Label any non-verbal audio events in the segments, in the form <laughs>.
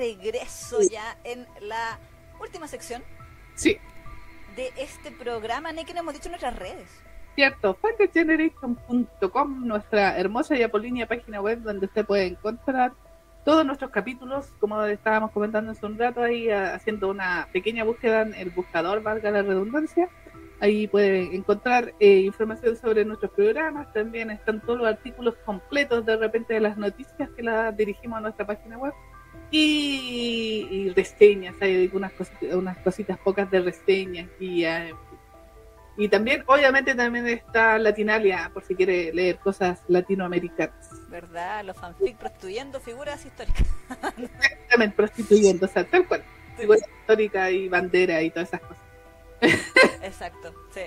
regreso ya en la última sección Sí, de este programa, que nos hemos dicho en nuestras redes. cierto. Fantageneration.com, nuestra hermosa y apolínea página web donde usted puede encontrar todos nuestros capítulos, como estábamos comentando hace un rato ahí, ah, haciendo una pequeña búsqueda en el buscador, valga la redundancia. Ahí puede encontrar eh, información sobre nuestros programas, también están todos los artículos completos de repente de las noticias que las dirigimos a nuestra página web y, y reseñas, hay unas cositas, unas cositas pocas de reseñas y eh, y también, obviamente, también está Latinalia, por si quiere leer cosas latinoamericanas. ¿Verdad? Los fanfic prostituyendo figuras históricas. Exactamente, prostituyendo, o sea, tal cual. Figura histórica y bandera y todas esas cosas. Exacto, sí.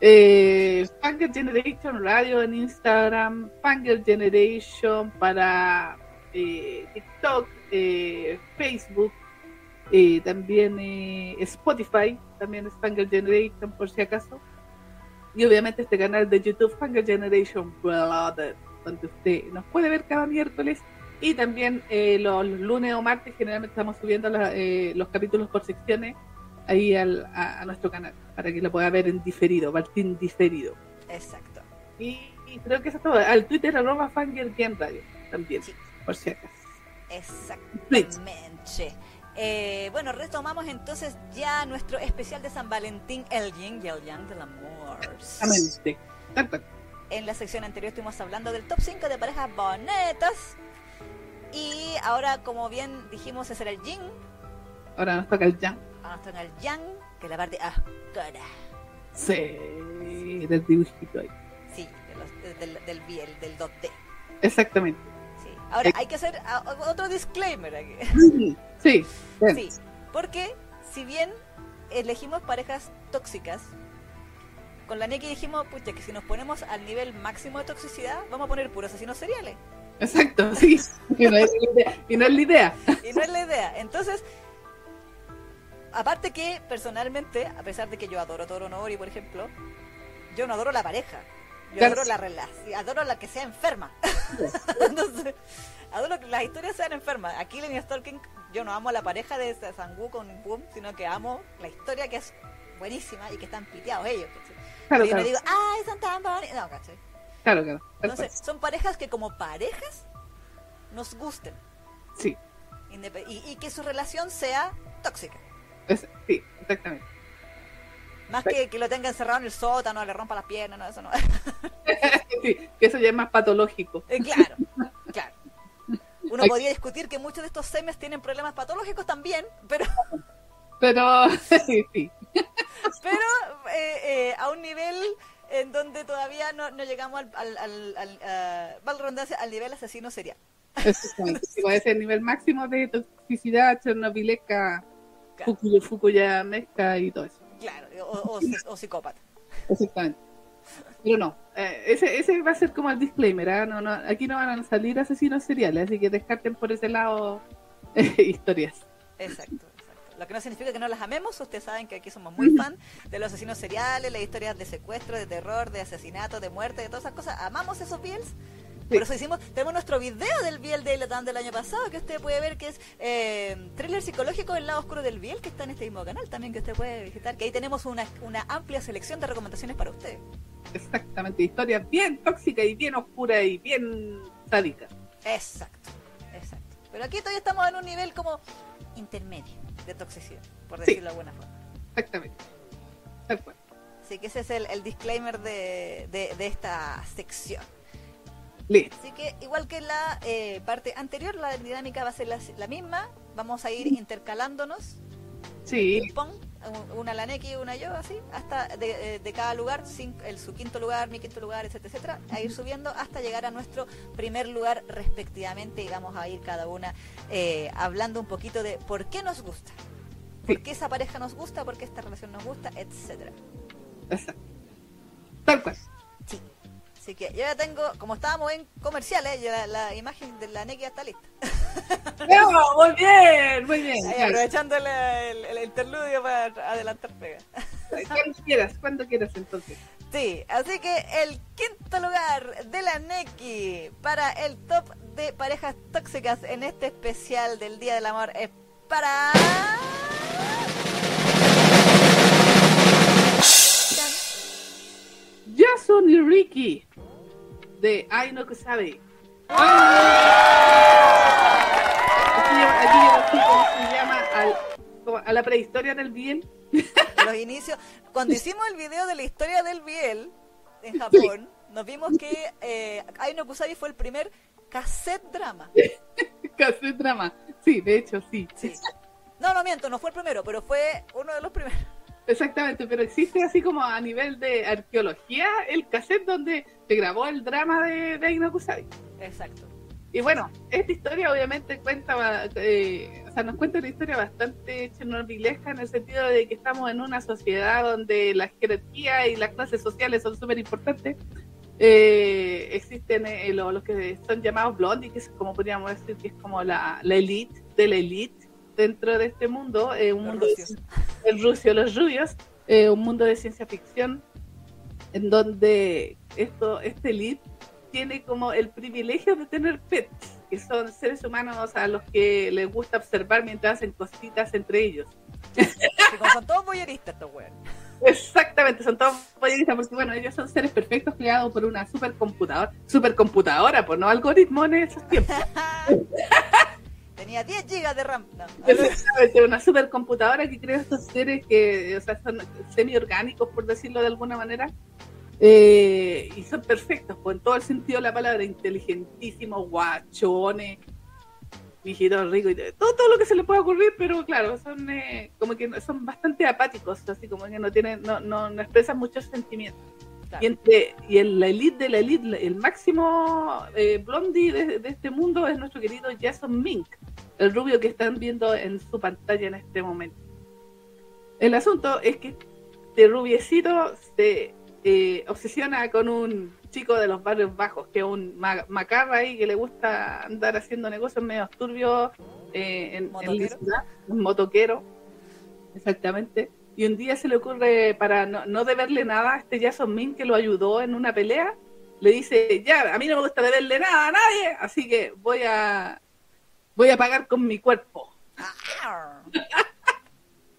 Eh, Fanger Generation Radio en Instagram, Fanger Generation para eh, TikTok, eh, Facebook, eh, también eh, Spotify, también es Fanger Generation por si acaso. Y obviamente este canal de YouTube, Fanger Generation Brother, donde usted nos puede ver cada miércoles. Y también eh, los lunes o martes generalmente estamos subiendo la- los capítulos por secciones ahí al- a, a nuestro canal, para que lo pueda ver en diferido, Martín diferido. Exacto. Y, y creo que eso es todo. Al Twitter arroba Fanger Game Radio también, Sí. por si acaso. Exactamente. Eh, bueno, retomamos entonces ya nuestro especial de San Valentín, el yin y el yang del amor. Exactamente. En la sección anterior estuvimos hablando del top 5 de parejas bonitas. Y ahora, como bien dijimos, ese era el yin. Ahora nos toca el Jan. Ahora está en el yang, que es la parte oscura. Sí, del dibujito ahí. Sí, de los- del, del, biel, del 2D. Exactamente. Ahora, hay que hacer ah, otro disclaimer aquí. Sí, Sí, porque si bien elegimos parejas tóxicas, con la Neki dijimos, pucha, que si nos ponemos al nivel máximo de toxicidad, vamos a poner puros asesinos seriales. exacto, sí. Y no es la idea. Y no es la idea. <laughs> Y no es la idea. Entonces, aparte que personalmente, a pesar de que yo adoro Toro Nori, por ejemplo, yo no adoro la pareja. Yo adoro la relación, adoro la que sea enferma. <laughs> Entonces, adoro que las historias sean enfermas. Aquí en Stalking, yo no amo a la pareja de Sangu con Boom, sino que amo la historia que es buenísima y que están piteados ellos. Claro, yo no claro. digo, ay, son tan bonitos. No, ¿cachai? Claro, claro. cual. Entonces, son parejas que como parejas nos gusten. Sí, y, y que su relación sea tóxica. es- sí, exactamente. Más que que lo tenga encerrado en el sótano, le rompa las piernas, no, eso no. <laughs> Sí, que eso ya es más patológico. Eh, claro, claro. <laughs> Uno Ay. podría discutir que muchos de estos semes tienen problemas patológicos también, pero, <laughs> Pero sí, sí. pero eh, eh, a un nivel en donde todavía no, no llegamos al, al, al, al, redundancia, al nivel asesino serial. Puede ser el nivel máximo de toxicidad, chernobyleca, Claro. Fukuy- fukuyamesca y todo eso. Claro, o, o, o psicópata. Exactamente. Pero no, eh, ese, ese va a ser como el disclaimer, ¿ah? no, no, aquí no van a salir asesinos seriales, así que descarten por ese lado eh, <laughs> historias. Exacto, exacto. Lo que no significa que no las amemos, ustedes saben que aquí somos muy fan de los asesinos seriales, las historias de secuestro, de terror, de asesinato, de muerte, de todas esas cosas. Amamos esos BLs. Por eso hicimos, tenemos nuestro video del Biel de Latam del año pasado, que usted puede ver que es eh, thriller psicológico del lado oscuro del Biel, que está en este mismo canal también, que usted puede visitar, que ahí tenemos una, una amplia selección de recomendaciones para usted. Exactamente, historias bien tóxicas y bien oscuras y bien sádicas. Exacto, exacto. Pero aquí todavía estamos en un nivel como intermedio de toxicidad, por Sí. decirlo de alguna forma. Exactamente. Tal cual. Así que ese es el, el disclaimer de, de- de esta sección. Listo. Así que igual que la eh, parte anterior, la dinámica va a ser la, la misma. Vamos a ir intercalándonos. Sí, Ping pong, un- una la Neki y una yo, así, hasta de, eh, de cada lugar, cin- el, su quinto lugar, mi quinto lugar, etcétera, etcétera, a ir subiendo hasta llegar a nuestro primer lugar respectivamente y vamos a ir cada una eh, hablando un poquito de por qué nos gusta, por qué esa pareja nos gusta, por qué esta relación nos gusta, etcétera. exacto. Tal cual. Sí. Así que yo ya tengo, como estábamos en comerciales, ya la, la imagen de la Neki ya está lista. <laughs> No, muy bien, muy bien. Ahí, aprovechando el, el- el interludio para adelantar pega. <laughs> Cuando quieras, cuando quieras entonces. Sí, así que el quinto quinto lugar de la Neki para el top de parejas tóxicas en este especial del Día del Amor es para... Jason y Ricky de Ay no que sabe. Aquí, aquí ¿cómo se llama? Al, a la prehistoria del bien. Los inicios. Cuando hicimos el video de la historia del Biel en Japón, nos vimos que eh, Ai no Kusabi fue el primer cassette drama. cassette drama, sí, de hecho, sí. sí. No, no miento, no fue el primero, pero fue uno de los primeros. Exactamente, pero existe así como a nivel de arqueología el cassette donde se grabó el drama de, de Aino Kusabi. Exacto. Y bueno, esta historia obviamente cuenta, eh, o sea, nos cuenta una historia bastante chernobylesca en el sentido de que estamos en una sociedad donde la jerarquía y las clases sociales son súper importantes. Eh, existen eh, los, que son llamados blondie, que es como podríamos decir que es como la, la elite de la elite dentro de este mundo, eh, un mundo de, el rucio, los rubios, eh, un mundo de ciencia ficción en donde esto, este elite tiene como el privilegio de tener pets, que son seres humanos a los que les gusta observar mientras hacen cositas entre ellos. son todos boyeristas estos weones. Exactamente, son todos boyeristas porque bueno, ellos son seres perfectos creados por una supercomputadora, supercomputadora, por no algoritmo en esos tiempos. <laughs> Tenía 10 GB de RAM. Exactamente, una supercomputadora que crea estos seres que o sea, son semi-orgánicos, por decirlo de alguna manera, eh, y son perfectos, pues en todo el sentido de la palabra, inteligentísimos, guachones, viejitos ricos, todo, todo lo que se le pueda ocurrir, pero claro, son eh, como que son bastante apáticos, así como que no tienen, no, no, no expresan muchos sentimientos. Y, entre, y en la elite de la elite, el máximo eh, blondie de, de, este mundo es nuestro querido Jason Mink, el rubio que están viendo en su pantalla en este momento. El asunto es que este rubiecito se eh, obsesiona con un chico de los barrios bajos, que es un macarra ahí que le gusta andar haciendo negocios medio turbios eh, en, en, la ciudad, un motoquero, exactamente. Y un día se le ocurre, para no, no deberle nada a este Jason Min que lo ayudó en una pelea, le dice, ya, a mí no me gusta deberle nada a nadie, así que voy a voy a pagar con mi cuerpo. <laughs>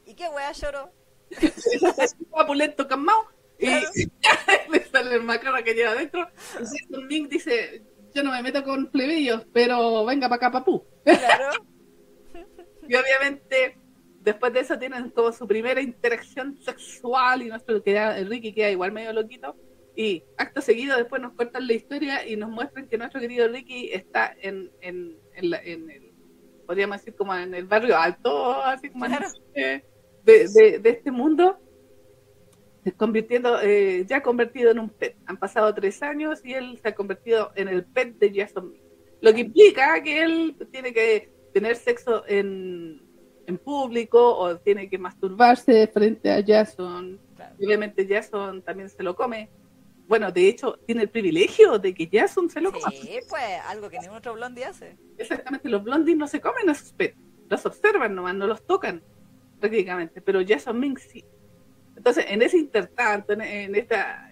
¿Y qué wea lloró? <laughs> Apulento calmado y <laughs> le sale el macarra que lleva adentro. Y Mink dice, yo no me meto con plebeyos, pero venga para acá, papú. Claro. y obviamente, después de eso tienen como su primera interacción sexual y nuestro queda, Ricky queda igual medio loquito. Y acto seguido después nos cortan la historia y nos muestran que nuestro querido Ricky está en, en, en, la, en el, podríamos decir como en el barrio alto, así como claro. de, de, de este mundo convirtiendo, eh, ya convertido en un pet. Han pasado tres años y él se ha convertido en el pet de Jason Lo que implica que él tiene que tener sexo en, en público o tiene que masturbarse frente a Jason. Claro. Obviamente Jason también se lo come. Bueno, de hecho, tiene el privilegio de que Jason se lo coma. Sí, pues, algo que ningún otro blondie hace. Exactamente, los blondies no se comen a sus pets. Los observan nomás, no los tocan prácticamente. Pero Jason Mink sí. Entonces, en ese intertanto, en, en, esta,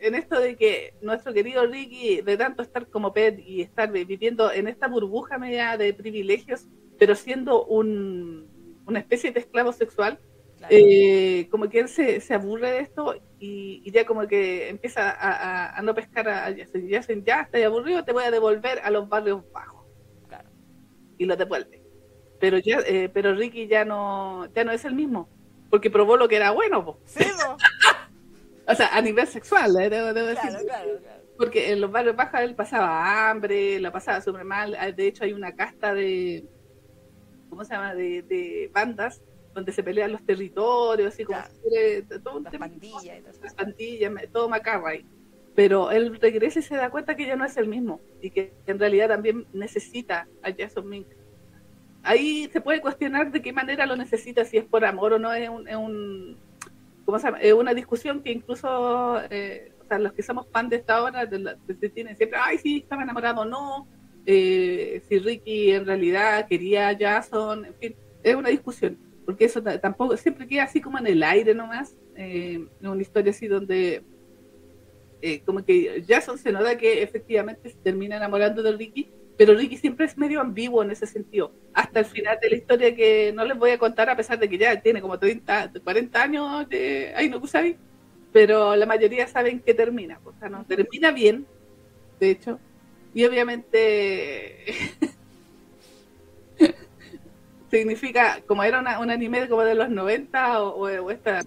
en esto de que nuestro querido Ricky, de tanto estar como pet y estar viviendo en esta burbuja media de privilegios, pero siendo un, una especie de esclavo sexual, claro. eh, como que él se, se, aburre de esto y, y, ya como que empieza a, a, a no pescar a Jason. Jason, ya estoy aburrido, te voy a devolver a los barrios bajos. Claro. Y lo devuelve. Pero, ya, eh, pero Ricky ya no, ya no es el mismo porque probó lo que era bueno. Po. Sí, po. <laughs> o sea, a nivel sexual, ¿eh? debo, debo claro, decir. Claro, claro. Porque en los barrios bajos él pasaba hambre, la pasaba súper mal. De hecho, hay una casta de, ¿cómo se llama?, de, de bandas donde se pelean los territorios, así como claro. todo un las tema, pandillas y todo Las pandillas, todo macarra ahí. Pero él regresa y se da cuenta que ya no es el mismo y que en realidad también necesita a Jason Mink ahí se puede cuestionar de qué manera lo necesita, si es por amor o no, es, un, es, un, ¿cómo se llama? es una discusión que incluso eh, o sea, los que somos fan de esta de la, de, tienen siempre, ay, sí, estaba enamorado o no, eh, si Ricky en realidad quería a Jason, en fin, es una discusión, porque eso tampoco, siempre queda así como en el aire nomás, eh, una historia así donde eh, como que Jason se nota que efectivamente se termina enamorando de Ricky, pero Ricky siempre es medio ambiguo en ese sentido, hasta el final de la historia que no les voy a contar a pesar de que ya tiene como 30, 40 años de Aino pero la mayoría saben que termina, o sea, no termina bien, de hecho, y obviamente <laughs> significa, como era un anime como de los 90 o, esta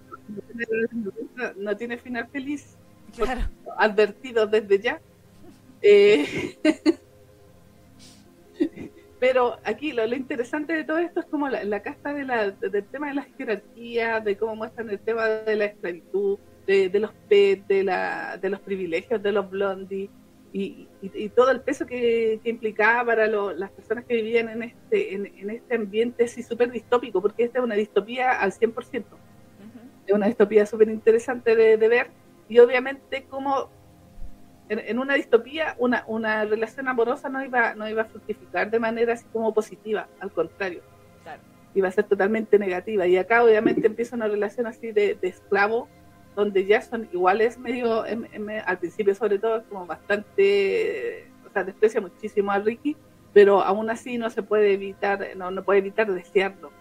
no tiene final feliz, claro. advertido desde ya. Eh, <laughs> pero aquí lo, interesante de todo esto es como la, casta de la, del tema de las jerarquías, de cómo muestran el tema de la esclavitud, de, los pets, de, la, de los privilegios de los blondies y, todo el peso que, implicaba para las personas que vivían en este, en, este ambiente así súper distópico, porque esta es una distopía al 100%. Es una distopía súper interesante de, ver y obviamente como en, una distopía una, una relación amorosa no iba, no iba a fructificar de manera así como positiva, al contrario. Iba a ser totalmente negativa. Y acá obviamente empieza una relación así de, de esclavo donde ya son iguales medio, al principio sobre todo, como bastante, o sea, desprecia muchísimo a Ricky, pero aún así no se puede evitar, no, no puede evitar desearlo.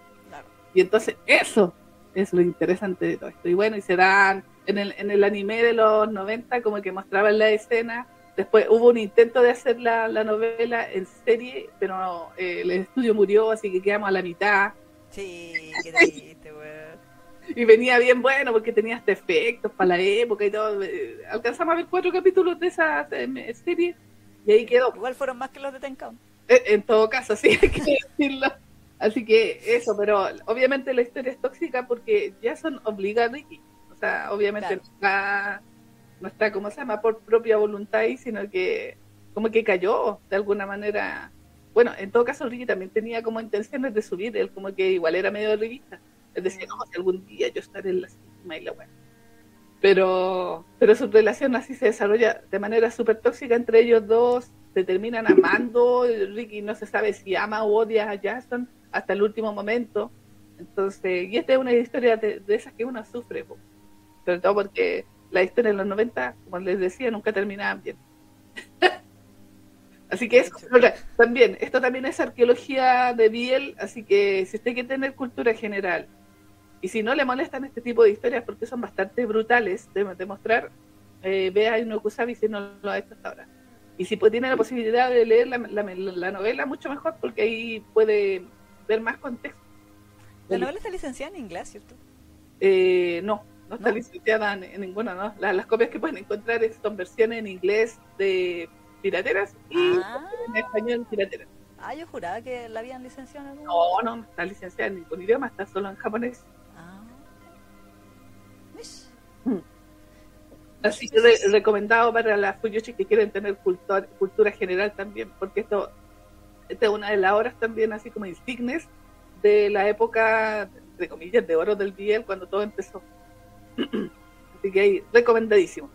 Y entonces eso es lo interesante de todo esto. Y bueno, y se dan, en el, en el anime de los 90 como que mostraban la escena, después hubo un intento de hacer la, la novela en serie, pero eh, el estudio murió, así que quedamos a la mitad. Sí, qué y venía bien bueno porque tenía hasta efectos para la época y todo. Eh, alcanzamos a ver cuatro capítulos de esa serie y ahí quedó. Igual fueron más que los de Tenkan. Eh, en todo caso, <laughs> sí, hay que decirlo. Así que eso, pero obviamente la historia es tóxica porque Jason obliga a Ricky. O sea, obviamente no, está, no está, como se llama, por propia voluntad, sino que como que cayó de alguna manera. Bueno, en todo caso Ricky también tenía como intenciones de subir, él como que igual era medio revista decir, no, si algún día yo estaré en la cima y la buena. Pero, pero su relación así se desarrolla de manera súper tóxica entre ellos dos, se terminan <coughs> amando, Ricky no se sabe si ama o odia a Jason hasta el último momento. Entonces, y esta es una historia de, esas que uno sufre, sobre todo porque la historia en los 90, como les decía, nunca terminaban bien. <laughs> así que eso, también, esto también es arqueología de Biel, así que si usted quiere tener cultura general y si no le molestan este tipo de historias porque son bastante brutales de demostrar, eh, vea no Kusabi si no lo ha hecho hasta ahora. Y si pues, tiene la posibilidad de leer la, novela, mucho mejor porque ahí puede ver más contexto. La novela está licenciada en inglés, ¿cierto? Eh, no, no está licenciada en, ninguna, ¿no? las copias que pueden encontrar son versiones en inglés de pirateras y ah. en español pirateras. Ah, yo juraba que la habían licenciado en No, no, no está licenciada en ningún idioma, está solo en japonés. Así que recomendado para las fuyoshi que quieren tener cultura, cultura general también, porque esto esta es una de las obras también así como insignes de la época, de comillas, de oro del Biel cuando todo empezó. <clears throat> así que ahí, recomendadísimo.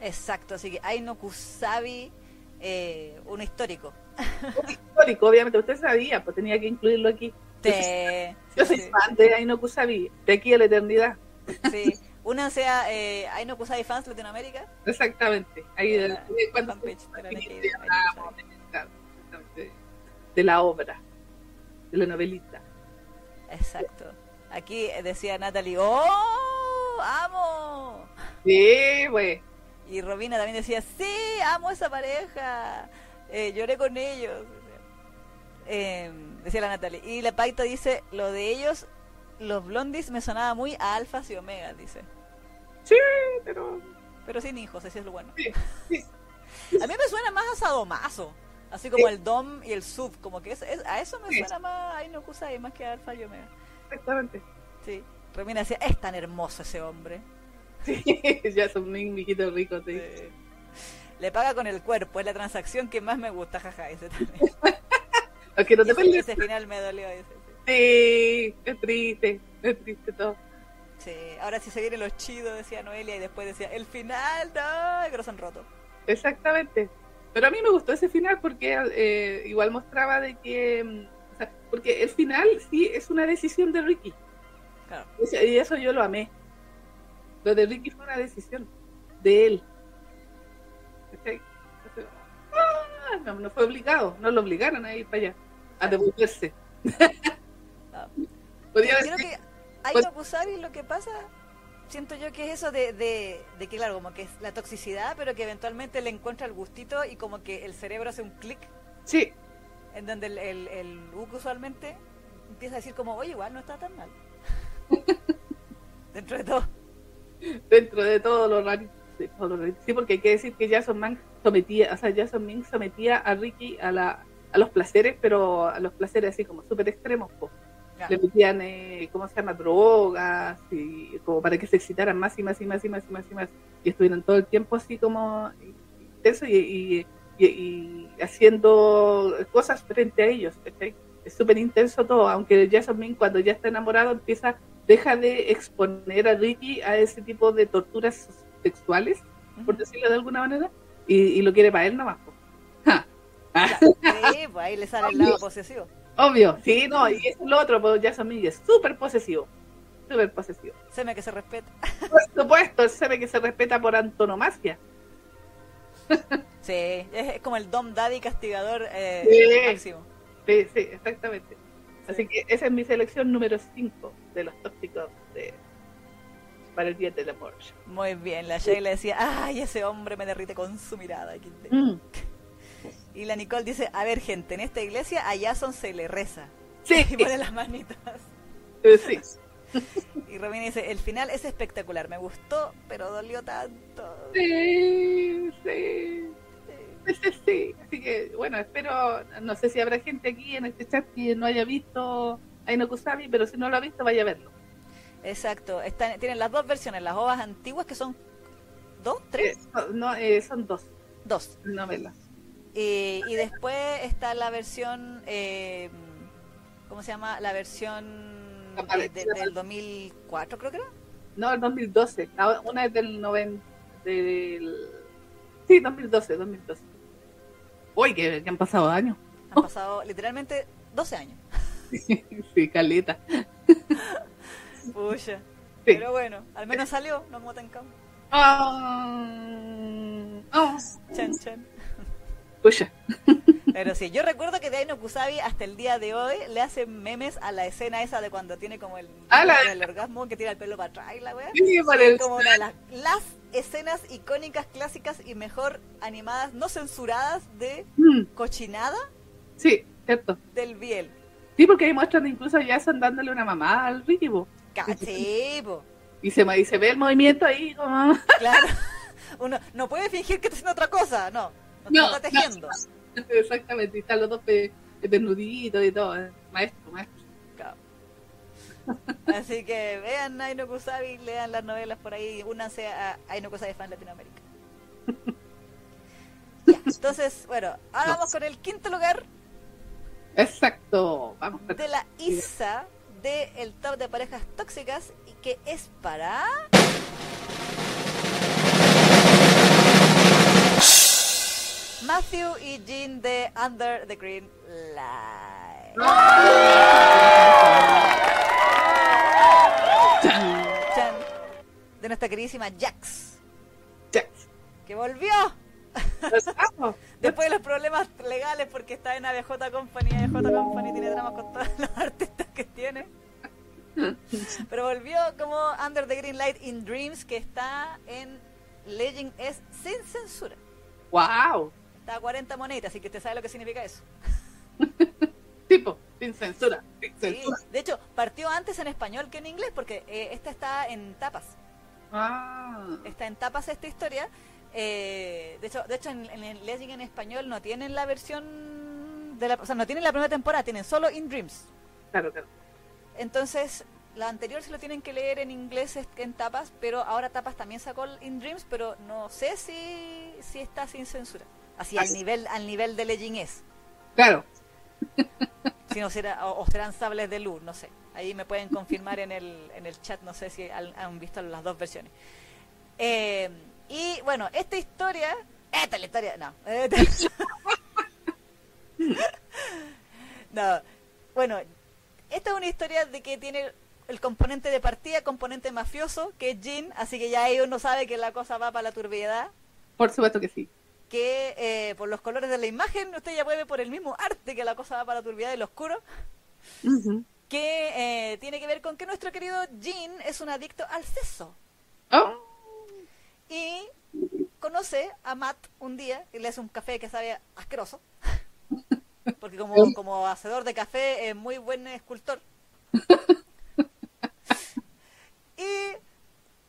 Exacto, así que Aino Kusabi, eh, un histórico. <laughs> Un histórico, obviamente, usted sabía, pues tenía que incluirlo aquí. Yo soy fan de Aino Kusabi, de aquí a la eternidad. Sí, una sea eh, Aino Kusai Fans Latinoamérica. Exactamente, ahí de, de la obra, de la novelita. Exacto. Aquí decía Natalie, ¡Oh! ¡Amo! Sí, güey. Y Robina también decía, sí, amo esa pareja. Eh, lloré con ellos. Eh, decía la Natalie. Y la Paita dice, lo de ellos los blondies me sonaba muy a alfas y omegas, dice. Sí, pero... Pero sin hijos, ese es lo bueno. <laughs> A mí me suena más a sadomaso. Así como el dom y el sub, como que es, a eso me suena más Ay no Kusai, más que a alfa y omega. Exactamente. Sí. Romina decía, es tan hermoso ese hombre. Sí, <laughs> ya es un mijito rico, sí. Le paga con el cuerpo, es la transacción que más me gusta, jaja, ese también. <laughs> no te ese, final me dolió ese. Sí, es triste, es triste todo. Sí, ahora sí se vienen los chidos, decía Noelia, y después decía, el final, no, que han roto. Exactamente. Pero a mí me gustó ese final porque eh, igual mostraba de que, mm, o sea, porque el final sí es una decisión de Ricky. Claro. Y eso yo lo amé. Lo de Ricky fue una decisión. de él. Ah, no, no fue obligado, no lo obligaron a ir para allá, a devolverse. <laughs> Podría Creo que hay Kusari lo que pasa, siento yo que es eso de, de, de que, claro, como que es la toxicidad, pero que eventualmente le encuentra el gustito y como que el cerebro hace un clic Sí, en donde el, el, el usualmente empieza a decir como, oye, igual no está tan mal. <laughs> Dentro de todo. dentro de todo lo raro. Sí, porque hay que decir que Jason Man sometía, o sea, Jason Ming sometía a Ricky a la a los placeres, pero a los placeres así como súper extremos, po. Le metían, eh, ¿cómo se llama? Drogas, y como para que se excitaran más y más y más y más y más y más, y estuvieran todo el tiempo así como intenso y, y, y- y haciendo cosas frente a ellos. Es súper intenso todo, aunque Jason Ming cuando ya está enamorado empieza, deja de exponer a Ricky a ese tipo de torturas sexuales, por decirlo de alguna manera, y, y lo quiere para él nomás. Ja. <laughs> Sí, pues ahí le sale el lado posesivo. Obvio, sí, no, y eso es lo otro, pues Jason Ming es súper posesivo, súper posesivo. Seme que se respeta. Por supuesto, él sabe que se respeta por antonomasia. Sí, es, como el Dom Daddy castigador eh, Sí. máximo. Sí, sí, exactamente. Así que esa es mi selección número 5 de los tóxicos de... para el día del amor. Muy bien, la Shay le decía, ay, ese hombre me derrite con su mirada. Mm, Y la Nicole dice, a ver gente, en esta iglesia a Jason se le reza. Sí, <laughs> Y pone las manitas. eh, sí. <laughs> Y Romina dice, el final es espectacular, me gustó, pero dolió tanto. Sí, sí. Sí, sí, sí. Así que, bueno, espero, no sé si habrá gente aquí en este chat que no haya visto Aino Kusami, pero si no lo ha visto, vaya a verlo. Exacto, están, tienen las dos versiones, las ovas antiguas que son dos, Eh, tres, no, no, eh, son dos dos. novelas. Y, y después está la versión, eh, ¿cómo se llama? La versión de- de- del 2004 creo que era. No, el 2012. La- una es del 90. Del... Sí, 2012, 2012. Uy, que, que han pasado años. Han pasado literalmente 12 años. <laughs> sí, caleta. Pucha. Sí. Pero bueno, al menos salió, no como Tencam. Ah, ah, Chan, chan. Pucha. <laughs> Pero sí, yo recuerdo que de Aino Kusabi hasta el día de hoy le hacen memes a la escena esa de cuando tiene como el, Ah, la- el orgasmo que tira el pelo para atrás y la wea. Sí, Como una de las, las escenas icónicas, clásicas y mejor animadas, no censuradas de Mm, cochinada Sí, cierto. del Biel. Sí, porque ahí muestran incluso a Jason dándole una mamá al Ricky, po. Cachipo. y se, y se ve el movimiento ahí como... Claro. <laughs> Uno no puede fingir que está haciendo otra cosa, no. No, No, está. Exactamente, y están los dos pe- desnuditos y todo. eh. Maestro, maestro. Claro. Así que vean Aino Kusabi, lean las novelas por ahí, únanse a Aino Kusabi Fan Latinoamérica. Ya, entonces, bueno, ahora vamos con el quinto lugar Exacto. Vamos. de la ISA del el top de parejas tóxicas y que es para Matthew y Jean de Under the Green Light. De nuestra queridísima Jax, chan. que volvió <laughs> después de los problemas legales porque está en ABJ Company. ABJ Company tiene dramas con todos los <laughs> artistas que tiene. Pero volvió como Under the Green Light in Dreams, que está en Legend es sin censura. Wow. Está a 40 monedas, así que te sabe lo que significa eso. <laughs> Tipo, sin censura. Sin Sí, censura. de hecho, partió antes en español que en inglés, porque eh, esta está en tapas. Ah. Está en tapas esta historia. Eh, de hecho, de hecho en, en el Legend en español no tienen la versión de la, o sea, no tienen la primera temporada, tienen solo In Dreams. Claro, claro. Entonces, la anterior se lo tienen que leer en inglés en tapas, pero ahora tapas también sacó el In Dreams, pero no sé si, si está sin censura. Así al Así. nivel al nivel de Legend es. Claro. <laughs> Si no será, o, o serán sables de luz, no sé. Ahí me pueden confirmar en el, en el chat, no sé si han, han visto las dos versiones. Eh, y bueno, esta historia. Esta es la historia. No. <laughs> no. Bueno, esta es una historia de que tiene el componente de partida, componente mafioso, que es Jean, así que ya ahí uno sabe que la cosa va para la turbiedad. Por supuesto que sí. Que eh, por los colores de la imagen, usted ya puede ver por el mismo arte que la cosa va para la turbiedad y lo oscuro. Que eh, tiene que ver con que nuestro querido Jean es un adicto al sexo. Oh. Y conoce a Matt un día y le hace un café que sabe asqueroso. <laughs> Porque como, como hacedor de café es muy buen escultor. <laughs> y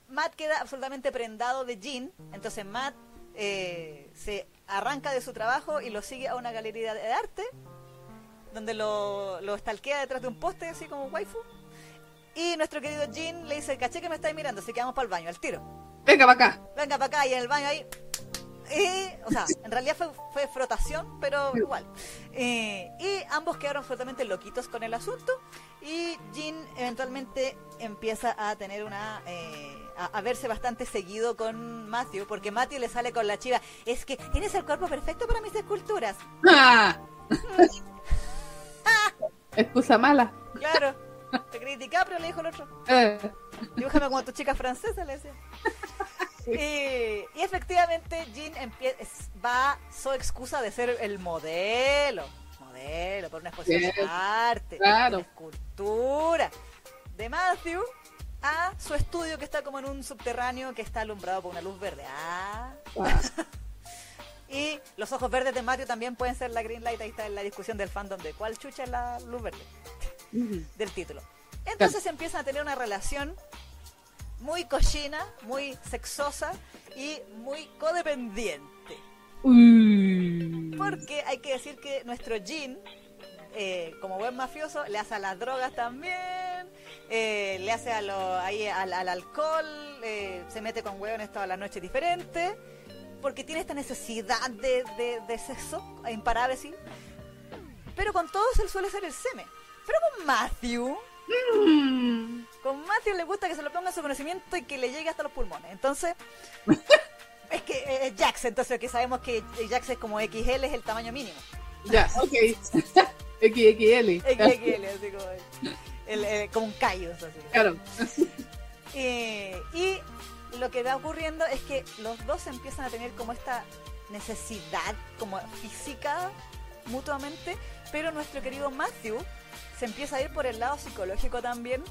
Matt queda absolutamente prendado de Jean. Entonces Matt eh, se arranca de su trabajo y lo sigue a una galería de arte donde lo, lo stalkea detrás de un poste así como waifu. Y nuestro querido Jean le dice, caché que me estáis mirando, así que vamos para el baño, al tiro. Venga para acá. Venga para acá y en el baño ahí y, o sea, en realidad fue, fue frotación, pero igual. Eh, y ambos quedaron absolutamente loquitos con el asunto. Y Jean eventualmente empieza a tener una. Eh, a, verse bastante seguido con Matthew, porque Matthew le sale con la chiva. Es que tienes el cuerpo perfecto para mis esculturas. ¡Ah! <laughs> Excusa mala. Claro. Te criticaba, pero le dijo el otro. <laughs> Eh. Dibújame como tu chica francesa, le decía. Y, efectivamente Jean va su excusa de ser el modelo, modelo por una exposición de arte, claro. escultura de Matthew a su estudio que está como en un subterráneo que está alumbrado por una luz verde. Ah. <laughs> y los ojos verdes de Matthew también pueden ser la green light, ahí está en la discusión del fandom de cuál chucha es la luz verde del título. Entonces empiezan a tener una relación muy cochina, muy sexosa y muy codependiente. Porque hay que decir que nuestro Jean, eh, como buen mafioso, le hace a las drogas también, eh, le hace a lo, ahí, al, alcohol, eh, se mete con hueones toda la noche diferente, porque tiene esta necesidad de, de, sexo imparable, sí. Pero con todos él suele ser el seme. Pero con Matthew, Mm. Con Matthew le gusta que se lo ponga en su conocimiento y que le llegue hasta los pulmones. Entonces, <laughs> es que eh, es Jax, entonces que sabemos que Jax es como XL, es el tamaño mínimo. Ya, <laughs> ok. <laughs> XXL. XXL, así como, el, como un callo. Así. Claro. y lo que va ocurriendo es que los dos empiezan a tener como esta necesidad como física mutuamente, pero nuestro querido Matthew se empieza a ir por el lado psicológico también,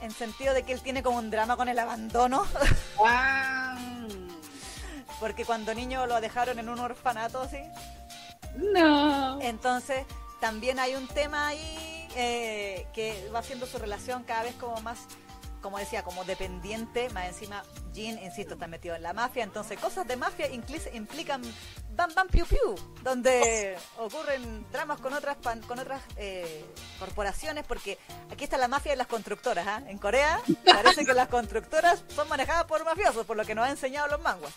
en sentido de que él tiene como un drama con el abandono. <laughs> Porque cuando niño lo dejaron en un orfanato, así. No. Entonces, también hay un tema ahí eh, que va haciendo su relación cada vez como más como decía, como dependiente, más encima Jean, insisto, está metido en la mafia, entonces cosas de mafia implican Bam Bam Piu Piu, donde ocurren dramas con otras con otras eh, corporaciones, porque aquí está la mafia de las constructoras, ¿ah? En Corea parece que las constructoras son manejadas por mafiosos, por lo que nos han enseñado los manguas.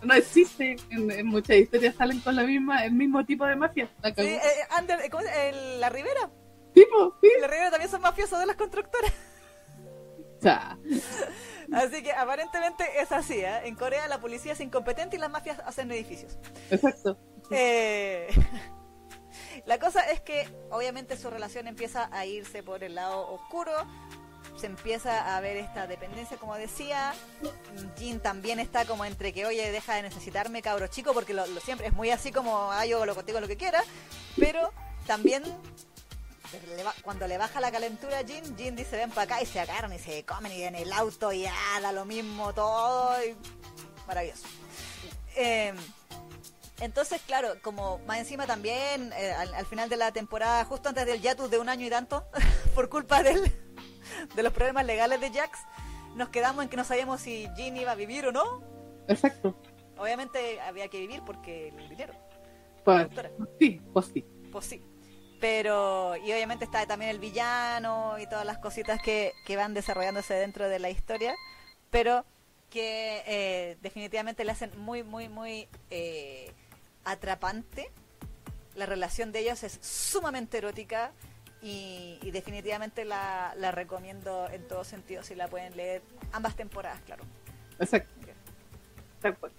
No existe, en, muchas historias salen con la misma, el mismo tipo de mafia. La sí, eh, ¿cómo es? ¿La Rivera? Tipo, sí. La Rivera también son mafiosos de las constructoras. Así que aparentemente es así. ¿eh? En Corea la policía es incompetente y las mafias hacen edificios. Exacto. Eh, <laughs> la cosa es que obviamente su relación empieza a irse por el lado oscuro. Se empieza a ver esta dependencia, como decía. Jin también está como entre que, oye, deja de necesitarme, cabro chico, porque lo, siempre es muy así como, ah, yo lo contigo lo que quiera. Pero también cuando le baja la calentura a Jin, Jin dice ven para acá y se agarran y se comen y en el auto y ah, da lo mismo todo. maravilloso. Em, entonces, claro, como más encima también, eh, al, final de la temporada, justo antes del Yatus de un año y tanto, <laughs> por culpa de, de los problemas legales de Jax, nos quedamos en que no sabíamos si Jin iba a vivir o no. Exacto. Obviamente había que vivir porque el dinero. Pues, sí, pues sí. Pues sí pero y obviamente está también el villano y todas las cositas que, que van desarrollándose dentro de la historia pero que eh, definitivamente le hacen muy muy muy eh, atrapante. La relación de ellos es sumamente erótica y, definitivamente la, la, recomiendo en todo sentido si la pueden leer ambas temporadas claro. Exacto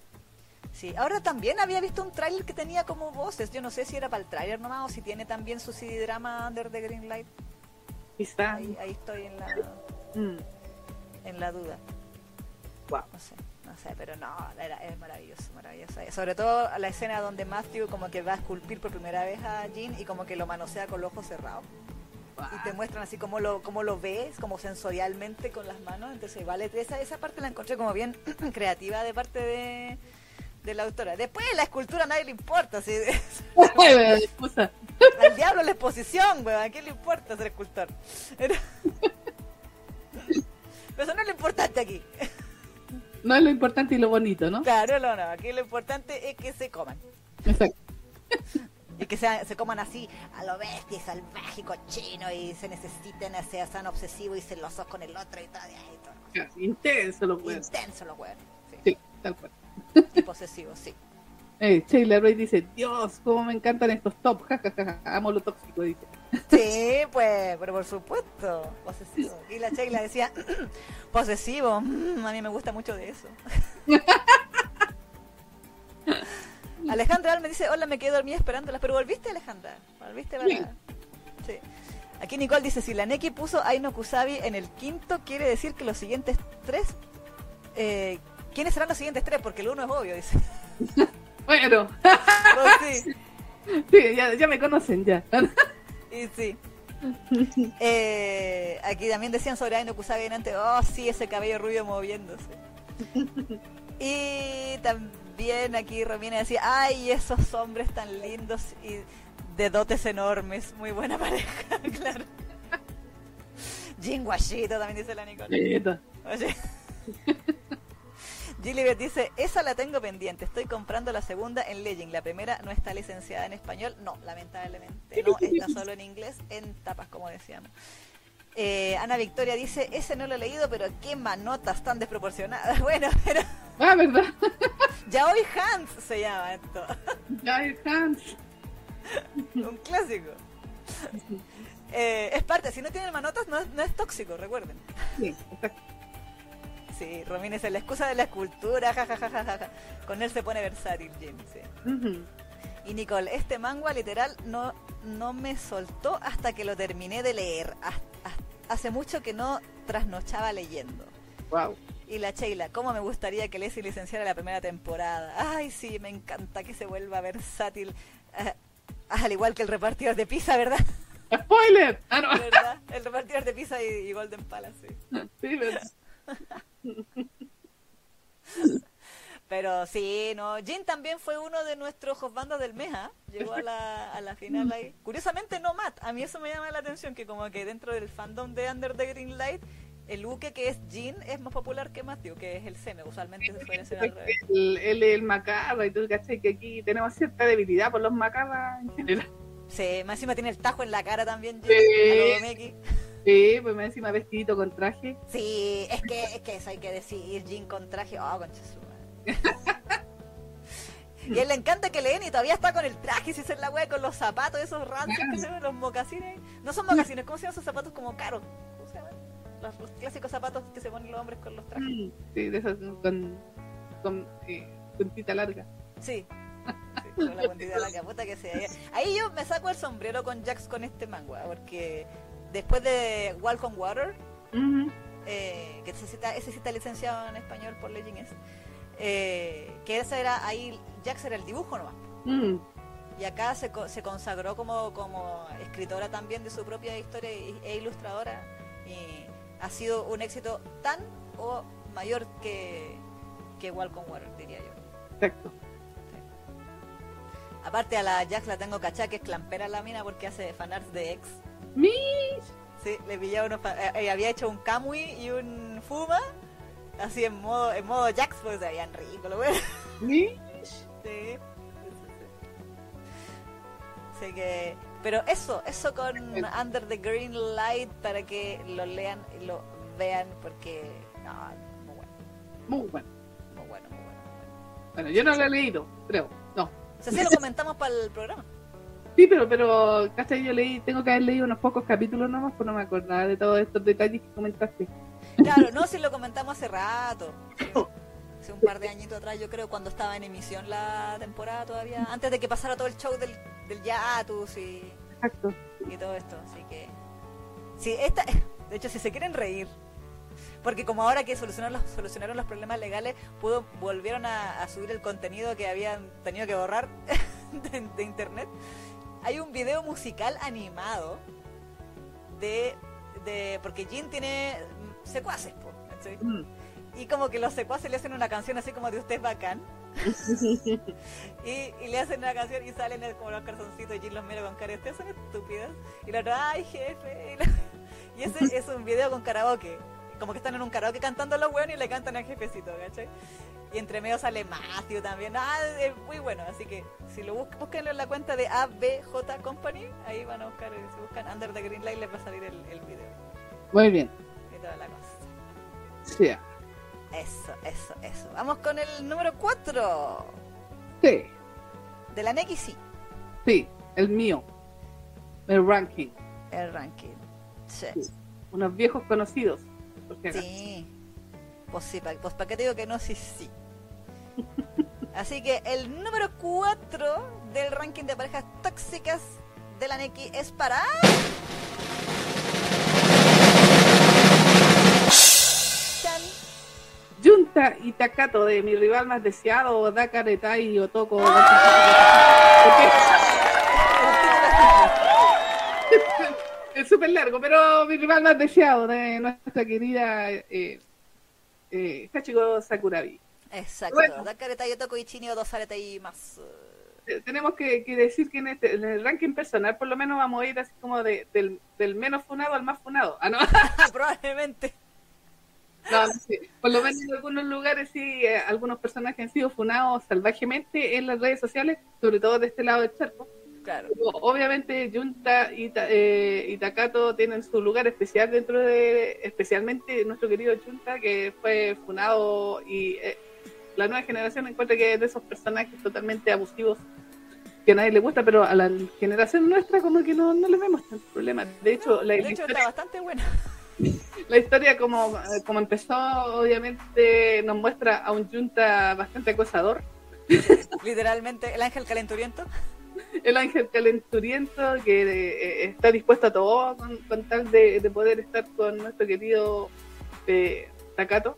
Sí, ahora también había visto un tráiler que tenía como voces. Yo no sé si era para el tráiler nomás o si tiene también su CD drama Under the Green Light. Está. Ahí, estoy en la. Mm. En la duda. Wow. No sé, no sé, pero no, era, es maravilloso, maravilloso. Sobre todo la escena donde Matthew como que va a esculpir por primera vez a Jean y como que lo manosea con los ojos cerrados. Y te muestran así como lo, como lo ves, como sensorialmente con las manos. Entonces, vale, esa, esa parte la encontré como bien <clears throat> creativa de parte de, de la autora. Después la escultura a nadie le importa. ¿sí? <laughs> Al diablo la exposición, weón. ¿A quién le importa ser escultor? <laughs> Pero... Eso no es lo importante aquí. No es lo importante y lo bonito, ¿no? Claro, no, no. Aquí lo importante es que se coman. Exacto. <laughs> Y que se, se coman así, a lo bestia, salvaje cochino, y se necesiten, sean obsesivos y celosos con el otro y todo. Y todo. Intenso los huevos. Intenso los. Sí. sí, tal cual. <laughs> Y posesivos, sí. Eh, Sheila Ray dice, Dios, cómo me encantan estos top, jajaja, amo lo tóxico, dice. Sí, <laughs> pues, pero por supuesto, posesivo. Y la Sheila decía, <clears throat> posesivo, mm, a mí me gusta mucho de eso. <laughs> Alejandra me dice, hola, me quedé dormida esperándola, pero volviste Alejandra, volviste verdad. Sí. Aquí Nicole dice, si la Neki puso Aino Kusabi en el quinto, quiere decir que los siguientes tres, eh, ¿quiénes serán los siguientes tres? Porque el uno es obvio, dice. <laughs> Bueno. <laughs> Sí. sí ya, ya, me conocen ya. y sí. Eh, aquí también decían sobre Aino Kusabi antes, oh sí, ese cabello rubio moviéndose. y también aquí Romina decía, ay, esos hombres tan lindos y de dotes enormes, muy buena pareja, <laughs> claro. Jin Guachito también dice la Nicole. Oye. Gilibet dice, esa la tengo pendiente, estoy comprando la segunda en Legend, la primera no está licenciada en español, no, lamentablemente, no, está solo en inglés, en tapas como decíamos. Eh, Ana Victoria dice, ese no lo he leído, pero qué manotas tan desproporcionadas. <laughs> Bueno, pero... Ah, ¿verdad? <laughs> Yaoi Hans se llama esto. Yaoi Hans. Un clásico. Eh, es parte, si no tiene manotas no es, no es tóxico, recuerden. Sí, exacto. Sí, Romín es la excusa de la escultura, jajajaja. Con él se pone versátil, Jim, sí. Y Nicole, este manga literal no, no me soltó hasta que lo terminé de leer. Hace mucho que no trasnochaba leyendo. Wow. Y la Sheila, ¿cómo me gustaría que Leslie licenciara la primera temporada? Ay, sí, me encanta que se vuelva versátil. Eh, al igual que el repartidor de pizza, ¿verdad? ¡Spoiler! Ah, no. ¿Verdad? El repartidor de pizza y, Golden Palace, sí. Sí, <laughs> Pero sí, no. Jin también fue uno de nuestros bandas del mes, ¿ah? Llegó a la, a la final ahí. Curiosamente no Matt. A mí eso me llama la atención, que como que dentro del fandom de Under the Green Light, el Uke que es Jin es más popular que Matthew, que es el Seme. Usualmente se suele ser al <laughs> revés. Él es el, Macarra y tú cachai que aquí tenemos cierta debilidad por los Macarras en general. Sí, más encima tiene el tajo en la cara también, Jin. Sí, pues me encima vestidito con traje. Sí, es que, es que eso hay que decir, Jean con traje. Oh, concha Y a él le encanta que leen y todavía está con el traje, si es la wea con los zapatos, esos ranchos que se ven, los mocasines. No son mocasines, ¿cómo se llaman esos zapatos como caros? ¿Cómo se llaman? Los, clásicos zapatos que se ponen los hombres con los trajes. Sí, de esos con, con eh, puntita larga. Sí. con la puntita larga, puta que sea. Ahí yo me saco el sombrero con Jax con este manga, porque después de Walk on Water, eh, que ese sí, está, licenciado en español por Legends, eh, que esa era ahí, Jax era el dibujo nomás. Y acá se, se consagró como, como escritora también de su propia historia e ilustradora. Y ha sido un éxito tan o mayor que, que Walk on Water, diría yo. Exacto. Aparte a la Jax la tengo cachada que es clampera la mina porque hace fanarts de ex. Mish. Sí, le pillaba uno. Eh, eh, había hecho un Kamui y un Fuma. Así en modo, en modo Jax, porque se veían ricos, lo Mish. Sí. Así que. Pero eso, eso con Under the Green Light para que lo lean y lo vean porque. No, muy bueno. Muy bueno. Muy bueno, muy bueno. Bueno, yo no lo he leído, creo. No. O sea, sí lo comentamos para el programa. Sí, pero, pero, ¿cachai? Yo leí, tengo que haber leído unos pocos capítulos nomás, pues no me acordaba de todos estos detalles que comentaste. Claro, no, si lo comentamos hace rato. Hace un par de añitos atrás, yo creo, cuando estaba en emisión la temporada todavía, antes de que pasara todo el show del, del Yatus y, Exacto. y todo esto. Así que, sí, esta, <laughs> de hecho, si se quieren reír Porque como ahora que solucionaron los, solucionaron los problemas legales, pudo, volvieron a, subir el contenido que habían tenido que borrar <laughs> de, internet. Hay un video musical animado de... de porque Jin tiene secuaces, mm. Y como que los secuaces le hacen una canción así como de usted es bacán. <laughs> y, le hacen una canción y salen como los calzoncitos y Jin los mira con cara, ustedes son estúpidos. Y la otra, ay jefe. Y, ese es un video con karaoke. Como que están en un karaoke cantando los weones y le cantan al jefecito, ¿cachai? Y entre medio sale Matthew también. Ah, es muy bueno. Así que si lo buscan, búsquenlo en la cuenta de ABJ Company. Ahí van a buscar, si buscan Under the Green Light, les va a salir el, el video. Muy bien. Y toda la cosa. Sí. Eso, eso, eso. Vamos con el número 4. Sí. De la Neki, sí. Sí, el mío. El ranking. El ranking. Sí. Unos viejos conocidos. Sí. Pues sí, pues para qué te digo que no, sí, sí. Así que el número 4 del ranking de parejas tóxicas de la Neki es para. Junta y Takato de mi rival más deseado, Dakar Etai Otoko. <laughs> es súper largo, pero mi rival más deseado de nuestra querida eh, eh, Hachiko Sakurabi. Exacto, bueno, y Chinio dos y más. Tenemos que, decir que este, en, el ranking personal por lo menos vamos a ir así como de, del, del menos funado al más funado. Ah, no? <laughs> Probablemente. No, Por lo menos en algunos lugares sí, eh, algunos personajes han sido funados salvajemente en las redes sociales, sobre todo de este lado del charco. Claro. obviamente Junta y, eh, y, Takato tienen su lugar especial dentro de, especialmente nuestro querido Junta, que fue funado y eh, la nueva generación encuentra que es de esos personajes totalmente abusivos que a nadie le gusta, pero a la generación nuestra como que no, no le vemos tanto problema. De hecho, la de hecho está bastante buena. <laughs> La historia, como, como empezó, obviamente nos muestra a un Junta bastante acosador. <laughs> Literalmente, el ángel calenturiento. El ángel calenturiento que eh, está dispuesto a todo con, tal de, poder estar con nuestro querido eh, Takato.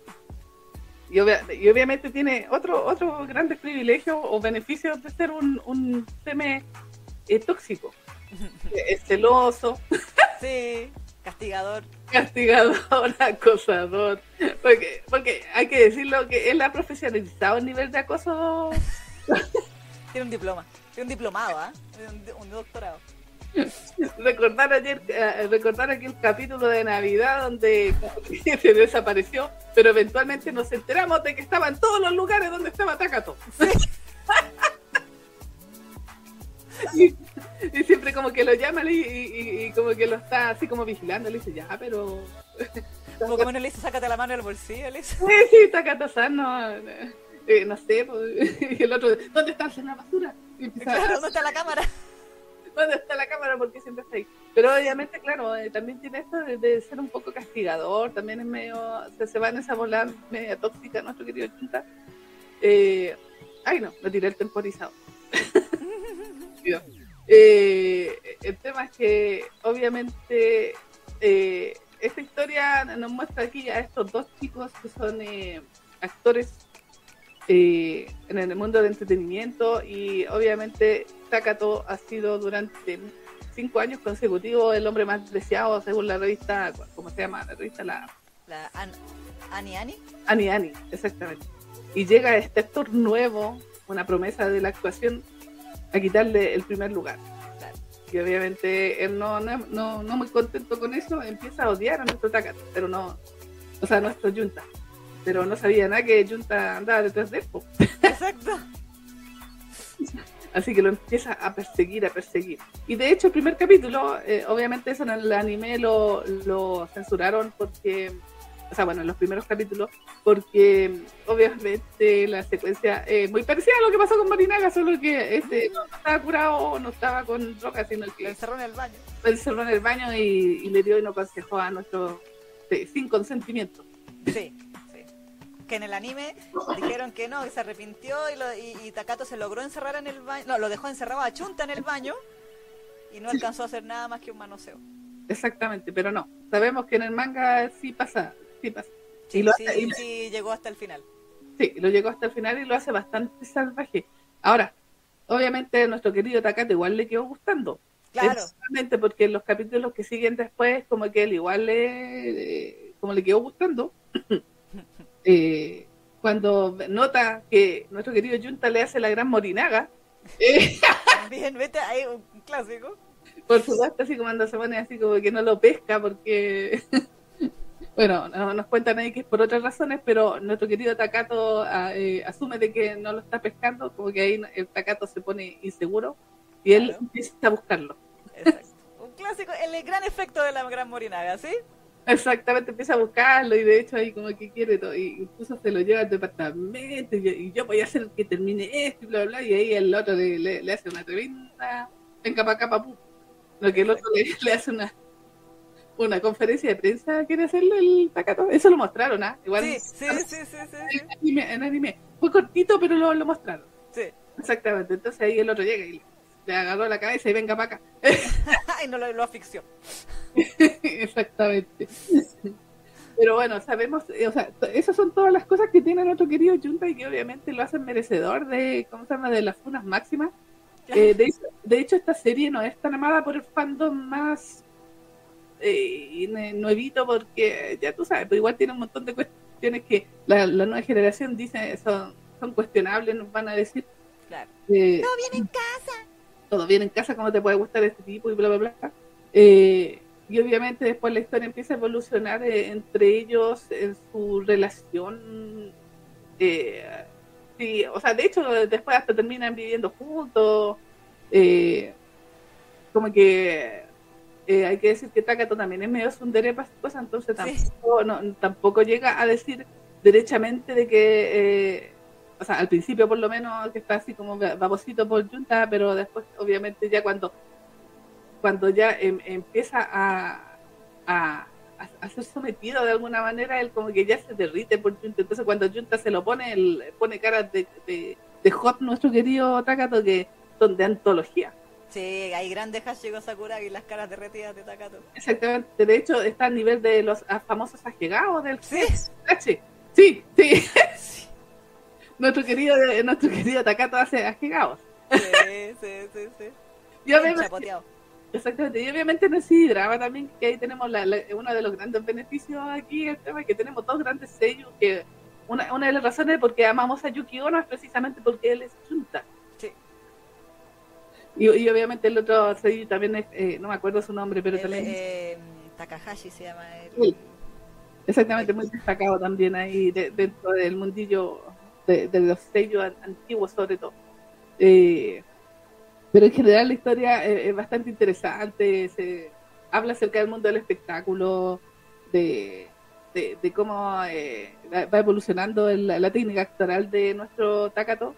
Y, obviamente tiene otro otro grandes privilegios o beneficios de ser un, un eh, tóxico. <laughs> es celoso. Sí. Castigador. Castigador, <laughs> acosador. Porque, porque hay que decirlo que él ha profesionalizado el nivel de acoso. <laughs> Tiene un diploma, tiene un diplomado, ¿ah? Un, doctorado. <laughs> Recordar ayer, eh, recordar aquí el capítulo de Navidad donde <laughs> se desapareció, pero eventualmente nos enteramos de que estaba en todos los lugares donde estaba Takato. <laughs> y siempre como que lo llama y, como que lo está así como vigilando, le dice, ya, pero... Como que le dice, sácate la mano del bolsillo, le dice. Sí, sí, Takata-san, no, eh, no sé, pues, y el otro, ¿dónde está la basura? ¿dónde está la cámara? ¿Dónde está la cámara? Porque siempre está ahí. Pero obviamente, claro, eh, también tiene esto de, ser un poco castigador, también es medio, se, se va en esa volar media tóxica nuestro querido Chunta. Eh, ay no, lo tiré el temporizado. <laughs> Eh, el tema es que obviamente eh, esta historia nos muestra aquí a estos dos chicos que son eh, en el mundo del entretenimiento y obviamente Takato ha sido durante cinco años consecutivos el hombre más deseado según la revista, ¿cómo se llama? La revista la... La Ani Ani. Ani Ani, exactamente. Y llega este actor nuevo, una promesa de la actuación a quitarle el primer lugar. Y obviamente él no, no, no, muy contento con eso, empieza a odiar a nuestro Takata, pero no, o sea, nuestro Junta. Pero no sabía nada que Junta andaba detrás de él. Exacto. Así que lo empieza a perseguir, a perseguir. Y de hecho, el primer capítulo, eh, obviamente eso en el anime lo, lo censuraron porque o sea, bueno, en los primeros capítulos, porque obviamente la secuencia es muy parecida a lo que pasó con Marinaga, solo que este no, estaba curado, no estaba con drogas, sino que lo encerró en el baño. Lo encerró en el baño y, le dio y no aconsejó a nuestro sin consentimiento. Sí. Que en el anime dijeron que no, que se arrepintió y, Takato se logró encerrar en el baño, no, lo dejó encerrado a Chunta en el baño y no alcanzó a hacer nada más que un manoseo. Exactamente, pero no. Sabemos que en el manga sí pasa Sí, lo sí, llegó hasta el final. Sí, lo llegó hasta el final y lo hace bastante salvaje. Ahora, obviamente nuestro querido Takate igual le quedó gustando. Claro. porque en los capítulos que siguen después, como que él igual le, como le quedó gustando. Eh, cuando nota que nuestro querido Junta le hace la gran morinaga. Eh, <laughs> Bien, vete ahí, un clásico. Por supuesto, así como cuando se pone así como que no lo pesca porque... <laughs> bueno, no, nos cuentan ahí que es por otras razones, pero nuestro querido Takato ah, eh, asume de que no lo está pescando, como que ahí el Takato se pone inseguro y él empieza a buscarlo. Exacto. Un clásico, el gran efecto de la gran morinaga, ¿sí? Exactamente, empieza a buscarlo y de hecho ahí como que quiere todo, y incluso se lo lleva al departamento y, yo voy a hacer que termine esto y bla, bla, y ahí el otro le, le, hace una tremenda, venga para acá, papu. Lo que el otro le, hace una una conferencia de prensa, quiere hacerle el tacato. Eso lo mostraron, ¿ah? Igual, sí, sí, sí, sí, sí, En, anime, en anime. Fue cortito, pero lo, lo mostraron. Sí. Exactamente. Entonces ahí el otro llega y le agarró la cabeza y venga para acá. <laughs> y no lo, lo asfixió. <laughs> Exactamente. Pero bueno, sabemos, o sea, esas son todas las cosas que tiene nuestro querido Junta y que obviamente lo hacen merecedor de, ¿cómo se llama?, de las funas máximas. Eh, de, hecho, de, hecho, esta serie no es tan amada por el fandom más eh, nuevito porque, ya tú sabes, pero igual tiene un montón de cuestiones que la, nueva generación dice son, son cuestionables, nos van a decir. Claro. Eh, Todo viene en casa todo bien en casa, cómo te puede gustar este tipo y bla, bla, bla. Eh, y obviamente después la historia empieza a evolucionar eh, entre ellos en su relación. Eh, sí, o sea, de hecho, después hasta terminan viviendo juntos. como que hay que decir que Takato también es medio sundere para cosas, entonces tampoco, no, tampoco llega a decir derechamente de que o sea, al principio por lo menos que está así como babosito por Junta, pero después obviamente ya cuando cuando ya em, empieza a, a, a, ser sometido de alguna manera, él como que ya se derrite por Junta. Entonces cuando Junta se lo pone, él pone cara de, de, hot nuestro querido Takato que son de antología. Sí, hay grandes Hashiko Sakura y las caras derretidas de Takato. Exactamente, de hecho está a nivel de los famosos allegados del sí. sí, sí. sí. <laughs> nuestro querido nuestro querido Takato hace ajegados. Sí, sí, sí, sí. Y obviamente, exactamente, y obviamente no es drama también, que ahí tenemos la, uno de los grandes beneficios aquí, el tema es que tenemos dos grandes sellos, que una, una de las razones por qué amamos a Yuki Ono es precisamente porque él es Junta. Sí. Y, y obviamente el otro sello también es, eh, no me acuerdo su nombre, pero también... Eh, Takahashi se llama él. Sí. Exactamente, muy destacado también ahí dentro del mundillo de, los sellos antiguos sobre todo. Eh, pero en general la historia es, bastante interesante, se habla acerca del mundo del espectáculo, de, de, cómo eh, va evolucionando la, técnica actoral de nuestro Takato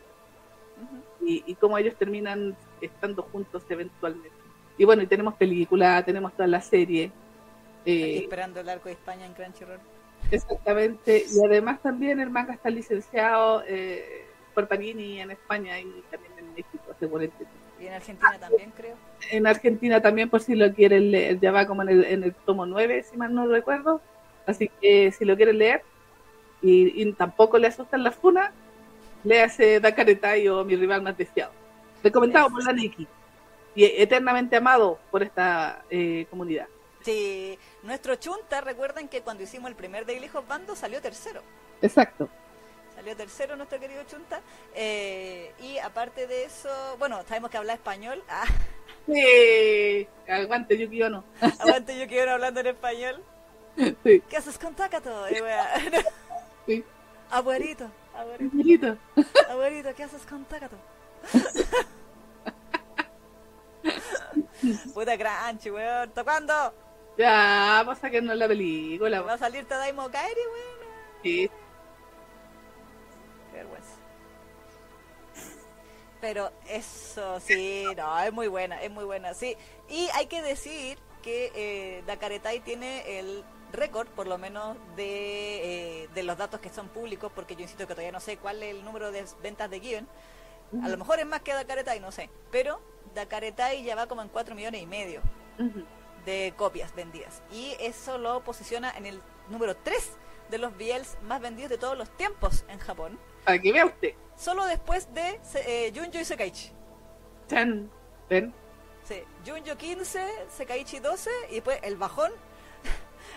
y, cómo ellos terminan estando juntos eventualmente. Y bueno, y tenemos película, tenemos toda la serie. Eh, esperando el arco de España en Crunchyroll. Exactamente, y además también el manga está licenciado eh, por Panini en España y también en México, seguramente. Y en Argentina también, creo. En Argentina también, por si lo quieren leer, ya va como en el, en el tomo 9, si mal no recuerdo. Así que si lo quieren leer y, tampoco le asustan las funas, léase Dakaretai o Mi rival más deseado. Recomendado por la Neki y eternamente amado por esta eh, comunidad. Sí, nuestro Chunta, recuerden que cuando hicimos el primer Daily Hop Bando salió tercero. Exacto. Salió tercero nuestro querido Chunta. Eh, y aparte de eso, bueno, sabemos que habla español. Ah. Sí, aguante Yuki Ono. <laughs> Aguante Yuki Ono hablando en español. Sí. ¿Qué haces con Takato? <laughs> sí. Abuelito. Abuelito. Abuelito, ¿qué haces con Takato? <laughs> Puta crunchy, weón. ¿Tocando? Ya, vamos a sacarnos la película. Va a salir Tadaimo Kairi, weón. Sí. Qué vergüenza. Pero eso, sí, no, es muy buena, es muy buena, sí. Y hay que decir que eh, Dakaretai tiene el récord, por lo menos, de, eh, de los datos que son públicos, porque yo insisto que todavía no sé cuál es el número de ventas de Given. A lo mejor es más que Dakaretai, no sé. Pero Dakaretai ya va como en 4 millones y medio de copias vendidas. Y eso lo posiciona en el número 3 de los BLs más vendidos de todos los tiempos en Japón. Que vea usted. Solo después de eh, Junjo y Sekaichi. Chan. ¿Ven? Sí, Junjo 15, Sekaichi 12 y después el bajón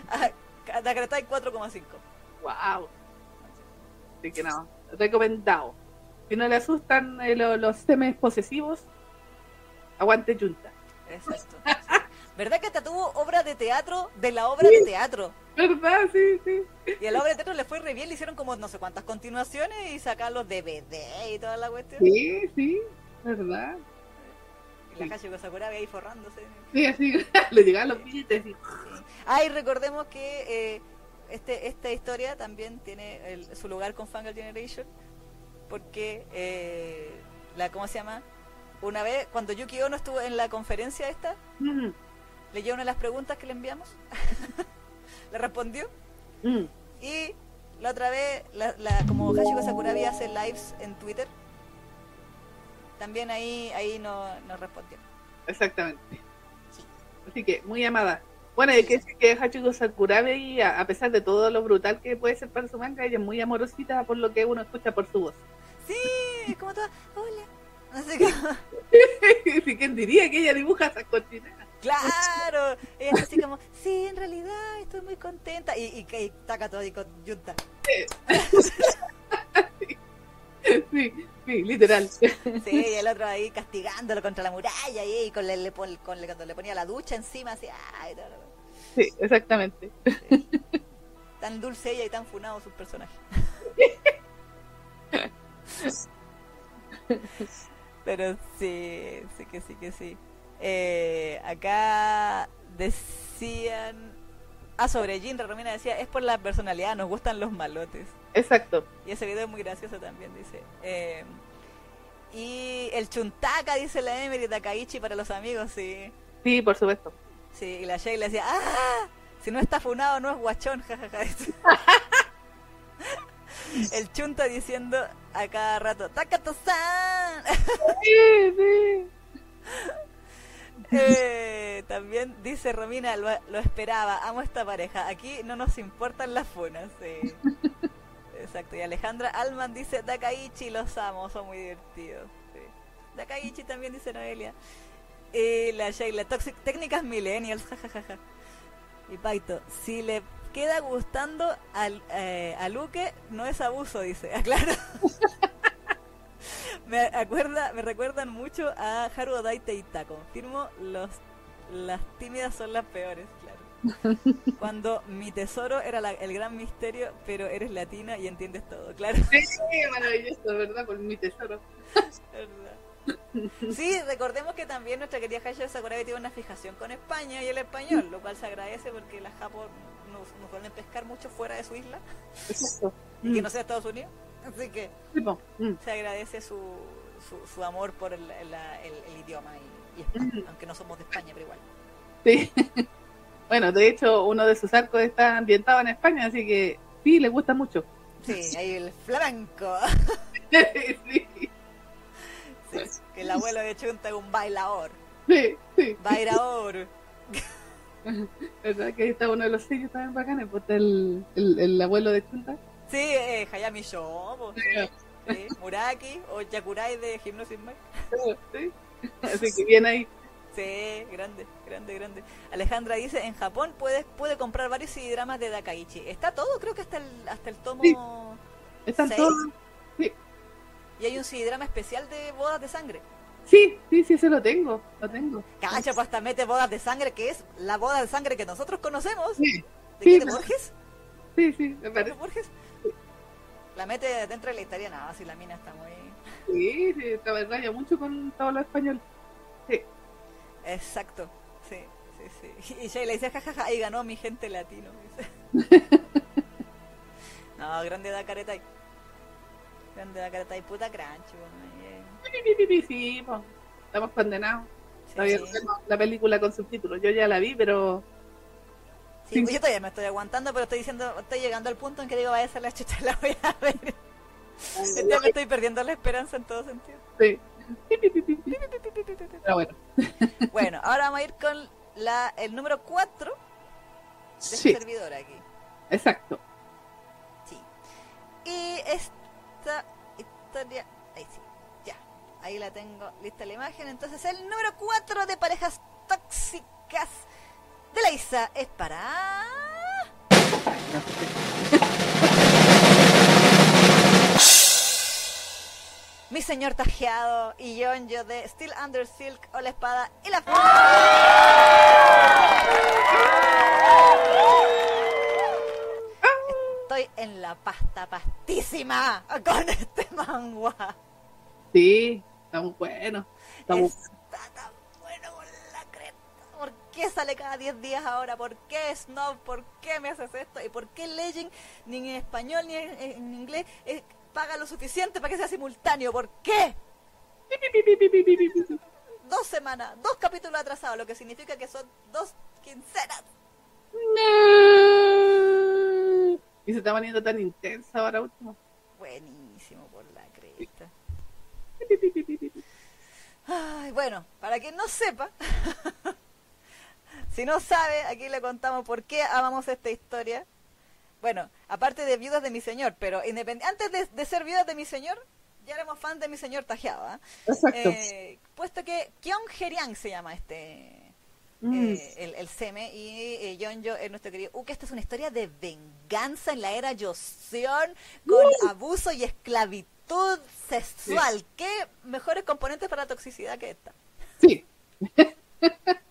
<laughs> a Dakaretai 4,5. Wow. Así que no, recomendado. Si no le asustan eh, lo- los semes posesivos, aguante junta. Exacto. <laughs> sí. ¿Verdad que hasta tuvo obra de teatro de la obra de teatro? ¿Verdad? Sí, sí. Y a la obra de teatro le fue re bien, le hicieron como no sé cuántas continuaciones y sacaron los DVD y toda la cuestión. Sí, sí, ¿verdad? Y la Hashiko Sakurabe ahí forrándose. Sí, así <laughs> le llegaban los billetes y... Ah, y recordemos que eh, este, esta historia también tiene el- su lugar con Fangirl Generation, porque eh, la, ¿cómo se llama? Una vez, cuando Yuki Ono estuvo en la conferencia esta, leyó una de las preguntas que le enviamos, <laughs> le respondió, mm. y la otra vez, la, la- como Hashiko Sakurabe hace lives en Twitter, también ahí, ahí no- nos respondió. Exactamente. Así que, muy amada. Bueno, hay que decir que Hachiko Sakurabe, y a, a pesar de todo lo brutal que puede ser para su manga, ella es muy amorosita por lo que uno escucha por su voz. Sí, es como toda, hola. Así que, ¿Y quién diría que ella dibuja esas cochinadas? Claro, <laughs> ella está así como, sí, en realidad estoy muy contenta. Y, y, y taca todo y con yunta. Sí, sí, literal. Sí, y el otro ahí castigándolo contra la muralla y, con, le, le pon- con le- cuando le ponía la ducha encima, así, ay, todo Sí, exactamente. tan dulce ella y tan funado sus personajes. <laughs> Pero sí, sí que sí que sí. Eh, acá decían. Ah, sobre Jinra Romina decía: es por la personalidad, nos gustan los malotes. Exacto. Y ese video es muy gracioso también, dice. Eh, y el Chuntaka, dice la Emery Takaichi para los amigos, sí. Sí, por supuesto. Sí, y la Sheila decía, ¡ah! Si no está funado, no es guachón, <laughs> jajaja. <laughs> El Chunta diciendo a cada rato, ¡Takato-san! Sí, sí. <laughs> Eh, también dice Romina, lo, esperaba, amo esta pareja. Aquí no nos importan las funas. sí. Exacto. Y Alejandra Alman dice, Takaichi, los amo, son muy divertidos. sí. Takaichi también dice Noelia. Y la Sheila, toxic, técnicas millennials, jajajaja. Y Paito, si le queda gustando al, eh, a Luque, no es abuso, dice. <laughs> Ah, claro. Me acuerda, me recuerdan mucho a Haru Odaite y Ta. Confirmo, los, las tímidas son las peores, claro. <laughs> Cuando mi tesoro era la- el gran misterio, pero eres latina y entiendes todo, claro. Sí, maravilloso, ¿verdad? Por mi tesoro. ¿Verdad? <laughs> Sí, recordemos que también nuestra querida Haya Sakurai tiene una fijación con España y el español, lo cual se agradece porque las Japón no, no suelen pescar mucho fuera de su isla Exacto. y que Mm, no sea Estados Unidos. Así que. Mm. se agradece su, su, su amor por el, el- el- el idioma y, y España, Mm. aunque no somos de España, pero igual. Sí. <laughs> Bueno, de hecho, uno de sus arcos está ambientado en España, así que sí, le gusta mucho. Sí, <laughs> ahí el flamenco. <laughs> Sí, Sí, que el abuelo de Chunta es un bailador. sí, sí. Bailador. ¿Verdad que ahí está uno de los sellos también bacanes? Pues el, el abuelo de Chunta. Sí, eh, Hayami Show, po, sí, sí, Muraki o Yakurai de Hypnosis Mike. Sí. Así que bien ahí. Sí, grande, grande, grande. Alejandra dice, en Japón puedes puede comprar varios CD-dramas de Dakaichi. Está todo, creo que hasta el, hasta el tomo... Sí. Están todos. Y hay un CD-drama especial de bodas de sangre. Sí, sí, sí, se lo tengo. Lo tengo. Cacha, pues hasta mete bodas de sangre, que es la boda de sangre que nosotros conocemos. Sí, ¿De sí, Borges? sí, sí, me ¿De parece. Borges? La mete dentro de la historia, no, si la mina está muy... Sí, sí, te raya mucho con todo lo español. Sí. Exacto, sí, sí, sí. Y Sheila dice, jajaja, ahí ganó mi gente latino. <laughs> no, grande Dakaretai. Grande Dakaretai, puta crancho. Pi, pi, pi, Sí, pues, estamos condenados. La película con subtítulos. Yo ya la vi, pero Sí, Sí. pues yo todavía me estoy aguantando, pero estoy diciendo, estoy llegando al punto en que digo, vaya a ser la chucha, <laughs> la voy a ver. Ya me estoy perdiendo la esperanza en todo sentido. sí. Pero bueno, <laughs> Bueno, ahora vamos a ir con la, el número 4 de sí, servidor aquí. exacto. Y esta historia... Ahí sí, ya. Ahí la tengo lista la imagen. Entonces el número 4 de parejas tóxicas de la Isa es para... Mi señor tajeado y yo de Still Under Silk o la espada y la Estoy en la pasta pastísima con este manga. Sí, está muy bueno. Está, muy... tan qué sale cada 10 días ahora? ¿Por qué Snow? ¿Por qué me haces esto? ¿Y por qué Legend ni en español ni en, inglés? paga lo suficiente para que sea simultáneo. ¿Por qué? dos semanas, dos capítulos atrasados, lo que significa que son dos quincenas. Y se está poniendo tan intensa ahora último. Buenísimo por la cresta. Ay, bueno, para quien no sepa, <laughs> si no sabe, aquí le contamos por qué amamos esta historia bueno, aparte de Viudas de mi Señor, pero antes de, ser Viudas de mi Señor, ya éramos fan de mi Señor Tajeado. ¿ah? Exacto. Eh, puesto que Kion Herian se llama este, mm. eh, el, el, Seme, y eh, Yonjo es nuestro querido. Uh, que esta es una historia de venganza en la era Joseon, con uh. abuso y esclavitud sexual. ¿Qué mejores componentes para la toxicidad que esta? Sí. <laughs>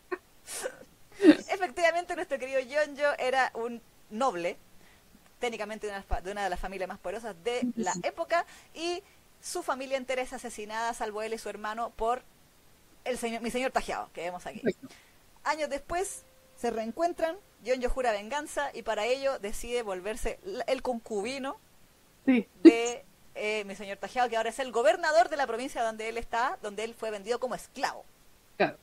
Efectivamente, nuestro querido Yonjo era un noble técnicamente de una, de una de las familias más poderosas de la época, y su familia entera es asesinada, salvo él y su hermano, por el señor, mi señor Tajeado, que vemos aquí. Años después se reencuentran, John jura venganza y para ello decide volverse el concubino de eh, mi señor Tajeado, que ahora es el gobernador de la provincia donde él está, donde él fue vendido como esclavo. Claro.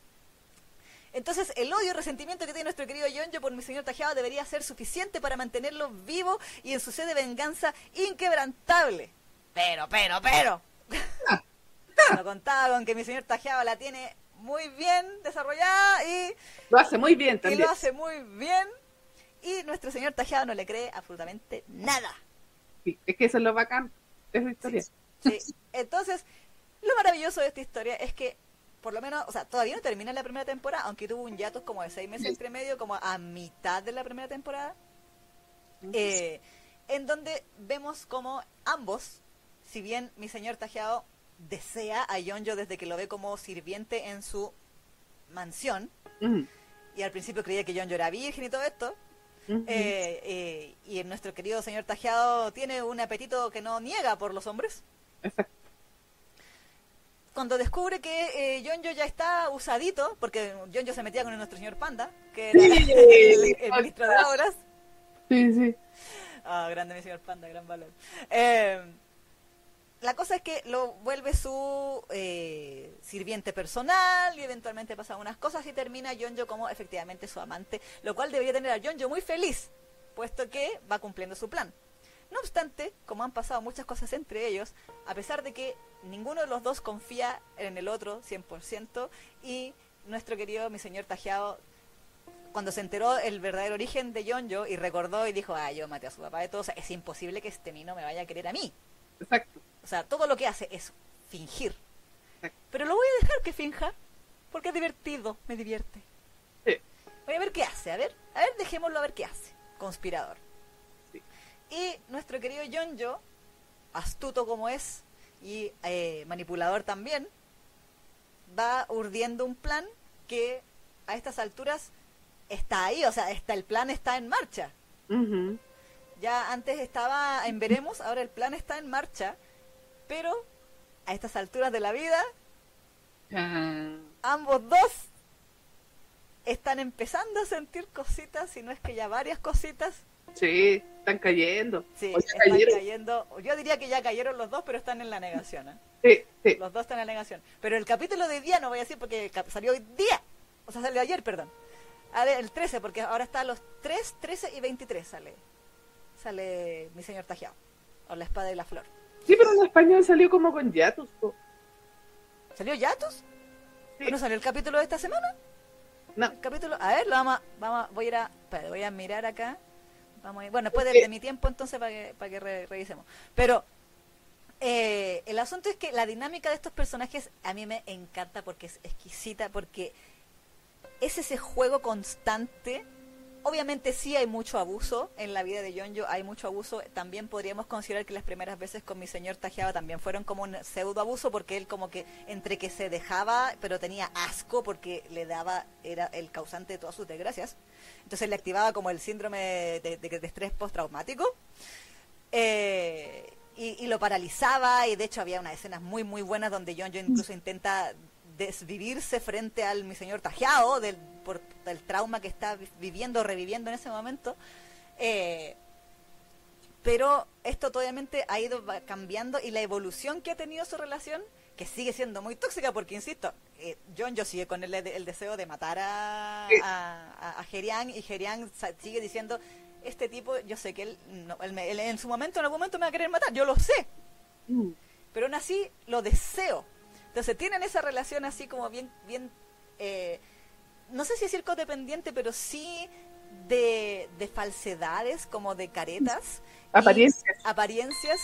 Entonces, el odio y resentimiento que tiene nuestro querido Yonjo por mi señor Tajeado debería ser suficiente para mantenerlo vivo y en su sed de venganza inquebrantable. Pero, pero, pero. no contaba con que mi señor Tajeado la tiene muy bien desarrollada y. Lo hace muy bien también. Y lo hace muy bien. Y nuestro señor Tajeado no le cree absolutamente nada. Sí, es que eso es lo bacán de esta historia. sí. Entonces, lo maravilloso de esta historia es que por lo menos, o sea, todavía no termina la primera temporada, aunque tuvo un hiatus como de seis meses entre medio, como a mitad de la primera temporada, eh, en donde vemos como ambos, si bien mi señor Tajeado desea a Yonjo desde que lo ve como sirviente en su mansión, y al principio creía que Yonjo era virgen y todo esto, eh, eh, y nuestro querido señor Tajeado tiene un apetito que no niega por los hombres. Exacto cuando descubre que eh, Yonjo ya está usadito, porque Yonjo se metía con nuestro señor Panda, que era <laughs> el, ministro de obras. Sí, sí. Ah, grande mi señor Panda, gran valor. Eh, la cosa es que lo vuelve su eh, sirviente personal y eventualmente pasan unas cosas y termina Yonjo como efectivamente su amante, lo cual debería tener a Yonjo muy feliz, puesto que va cumpliendo su plan. No obstante, como han pasado muchas cosas entre ellos, a pesar de que ninguno de los dos confía en el otro 100% y nuestro querido mi señor Tajeado cuando se enteró el verdadero origen de Yonjo y recordó y dijo, ah, yo maté a su papá de todo, o sea, es imposible que este niño me vaya a querer a mí. Exacto. O sea, todo lo que hace es fingir. Pero lo voy a dejar que finja, porque es divertido, me divierte. Sí. Voy a ver qué hace, a ver, a ver, dejémoslo a ver qué hace. Conspirador. Y nuestro querido Yonjo, astuto como es y eh, manipulador también, va urdiendo un plan que a estas alturas está ahí, o sea, está, el plan está en marcha. Ya antes estaba en veremos, ahora el plan está en marcha, pero a estas alturas de la vida, ambos dos están empezando a sentir cositas, si no es que ya varias cositas, Sí, están cayendo. Sí, están cayendo. Yo diría que ya cayeron los dos, pero están en la negación. ¿eh? Sí, sí. Los dos están en la negación. Pero el capítulo de día no voy a decir porque salió hoy día. O sea, salió ayer, perdón. A ver, el 13, porque ahora está los 3, 13 y 23 sale. Sale mi señor Tajeado. O la espada y la flor. Sí, pero en español salió como con Yatus. ¿Salió Yatus? Sí. ¿No salió el capítulo de esta semana? No. capítulo, a ver, lo vamos, vamos voy a ir a, voy a mirar acá Vamos a ir- Bueno, después de, de mi tiempo, entonces, para que, para que re- revisemos. Pero eh, el asunto es que la dinámica de estos personajes a mí me encanta porque es exquisita, porque es ese juego constante. Obviamente sí hay mucho abuso en la vida de Yonjo, hay mucho abuso. También podríamos considerar que las primeras veces con mi señor Tajeaba también fueron como un pseudo abuso porque él como que entre que se dejaba, pero tenía asco porque le daba, era el causante de todas sus desgracias. Entonces le activaba como el síndrome de, estrés postraumático. Eh, y, lo paralizaba y de hecho había unas escenas muy muy buenas donde Yonjo incluso intenta desvivirse frente al mi señor Tajeado del, por el trauma que está vi- viviendo, reviviendo en ese momento. Eh, pero esto obviamente ha ido cambiando y la evolución que ha tenido su relación, que sigue siendo muy tóxica, porque insisto, eh, Yonjo sigue con el, el deseo de matar a, a, a, Gerian y Gerian sigue diciendo, este tipo, yo sé que él, no- él me- él en su momento, en algún momento me va a querer matar, yo lo sé, Mm. pero aún así lo deseo. Entonces tienen esa relación así como bien, bien, eh, no sé si decir codependiente, pero sí de, de falsedades, como de caretas. y Apariencias. apariencias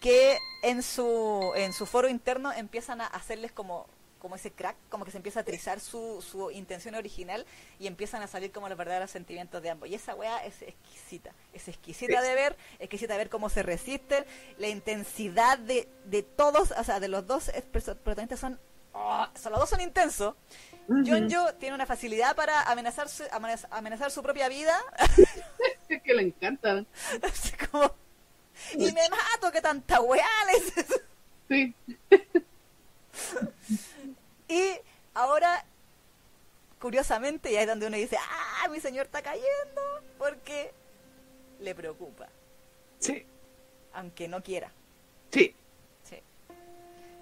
que en su, en su foro interno empiezan a hacerles como como ese crack, como que se empieza a trizar su, su intención original y empiezan a salir como los verdaderos sentimientos de ambos. Y esa weá es exquisita, es exquisita de ver, exquisita de ver cómo se resisten, la intensidad de, de todos, o sea, de los dos protagonistas son, oh, son- los dos son intensos. Ujú. Yonjo tiene una facilidad para amenazar su, amenaz- amenazar su propia vida, <laughs> Es que le encantan. así <laughs> como, y me mato, que tanta weá les- Sí. <laughs> Y ahora, curiosamente, y ahí es donde uno dice, ah, mi señor está cayendo, porque le preocupa, Sí. aunque no quiera. Sí. Sí.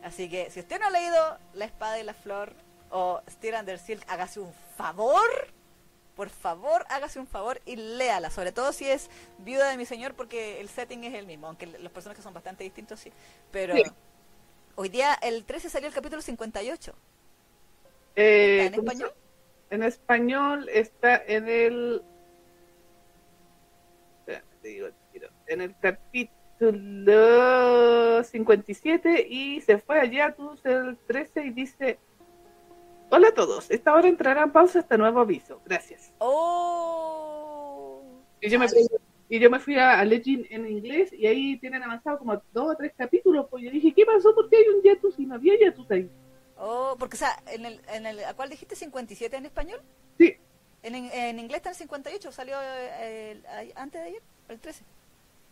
Así que, si usted no ha leído La Espada y la Flor o Steel Under Silk, hágase un favor, por favor, hágase un favor y léala, sobre todo si es viuda de mi señor, porque el setting es el mismo, aunque los personajes son bastante distintos, sí. Pero Sí. hoy día, el 13 salió el capítulo 58. Eh, ¿Está en ¿cómo español? En español está en el. Te digo el tiro. En el capítulo 57 y se fue a Yatus el 13 y dice: Hola a todos, esta hora entrará en pausa este nuevo aviso. Gracias. ¡Oh! Y yo me, Vale. y yo me fui a, a Legend en inglés y ahí tienen avanzado como dos o tres capítulos. Pues yo dije: ¿Qué pasó? ¿Por qué hay un Yatus y no había Yatus ahí? Oh, porque, o sea, en el, en el, ¿a cuál dijiste 57 en español? Sí, En, en, inglés está el 58, salió eh, el- antes de ayer, el 13.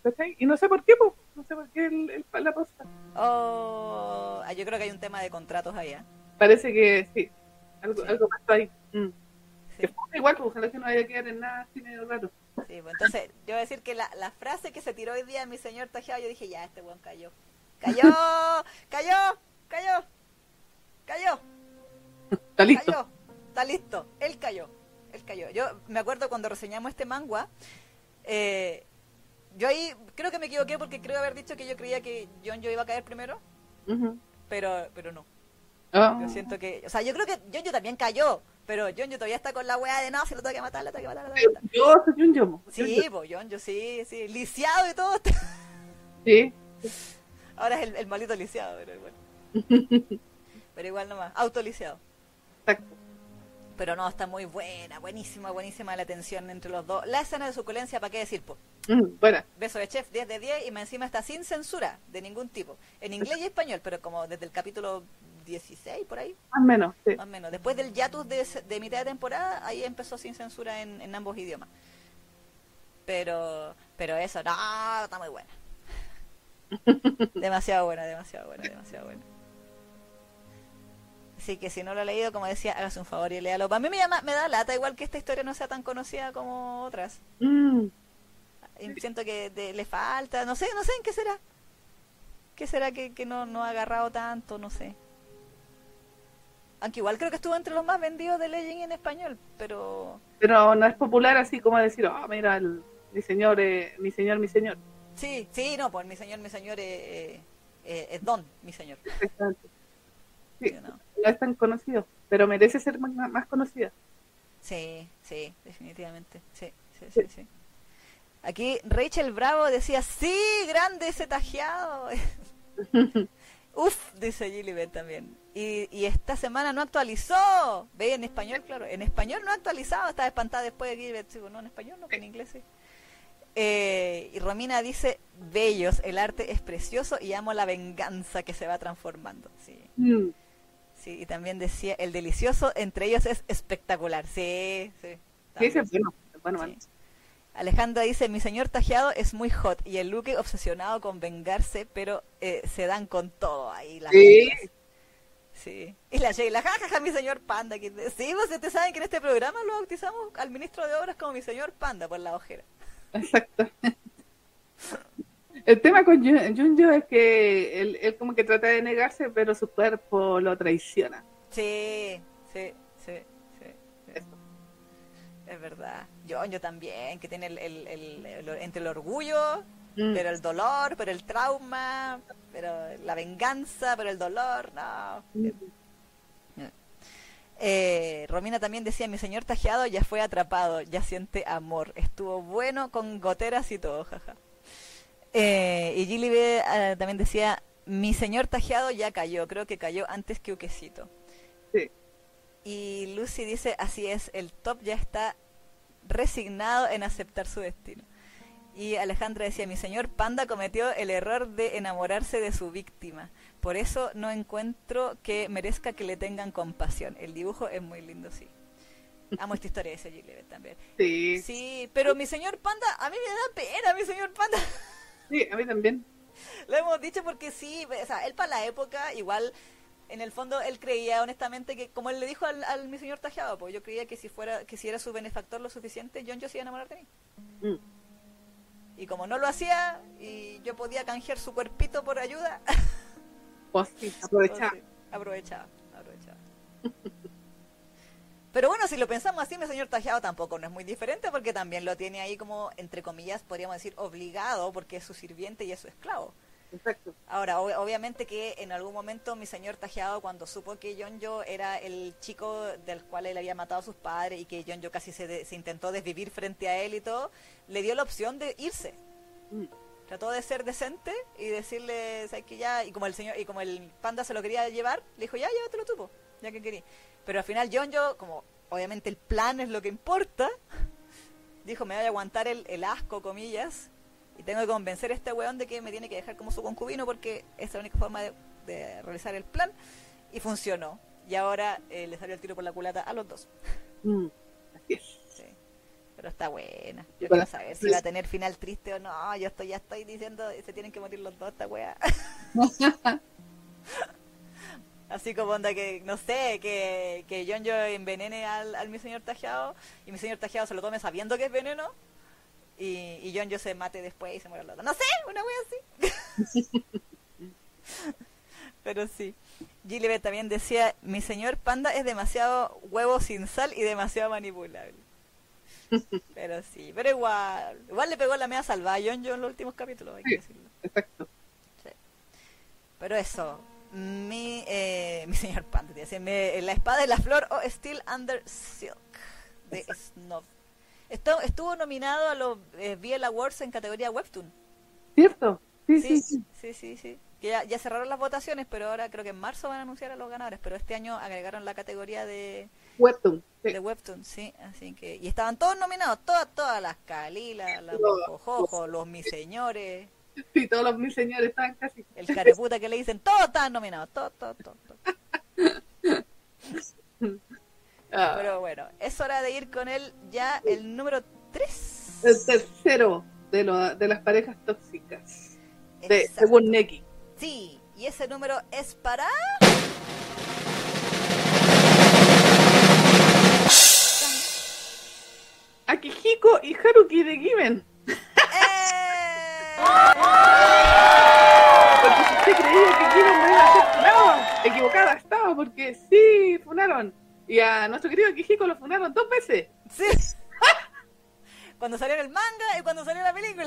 ¿cachai? Y no sé por qué. No sé por qué el, el- la pausa. Oh, ah, yo creo que hay un tema de contratos allá. Parece que sí. Algo, Sí. algo pasó ahí. Mm. Sí, Que fue igual, pues ojalá que no vaya a quedar en nada así medio raro. sí, pues, entonces, yo voy a decir que la, la frase que se tiró hoy día mi señor Tajeado, yo dije, ya, este weón cayó. ¡Cayó! ¡Cayó! ¡Cayó! ¡Cayó! Está listo. Cayó, está listo, él cayó, él cayó. Yo me acuerdo cuando reseñamos este manga, eh, yo ahí creo que me equivoqué porque creo haber dicho que yo creía que John iba a caer primero, pero pero no. Yo siento que, o sea, yo creo que John también cayó, pero John todavía está con la weá de no, si lo tengo que matar, lo tengo que matar, lo tengo que matar. Yo soy yomo. Sí, pues John, sí, sí, lisiado y todo. Sí. Ahora es el, el maldito lisiado, pero igual. <laughs> Pero igual nomás, autolisiado. Exacto. Pero no, está muy buena, buenísima, buenísima la tensión entre los dos. La escena de suculencia, ¿para qué decir? Po? Mm, buena. Beso de chef 10 de 10 y más encima está sin censura de ningún tipo. En inglés y español, pero como desde el capítulo 16 por ahí, Más o menos. Sí. más menos. Después del hiatus de, de mitad de temporada, ahí empezó sin censura en, en ambos idiomas. Pero, pero eso, no, está muy buena. <laughs> demasiado buena, demasiado buena, demasiado buena. Así que si no lo ha leído, como decía, hágase un favor y léalo. Para mí me, llama, me da lata, igual que esta historia no sea tan conocida como otras. Mm, siento que de- le falta, no sé, no sé en qué será. ¿Qué será que, que no, no ha agarrado tanto? No sé. Aunque igual creo que estuvo entre los más vendidos de Legend en español, pero Pero no es popular así como decir, oh, mira, el- mi señor, eh, mi señor, mi señor. sí, sí, no, pues mi señor, mi señor eh, eh, es Don, mi señor. Exactamente. Sí, Sí, no. no es tan conocido, pero merece ser más, más conocida. sí, sí, definitivamente. Sí, sí, sí, sí. Aquí Rachel Bravo decía, sí, grande ese tajeado. <laughs> Uf, dice Gilibert también. Y, y, esta semana no actualizó. Ve en español, claro. En español no ha actualizado. Estaba espantada después de Gilibert. Digo, no, en español no, en inglés sí. Eh, y Romina dice, bellos, el arte es precioso y amo la venganza que se va transformando. Sí. Mm. Sí, y también decía, el delicioso entre ellos es espectacular. Sí, sí. Sí, sí, bueno, bueno, Sí. Alejandra dice, mi señor tajeado es muy hot y el Luque obsesionado con vengarse, pero eh, se dan con todo ahí. Las Sí. Sí. Y la Sheila, jajaja, mi señor panda. que- Sí, vos ustedes saben que en este programa lo bautizamos al ministro de Obras como mi señor panda por la ojera. Exacto. El tema con Jun- Junjo es que él, él como que trata de negarse, pero su cuerpo lo traiciona. Sí, sí, sí, sí. sí. Es verdad. Yo, yo también, que tiene el, el- el- el- entre el orgullo, Mm. pero el dolor, pero el trauma, pero la venganza, pero el dolor, no. Mm. Eh, Romina también decía, mi señor tajeado ya fue atrapado, ya siente amor, estuvo bueno con goteras y todo, jaja. Eh, y Gilly B, eh, también decía, mi señor tajeado ya cayó, creo que cayó antes que Uquecito. Sí. Y Lucy dice, así es, el top ya está resignado en aceptar su destino. Y Alejandra decía, mi señor Panda cometió el error de enamorarse de su víctima. Por eso no encuentro que merezca que le tengan compasión. El dibujo es muy lindo, sí. Amo esta historia, dice Gillian también. Sí, sí, Sí, pero mi señor Panda, a mí me da pena, mi señor Panda. a mí también. Lo hemos dicho porque sí, o sea, él para la época, igual, en el fondo, él creía honestamente que, como él le dijo al, al mi señor Tajeado, pues yo creía que si fuera, que si era su benefactor lo suficiente, John yo se iba a enamorar de mí. Mm. Y como no lo hacía, y yo podía canjear su cuerpito por ayuda, <laughs> Pues sí, aprovechar. entonces, aprovechaba, aprovechaba. <laughs> Pero bueno, si lo pensamos así, mi señor Tajeado tampoco no es muy diferente porque también lo tiene ahí como, entre comillas, podríamos decir, obligado porque es su sirviente y es su esclavo. Exacto. Ahora, ob- obviamente que en algún momento mi señor Tajeado, cuando supo que John Yo era el chico del cual él había matado a sus padres y que John Yo casi se, de- se intentó desvivir frente a él y todo, le dio la opción de irse. Mm. Trató de ser decente y decirle, ¿sabes que ya? Y como el señor y como el panda se lo quería llevar, le dijo, ya, llévatelo tú, po, ya que quería. Pero al final John Yo, como obviamente el plan es lo que importa, <laughs> dijo, me voy a aguantar el, el asco, comillas, y tengo que convencer a este weón de que me tiene que dejar como su concubino porque esa es la única forma de, de realizar el plan. Y funcionó. Y ahora eh, le salió el tiro por la culata a los dos. Mm. Así es. Sí. Pero está buena. Yo Bueno, quiero saber si va a tener final triste o no. Yo estoy ya estoy diciendo, se tienen que morir los dos, esta wea. <laughs> Así como onda que, no sé, que, que John yo envenene al, al mi señor tajeado y mi señor tajeado se lo tome sabiendo que es veneno y, y John yo se mate después y se muera el otro. No sé, una wea así. <laughs> Pero sí. Gilbert también decía, mi señor panda es demasiado huevo sin sal y demasiado manipulable. <laughs> Pero sí, pero igual, igual le pegó la media salvada a John yo en los últimos capítulos, hay que decirlo. Exacto. Pero eso, mi, eh, mi señor Panda, decía, la espada de la flor o Still Under Silk de Exacto. Snob. Estuvo nominado a los eh, BL Awards en categoría Webtoon. ¿Cierto? Sí, Sí, sí, sí. sí, sí. Que ya, ya cerraron las votaciones, pero ahora creo que en marzo van a anunciar a los ganadores. Pero este año agregaron la categoría de, Webtoon. Sí. de Webtoon, sí. Así que y estaban todos nominados, todas, todas las Kalila, las los mis señores, Sí, todos los mis señores estaban casi. el careputa que le dicen, todos estaban nominados, todos, todos, todos. todos. <laughs> Ah, Pero bueno, es hora de ir con el ya el número 3. el tercero de, lo, de las parejas tóxicas. De, según Neki. Sí, y ese número es para... Akihiko y Haruki de Given. ¡Eh! Porque si usted creía que Given no iba a ser funado, equivocada estaba, porque sí, funaron. Y a nuestro querido Akihiko lo funaron dos veces. Sí. <laughs> Cuando salió en el manga y cuando salió la película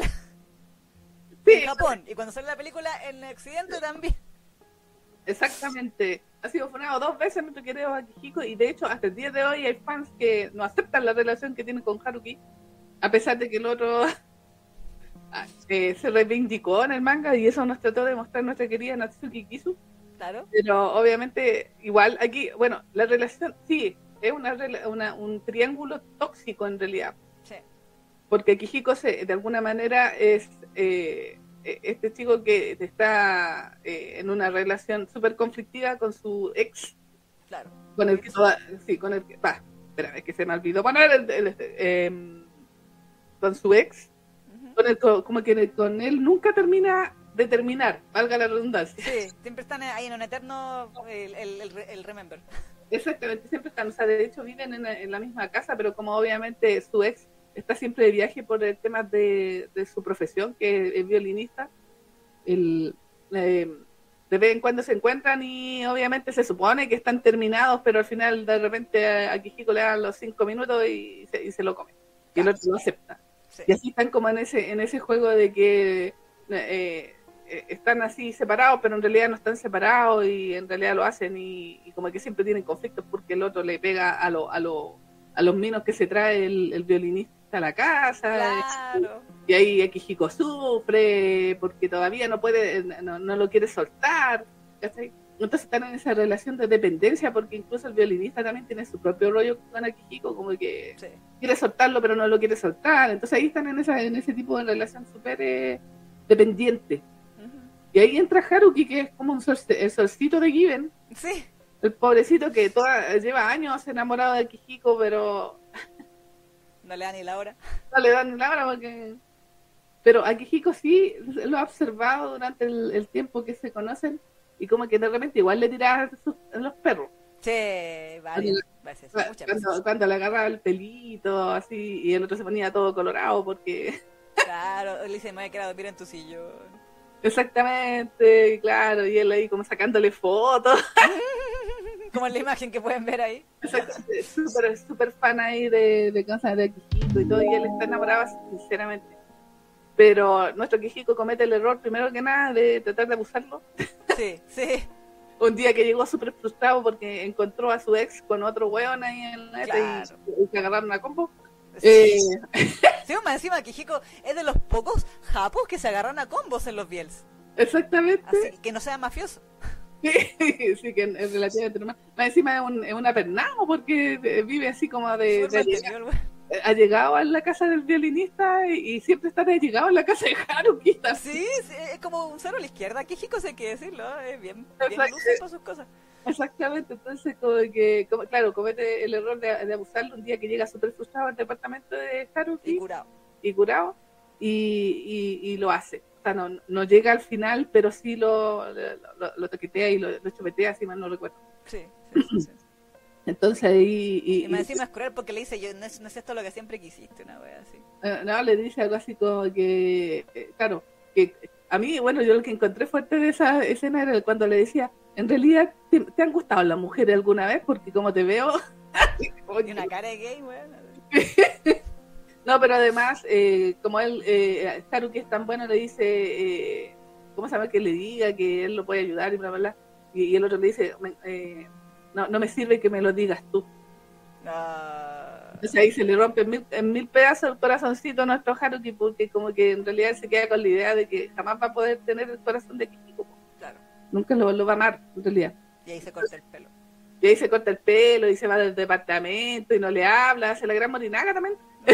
Sí, en Japón. Y cuando salió la película en Occidente también. exactamente. Ha sido funado dos veces nuestro querido Akihiko y de hecho hasta el día de hoy hay fans que no aceptan la relación que tienen con Haruki, a pesar de que el otro <laughs> ah, eh, se reivindicó en el manga y eso nos trató de mostrar nuestra querida Natsuki Kisu. Claro. Pero obviamente, igual aquí, bueno, la relación, sí, es una, una un triángulo tóxico en realidad. Sí. Porque Kijiko se, de alguna manera es eh, e, este chico que está eh, en una relación súper conflictiva con su ex. Claro. Con el que toda, sí, con el que, va, espera, es que se me olvidó poner el, el, este, em, con su ex, con el, como que con él nunca termina de terminar, valga la redundancia. Sí, siempre están ahí en un eterno el, el, el, el remember. Exactamente, siempre están, o sea, de hecho viven en, en la misma casa, pero como obviamente su ex está siempre de viaje por el tema de, de su profesión, que es violinista, el, eh, de vez en cuando se encuentran y obviamente se supone que están terminados, pero al final de repente a, Kijiko le dan los cinco minutos y se, y se lo come, y el otro lo acepta. Sí. Y así están como en ese, en ese juego de que eh, están así separados, pero en realidad no están separados y en realidad lo hacen y, y como que siempre tienen conflictos porque el otro le pega a, lo, a, lo, a los minos que se trae el, el violinista a la casa. Claro. Y ahí Akihiko sufre porque todavía no puede, no, no lo quiere soltar. ¿cachai? Entonces están en esa relación de dependencia porque incluso el violinista también tiene su propio rollo con Akihiko, como que Sí. quiere soltarlo pero no lo quiere soltar. Entonces ahí están en, esa, en ese tipo de relación súper eh, dependiente. Y ahí entra Haruki, que es como un solcito de Given, Sí. el pobrecito que toda, lleva años enamorado de Akihiko, pero No le da ni la hora. no le dan ni la hora porque... Pero a Kijiko sí lo ha observado durante el, el tiempo que se conocen y como que de repente igual le tiraba a los perros. Sí, varias veces, muchas veces. Cuando, cuando le agarraba el pelito así y el otro se ponía todo colorado porque... Claro, le dice, me voy a quedar a dormir en tu sillón. Exactamente, claro, y él ahí como sacándole fotos. <laughs> Como en la imagen que pueden ver ahí. Exactamente, súper súper fan ahí de, de cosas de Kijiko y todo, y él está enamorado sinceramente. Pero nuestro Kijiko comete el error, primero que nada, de tratar de abusarlo. Sí, sí. Un día que llegó súper frustrado porque encontró a su ex con otro weón ahí en la Claro. y, y se agarraron a combo. Eh, <laughs> Sí, más encima Kijiko es de los pocos japos que se agarran a combos en los biels. exactamente. Así que no sea mafioso. <laughs> Sí, sí, que es relativamente normal. Más encima es un, es un apernado porque eh, vive así como de, de- güey. ha llegado a la casa del violinista y, y siempre está llegado a la casa de Haruki. Sí, sí, es como un cero a la izquierda. Kijiko sé qué decirlo, es bien, bien luce para sus cosas. Exactamente, entonces como que, como- claro, comete el error de, de abusarlo un día que llega súper frustrado al departamento de Y Haruki curado. y curado y, y, y lo hace. O sea, no, no llega al final, pero sí lo, lo, toquetea y lo, lo chupetea, si mal no recuerdo. Sí, sí, sí. sí. Entonces ahí... Y, y- encima es cruel porque le dice, yo no es, no es esto lo que siempre quisiste, una wea así. Eh, no, le dice algo así como que, eh, claro, que a mí, bueno, yo lo que encontré fuerte de esa escena era cuando le decía, en realidad, ¿te, te han gustado las mujeres alguna vez? Porque como te veo... <laughs> como Y que- una cara de gay, weón. <laughs> no, pero además, eh, como él, eh, Haruki es tan bueno, le dice, eh, ¿cómo se llama? Que le diga que él lo puede ayudar y bla, bla, bla. Y, y el otro le dice, "Me- eh, no, no me sirve que me lo digas tú. Ah, Entonces ahí se le rompe en mil, en mil pedazos el corazoncito a nuestro Haruki porque como que en realidad se queda con la idea de que jamás va a poder tener el corazón de Kikiko. claro. Nunca lo, lo va a amar, en realidad. Y ahí se corta el pelo. Y ahí se corta el pelo y se va del departamento y no le habla, hace la gran morinaga también. <laughs>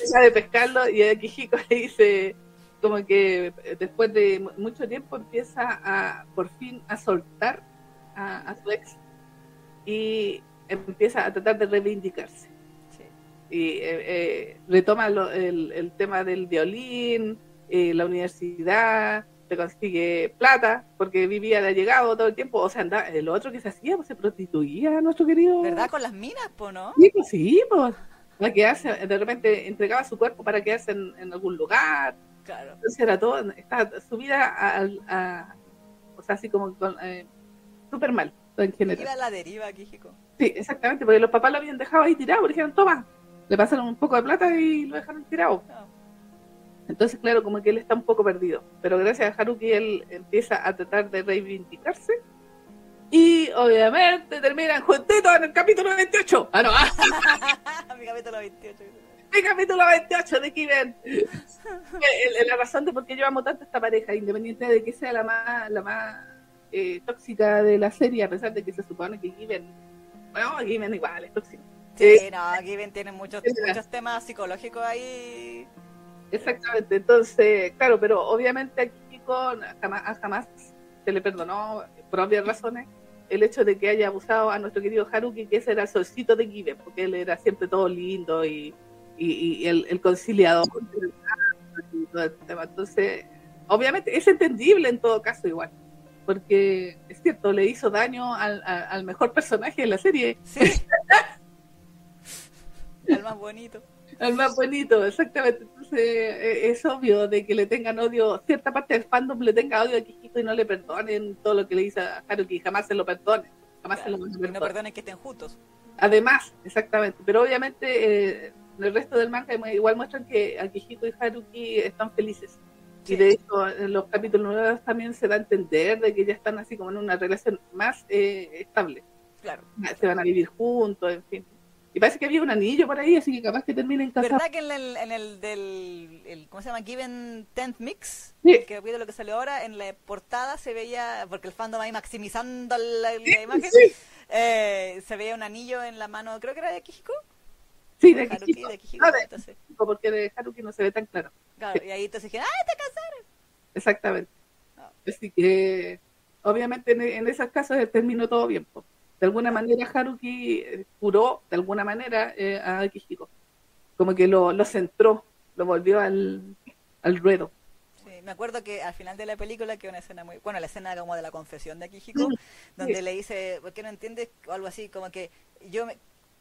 Deja de pescarlo y a Kijiko <laughs> le dice como que eh, después de mu- mucho tiempo empieza a por fin a soltar a, a su ex y empieza a tratar de reivindicarse. Sí. y eh, eh, retoma lo- el, el tema del violín, eh, la universidad, se consigue plata, porque vivía de llegado todo el tiempo, o sea, anda, el otro que se hacía, pues se prostituía, nuestro querido. ¿Verdad? Con las minas, po, ¿no? Sí, pues sí, pues. Para quedarse, de repente entregaba su cuerpo para quedarse en, en algún lugar, Claro. entonces era todo, estaba su vida a, a- o sea, así como con, eh, súper mal, en general. Iba a la deriva, Kijiko. Sí, exactamente, porque los papás lo habían dejado ahí tirado, porque dijeron, toma, le pasaron un poco de plata y lo dejaron tirado. Entonces, claro, como que él está un poco perdido. Pero gracias a Haruki él empieza a tratar de reivindicarse. Y obviamente terminan juntitos en el capítulo 28. Ah, no, ah, <laughs> Mi capítulo 28. Mi capítulo 28 de Kiven. la razón de por qué yo amo tanto a esta pareja, independiente de que sea la más, la más eh, tóxica de la serie, a pesar de que se supone que Kiven, bueno, Kiven igual es tóxico. Sí, eh, no, Kiven tiene muchos, muchos temas psicológicos ahí. Exactamente, entonces, claro, pero obviamente aquí con jamás, jamás se le perdonó, por obvias razones, el hecho de que haya abusado a nuestro querido Haruki, que ese era el solcito de Kiven, porque él era siempre todo lindo y, y, el, conciliador. Entonces, obviamente es entendible en todo caso igual, porque es cierto, le hizo daño al, al mejor personaje de la serie. Sí. <laughs> al más bonito. Al más bonito, exactamente. Entonces e, es obvio de que le tengan odio, cierta parte del fandom le tenga odio a Kijito y no le perdonen todo lo que le dice a Haruki, jamás se lo perdonen. Jamás se lo perdonen. No perdonen que estén juntos. Además, exactamente. Pero obviamente eh, el resto del manga igual muestran que Akihito y Haruki están felices. Y de hecho, en los capítulos nuevos también se da a entender de que ya están así como en una relación más eh, estable. Claro. Se van a vivir juntos, en fin. Y parece que había un anillo por ahí, así que capaz que terminen casados. ¿Verdad que en el, en el del, el, ¿cómo se llama? Given Tenth Mix, sí. que de lo que salió ahora, en la portada se veía, porque el fandom ahí maximizando la, imagen, eh, se veía un anillo en la mano, creo que era de Kijiko. Sí, de, Haruki, de Kijiko. entonces. porque de Haruki no se ve tan claro. Claro, y ahí entonces dijeron, ¡ah, te casaron! Exactamente. Así que, obviamente, en, en esos casos terminó todo bien. De alguna manera, Haruki eh, curó, de alguna manera, eh, a Kijiko. Como que lo, lo centró, lo volvió al, al ruedo. Sí, me acuerdo que al final de la película, que una escena muy. Bueno, la escena como de la confesión de Kijiko, donde le dice, ¿por qué no entiendes? O algo así, como que yo me,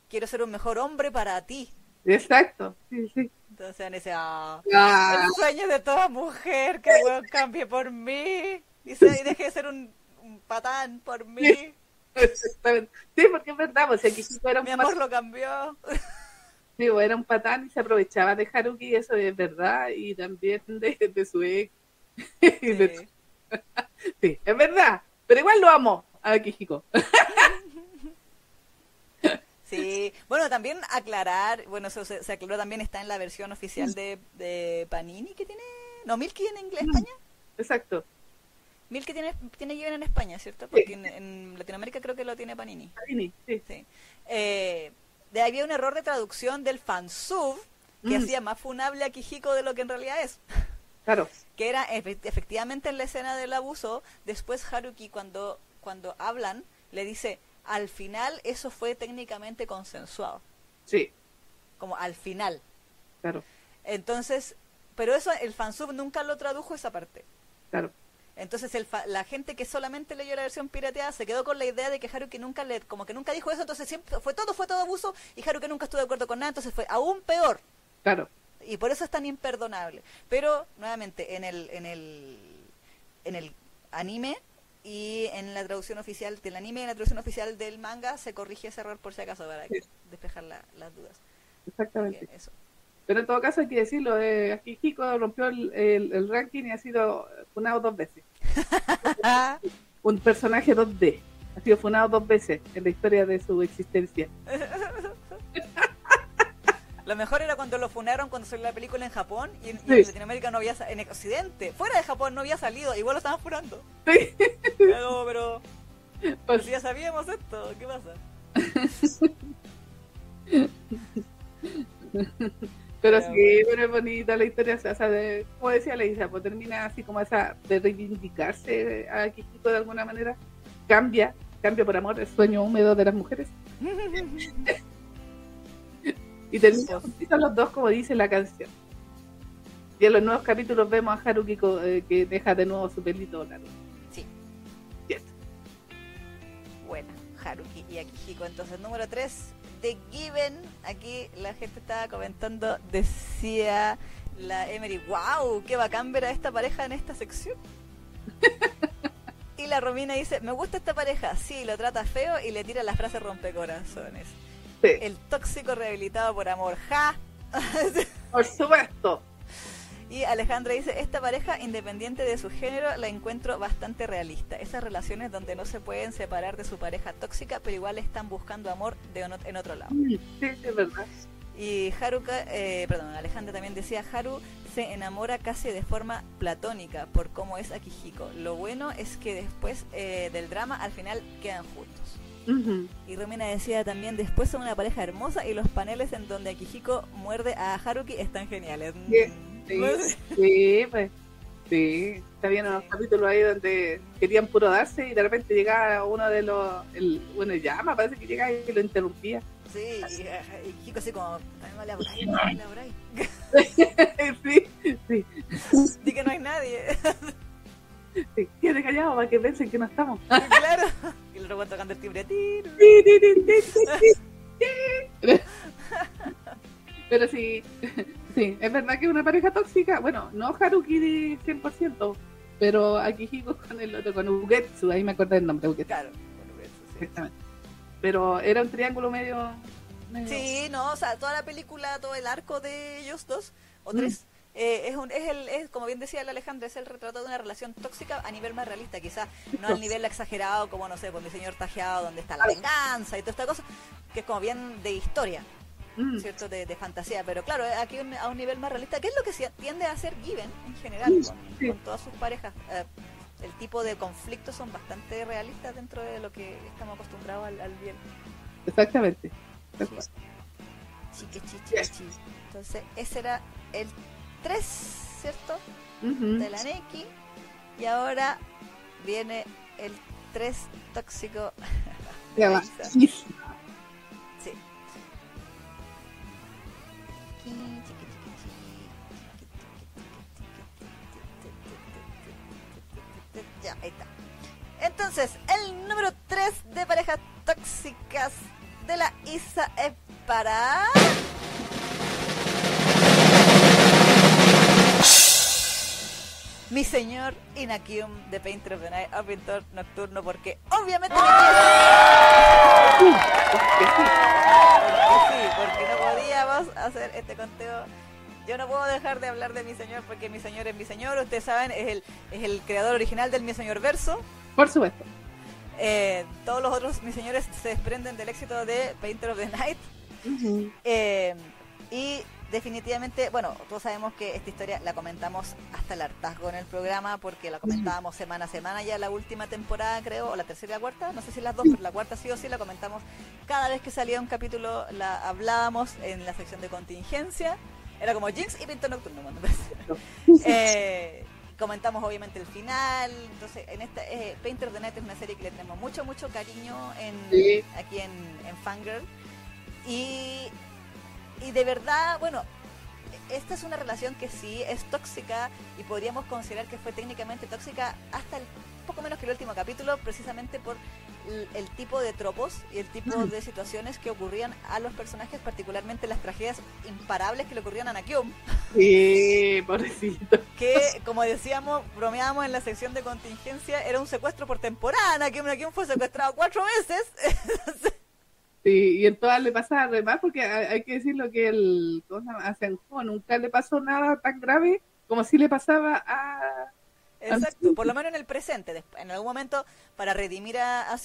quiero ser un mejor hombre para ti. Exacto, sí, sí. Entonces en ese, ah, el sueño de toda mujer que el cambie por mí y, y deje de ser un, patán por mí. Sí, porque es verdad, pues Kijiko era un Mi amor lo cambió. Sí, pues, era un patán y se aprovechaba de Haruki, eso es verdad, y también de, de su ex. <laughs> Sí. <laughs> sí, es verdad, pero igual lo amo a Kijiko. <laughs> Sí, bueno, también aclarar, bueno, eso se, aclaró también, está en la versión oficial de, de Panini que tiene, no, Milky en inglés, España. Exacto. Milky tiene, tiene en España, ¿cierto? Porque en, Latinoamérica creo que lo tiene Panini. Panini, sí. sí. Eh, de ahí había un error de traducción del fansub que hacía más funable a Kijiko de lo que en realidad es. Claro. <laughs> Que era efectivamente en la escena del abuso, después Haruki cuando, cuando hablan le dice, al final eso fue técnicamente consensuado. Sí. Como al final. Claro. Entonces, pero eso el fansub nunca lo tradujo esa parte. Claro. Entonces el la gente que solamente leyó la versión pirateada se quedó con la idea de que Haruki nunca le, como que nunca dijo eso, entonces siempre fue todo, fue todo abuso y Haruki nunca estuvo de acuerdo con nada, entonces fue aún peor. Claro. Y por eso es tan imperdonable. Pero nuevamente en el en el en el anime y en la traducción oficial del anime y en la traducción oficial del manga se corrige ese error por si acaso para despejar las dudas. Exactamente. Pero en todo caso hay que decirlo, eh, Akihiko rompió el, el, ranking y ha sido funado dos veces. <laughs> Un personaje 2D. Ha sido funado dos veces en la historia de su existencia. <laughs> Lo mejor era cuando lo funaron cuando salió la película en Japón y en, Latinoamérica no había en Occidente, fuera de Japón no había salido, igual lo estaban funando. Sí. Pero, <laughs> pero pues, ya sabíamos esto, ¿qué pasa? <laughs> Pero sí, pero es bonita la historia, o sea, de, como decía Leisa, pues termina así como esa de reivindicarse a Kikito de alguna manera, cambia, cambia por amor el sueño húmedo de las mujeres. <laughs> y termina los dos como dice la canción. Y en los nuevos capítulos vemos a Haruki eh, que deja de nuevo su pelito largo. Sí. Bueno, Haruki y Akihiko. Entonces, número 3, The Given. Aquí la gente estaba comentando, decía la Emery, wow, qué bacán ver a esta pareja en esta sección. <laughs> y la Romina dice, me gusta esta pareja, sí, lo trata feo y le tira las frases rompecorazones. El tóxico rehabilitado por amor, ja. <laughs> por supuesto. Y Alejandra dice, esta pareja, independiente de su género, la encuentro bastante realista. Esas relaciones donde no se pueden separar de su pareja tóxica, pero igual están buscando amor de en otro lado. Sí, es verdad. Y Haruka, eh, perdón, Alejandra también decía, Haru se enamora casi de forma platónica por cómo es Akihiko. Lo bueno es que después eh, del drama al final quedan juntos. Y Romina decía también, después son una pareja hermosa y los paneles en donde Akihiko muerde a Haruki están geniales. Sí, sí, pues. Sí, había unos capítulos ahí donde querían puro darse y de repente llegaba uno de los, el, bueno, llama, parece que llegaba y lo interrumpía. Sí, y, Kiko así como, no le por ahí, sí, sí. Di que no hay nadie. Sí, quede callado para que piensen que no estamos. <laughs> claro. El robot tocando el timbre. <laughs> Pero sí, sí, es verdad que es una pareja tóxica. Bueno, no Haruki de 100%, pero Akihiko con el otro, con Ugetsu, ahí me acordé el nombre, Ugetsu. Claro, con Ugetsu, sí. Exactamente. Pero era un triángulo medio, Sí, no, o sea, toda la película, todo el arco de ellos dos, o mm. Eh, es, un, es, el, es, como bien decía el Alejandro, es el retrato de una relación tóxica a nivel más realista, quizás no al nivel exagerado como, no sé, por mi señor tajeado, donde está la venganza y toda esta cosa, que es como bien de historia. Mm. ¿cierto? De, fantasía, pero claro, aquí a un nivel más realista, ¿qué es lo que se tiende a hacer Given en general con, todas sus parejas? Eh, el tipo de conflictos son bastante realistas dentro de lo que estamos acostumbrados al, bien. Exactamente. Chique, Entonces, ese era el 3, ¿cierto? De la Neki. Y ahora viene el 3 tóxico. sí. Ya, ahí está. Entonces, el número 3 de parejas tóxicas de la ISA es para... Mi señor Inakium de Painter of the Night, o pintor nocturno, porque obviamente porque sí, porque no podíamos hacer este conteo. Yo no puedo dejar de hablar de mi señor porque mi señor es mi señor. Ustedes saben, es el, es el creador original del mi señor verso. Por supuesto. Eh, todos los otros mis señores se desprenden del éxito de Painter of the Night. Eh, y definitivamente, bueno, todos sabemos que esta historia la comentamos hasta el hartazgo en el programa porque la comentábamos semana a semana ya la última temporada, creo, o la tercera y la cuarta, no sé si las dos, pero la cuarta sí o sí la comentamos cada vez que salía un capítulo, la hablábamos en la sección de contingencia. Era como Jinx y Pinto Nocturno, <laughs> eh, comentamos obviamente el final. Entonces, en esta eh, Painter the Night es una serie que le tenemos mucho, mucho cariño en, aquí en, en Fangirl. Y, y de verdad, bueno, esta es una relación que sí es tóxica y podríamos considerar que fue técnicamente tóxica hasta el poco menos que el último capítulo, precisamente por el, tipo de tropos y el tipo mm. de situaciones que ocurrían a los personajes, particularmente las tragedias imparables que le ocurrían a Nakyum. Sí, <laughs> pobrecito. Que, como decíamos, bromeábamos en la sección de contingencia, era un secuestro por temporada. Nakyum, Nakyum fue secuestrado cuatro veces. <laughs> Sí, y en todas le pasa además, porque hay, que decirlo que el a Senjo nunca le pasó nada tan grave como si le pasaba a Exacto, por lo menos en el presente. En algún momento, para redimir a, a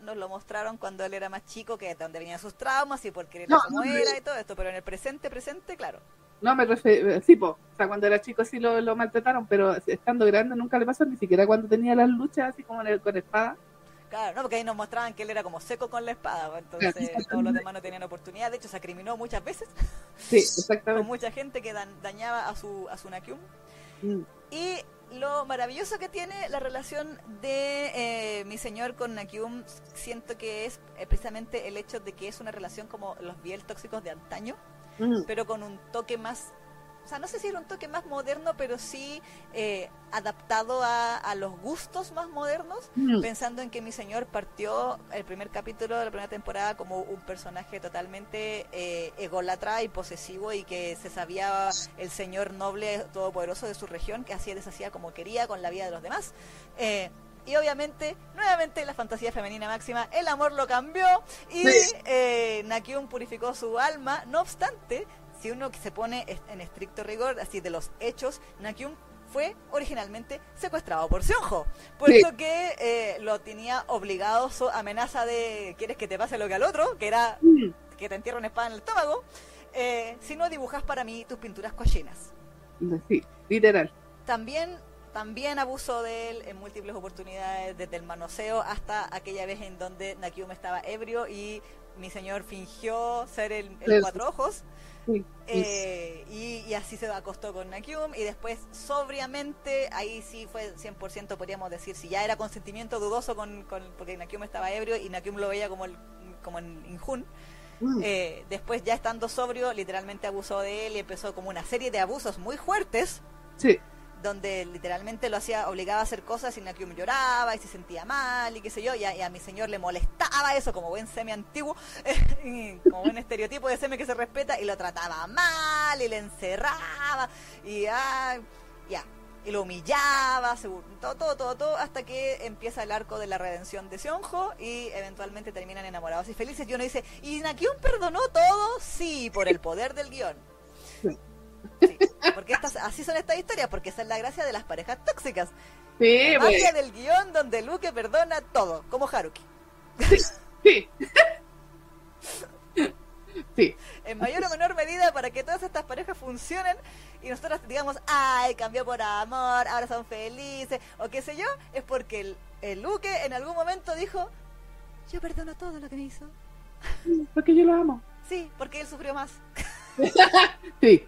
nos lo mostraron cuando él era más chico, que es donde venían sus traumas y porque era como era y todo esto, pero en el presente, presente, claro. No, me refiero, sí, po. o sea, cuando era chico sí lo, lo, maltrataron, pero estando grande nunca le pasó, ni siquiera cuando tenía las luchas así como con espada. Claro, no, porque ahí nos mostraban que él era como seco con la espada, entonces todos los demás no tenían oportunidad, de hecho se acriminó muchas veces. Sí, <laughs> exactamente. con mucha gente que dañaba a su, a su Nakyum. Mm. Y lo maravilloso que tiene la relación de eh, mi señor con Nakyum, siento que es eh, precisamente el hecho de que es una relación como los Biel tóxicos de antaño, mm. pero con un toque más o sea, no sé si era un toque más moderno, pero sí eh, adaptado a, los gustos más modernos, mm. pensando en que mi señor partió el primer capítulo de la primera temporada como un personaje totalmente eh, ególatra y posesivo y que se sabía el señor noble todopoderoso de su región, que hacía y deshacía como quería con la vida de los demás. Eh, y obviamente, nuevamente la fantasía femenina máxima, el amor lo cambió y eh, Nakyun purificó su alma. No obstante, si uno se pone en estricto rigor, así de los hechos, Nakyun fue originalmente secuestrado por Sionjo, puesto que eh, lo tenía obligado su amenaza de quieres que te pase lo que al otro, que era mm. que te entierre una espada en el estómago. eh, si no dibujas para mí tus pinturas cochinas. Sí, literal. También, también abuso de él en múltiples oportunidades, desde el manoseo hasta aquella vez en donde Nakium estaba ebrio y mi señor fingió ser el, el cuatro ojos. Eh, y, así se acostó con Nakium y después sobriamente, ahí sí fue 100% podríamos decir, si ya era consentimiento dudoso con, con porque Nakium estaba ebrio y Nakium lo veía como, el, como en Injun. Mm. Eh, después ya estando sobrio, literalmente abusó de él y empezó como una serie de abusos muy fuertes. Sí donde literalmente lo hacía, obligaba a hacer cosas y Nakium lloraba y se sentía mal y qué sé yo, y a, mi señor le molestaba eso como buen semi antiguo, <laughs> como buen estereotipo de semi que se respeta, y lo trataba mal y le encerraba y ya, y lo humillaba, todo, todo, todo, todo, hasta que empieza el arco de la redención de Sionjo y eventualmente terminan enamorados y felices. Y uno dice, ¿y Nakium perdonó todo? Sí, por el poder del guion porque estas, así son estas historias, porque esa es la gracia de las parejas tóxicas. Sí, la magia del guion donde Luke perdona todo, como Haruki. Sí. sí. En mayor o menor medida para que todas estas parejas funcionen y nosotros digamos, ay, cambió por amor, ahora son felices, o qué sé yo, es porque el, el Luke en algún momento dijo, yo perdono todo lo que me hizo. Porque yo lo amo. Sí, porque él sufrió más. <laughs> sí.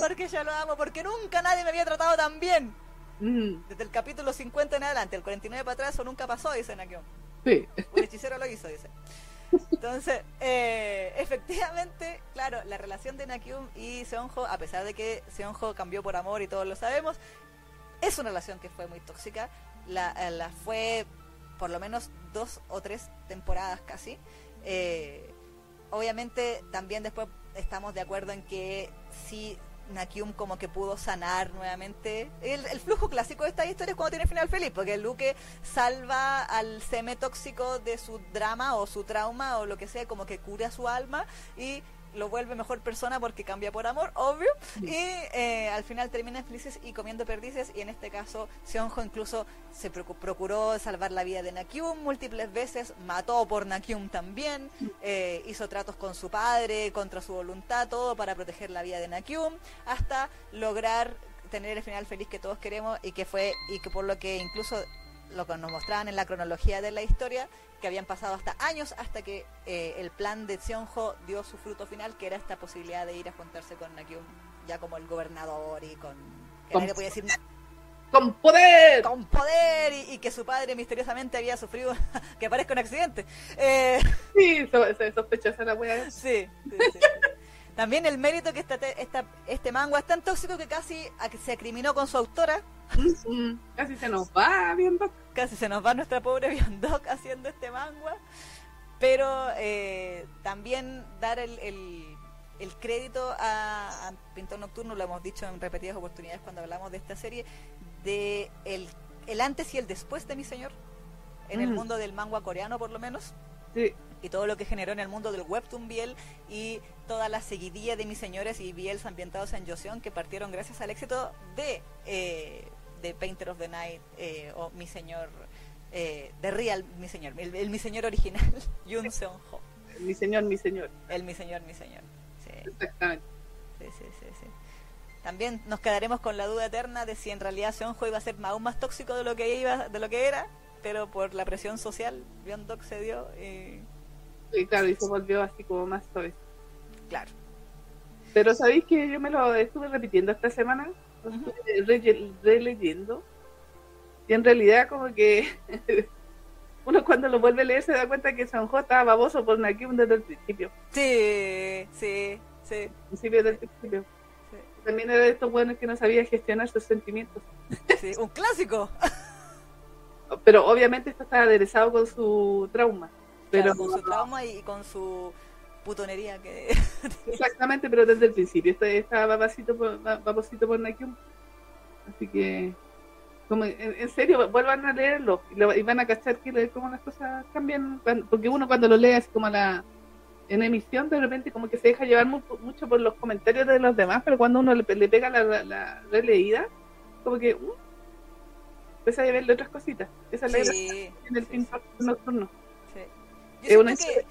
Porque yo lo amo, porque nunca nadie me había tratado tan bien. Mm. Desde el capítulo 50 en adelante, el 49 para atrás, eso nunca pasó, dice Nakion. Sí. Un hechicero lo hizo, dice. Entonces, eh, efectivamente, claro, la relación de Nakyum y Seonjo, a pesar de que Seonjo cambió por amor y todos lo sabemos, es una relación que fue muy tóxica. La, eh, la fue por lo menos dos o tres temporadas casi. Eh, obviamente también después estamos de acuerdo en que si Nakium como que pudo sanar nuevamente. El, flujo clásico de esta historia es cuando tiene final feliz, porque Luke salva al seme tóxico de su drama o su trauma o lo que sea, como que cura su alma y lo vuelve mejor persona porque cambia por amor, obvio, y eh, al final terminan felices y comiendo perdices, y en este caso Seonjo incluso se procuró salvar la vida de Nakyum múltiples veces, mató por Nakyum también, eh, hizo tratos con su padre, contra su voluntad, todo para proteger la vida de Nakyum, hasta lograr tener el final feliz que todos queremos y que fue, y que por lo que incluso lo que nos mostraban en la cronología de la historia, que habían pasado hasta años hasta que eh, el plan de Sionjo dio su fruto final, que era esta posibilidad de ir a juntarse con Nakyum ya como el gobernador y con... con decir ¡Con poder! Con poder y, que su padre misteriosamente había sufrido <laughs> que parezca un accidente. Eh, sí, sospechosa la wea. <laughs> Sí, sí, También el mérito que esta, esta, este manga es tan tóxico que casi se acriminó con su autora, Casi se nos va viendo. Casi se nos va nuestra pobre <laughs> Biondok haciendo este manga. Pero eh, también dar el, el, crédito a, Pintor Nocturno, lo hemos dicho en repetidas oportunidades cuando hablamos de esta serie, de el, el antes y el después de mi señor, en el mm. mundo del manga coreano por lo menos. y todo lo que generó en el mundo del webtoon Biel y toda la seguidilla de mis señores y Biels ambientados en Joseon que partieron gracias al éxito de eh, de Painter of the Night eh, o Mi Señor, eh, de Real Mi Señor, el, Mi Señor original, <laughs> Yun Seon Ho. Mi Señor, Mi Señor. El Mi Señor, Mi Señor. Sí. Exactamente. Sí, sí, sí, sí. También nos quedaremos con la duda eterna de si en realidad Seonjo iba a ser aún más tóxico de lo que iba, de lo que era, pero por la presión social, Byung-dok se dio y... Sí, claro, y se volvió así como más suave. Claro. Pero sabéis que yo me lo estuve repitiendo esta semana releyendo. Y en realidad como que <laughs> uno cuando lo vuelve a leer se da cuenta que San J estaba baboso por Nakim desde el principio. Sí, sí, sí. Principio del principio. También era de estos buenos que no sabía gestionar sus sentimientos. Sí, un clásico. Pero obviamente esto está aderezado con su trauma. Pero con su trauma y con su putonería que... Exactamente, pero desde el principio estaba babosito por, babosito por Nakium. Así que, como en, serio, vuelvan a leerlo y, van a cachar que cómo las cosas cambian, porque uno cuando lo lee así como la en emisión de repente como que se deja llevar mucho, por los comentarios de los demás, pero cuando uno le, pega la, la, releída, como que uh, empieza a verle otras cositas. Esa es la en el sí, nocturno. Sí. Yo que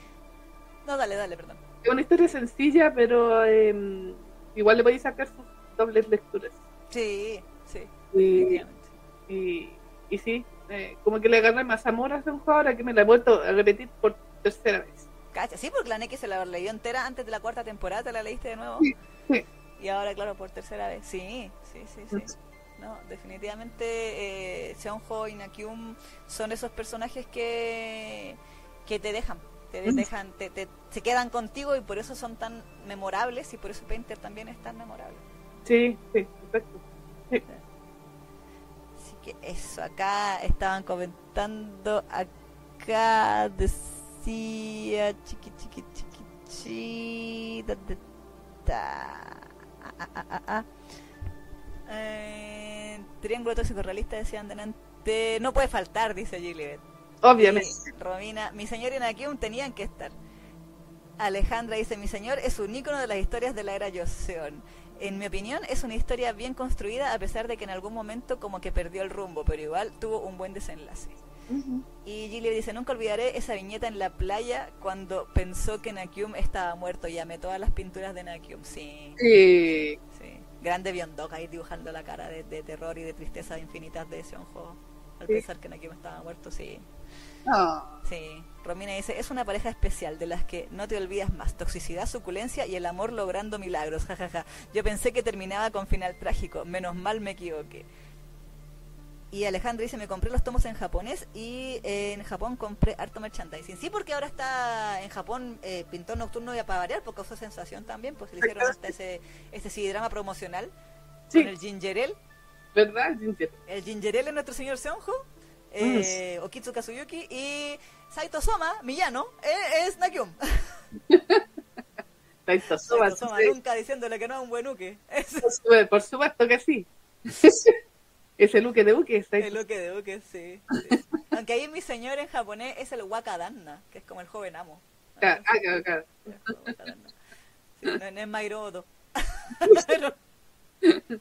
no, dale, dale, perdón. Es una historia sencilla, pero em, igual le podéis sacar sus dobles lecturas. Sí, sí. Y, y, y sí, eh, como que le agarré más amor a un ahora que me la he vuelto a repetir por tercera vez. Cacha, sí, porque la Neki se la leyó entera antes de la cuarta temporada, te la leíste de nuevo. Sí, sí. Y ahora, claro, por tercera vez. Sí, sí, sí, sí. No, definitivamente eh, Seonjo y Nakyum son esos personajes que, que te dejan, te Mm. dejan, te, te- se quedan contigo y por eso son tan memorables y por eso Painter también es tan memorable. Sí, sí, exacto. Sí. Así que eso, acá estaban comentando, acá decía chiqui chiqui chiqui chi, ¿dónde está? Ah, ah, ah, ah, ah. Eh, triángulo tóxico realista decían delante, no puede faltar, dice Gilibet. Obviamente. Y Romina, mi señor y Nakium tenían que estar. Alejandra dice, mi señor es un ícono de las historias de la era Joseon. En mi opinión es una historia bien construida a pesar de que en algún momento como que perdió el rumbo, pero igual tuvo un buen desenlace. Y Gilly dice, nunca olvidaré esa viñeta en la playa cuando pensó que Nakium estaba muerto y amé todas las pinturas de Nakium. Sí, Sí. sí. Grande Biondok ahí dibujando la cara de, de terror y de tristeza infinitas de Seonjo al Sí. pensar que Nakium estaba muerto, sí. No. Sí, Romina dice, es una pareja especial de las que no te olvidas más, toxicidad, suculencia y el amor logrando milagros, <laughs> jajaja. Yo pensé que terminaba con final trágico, menos mal me equivoqué. Y Alejandra dice, me compré los tomos en japonés y eh, en Japón compré harto merchandising. Sí, porque ahora está en Japón eh, Pintor Nocturno y para variar, porque causó sensación también, pues le hicieron hasta ese, ese CD-drama promocional Sí. con el ginger ale. ¿Verdad? El ginger ale es nuestro señor Seonjo, eh, Okitsu Kazuyuki y Saito Soma, Millano, eh, es Nakyum. <laughs> Saito Soma sí. nunca diciéndole que no es un buen uke. Es Por supuesto- Por supuesto que sí. <laughs> Ese Luque de Uke el uke de uke, sí. sí. Aunque ahí mi señor en japonés es el Wakadanna, que es como el joven amo. Ah, ah, claro, claro. Sí, no, no es Mairoto. pero, <laughs>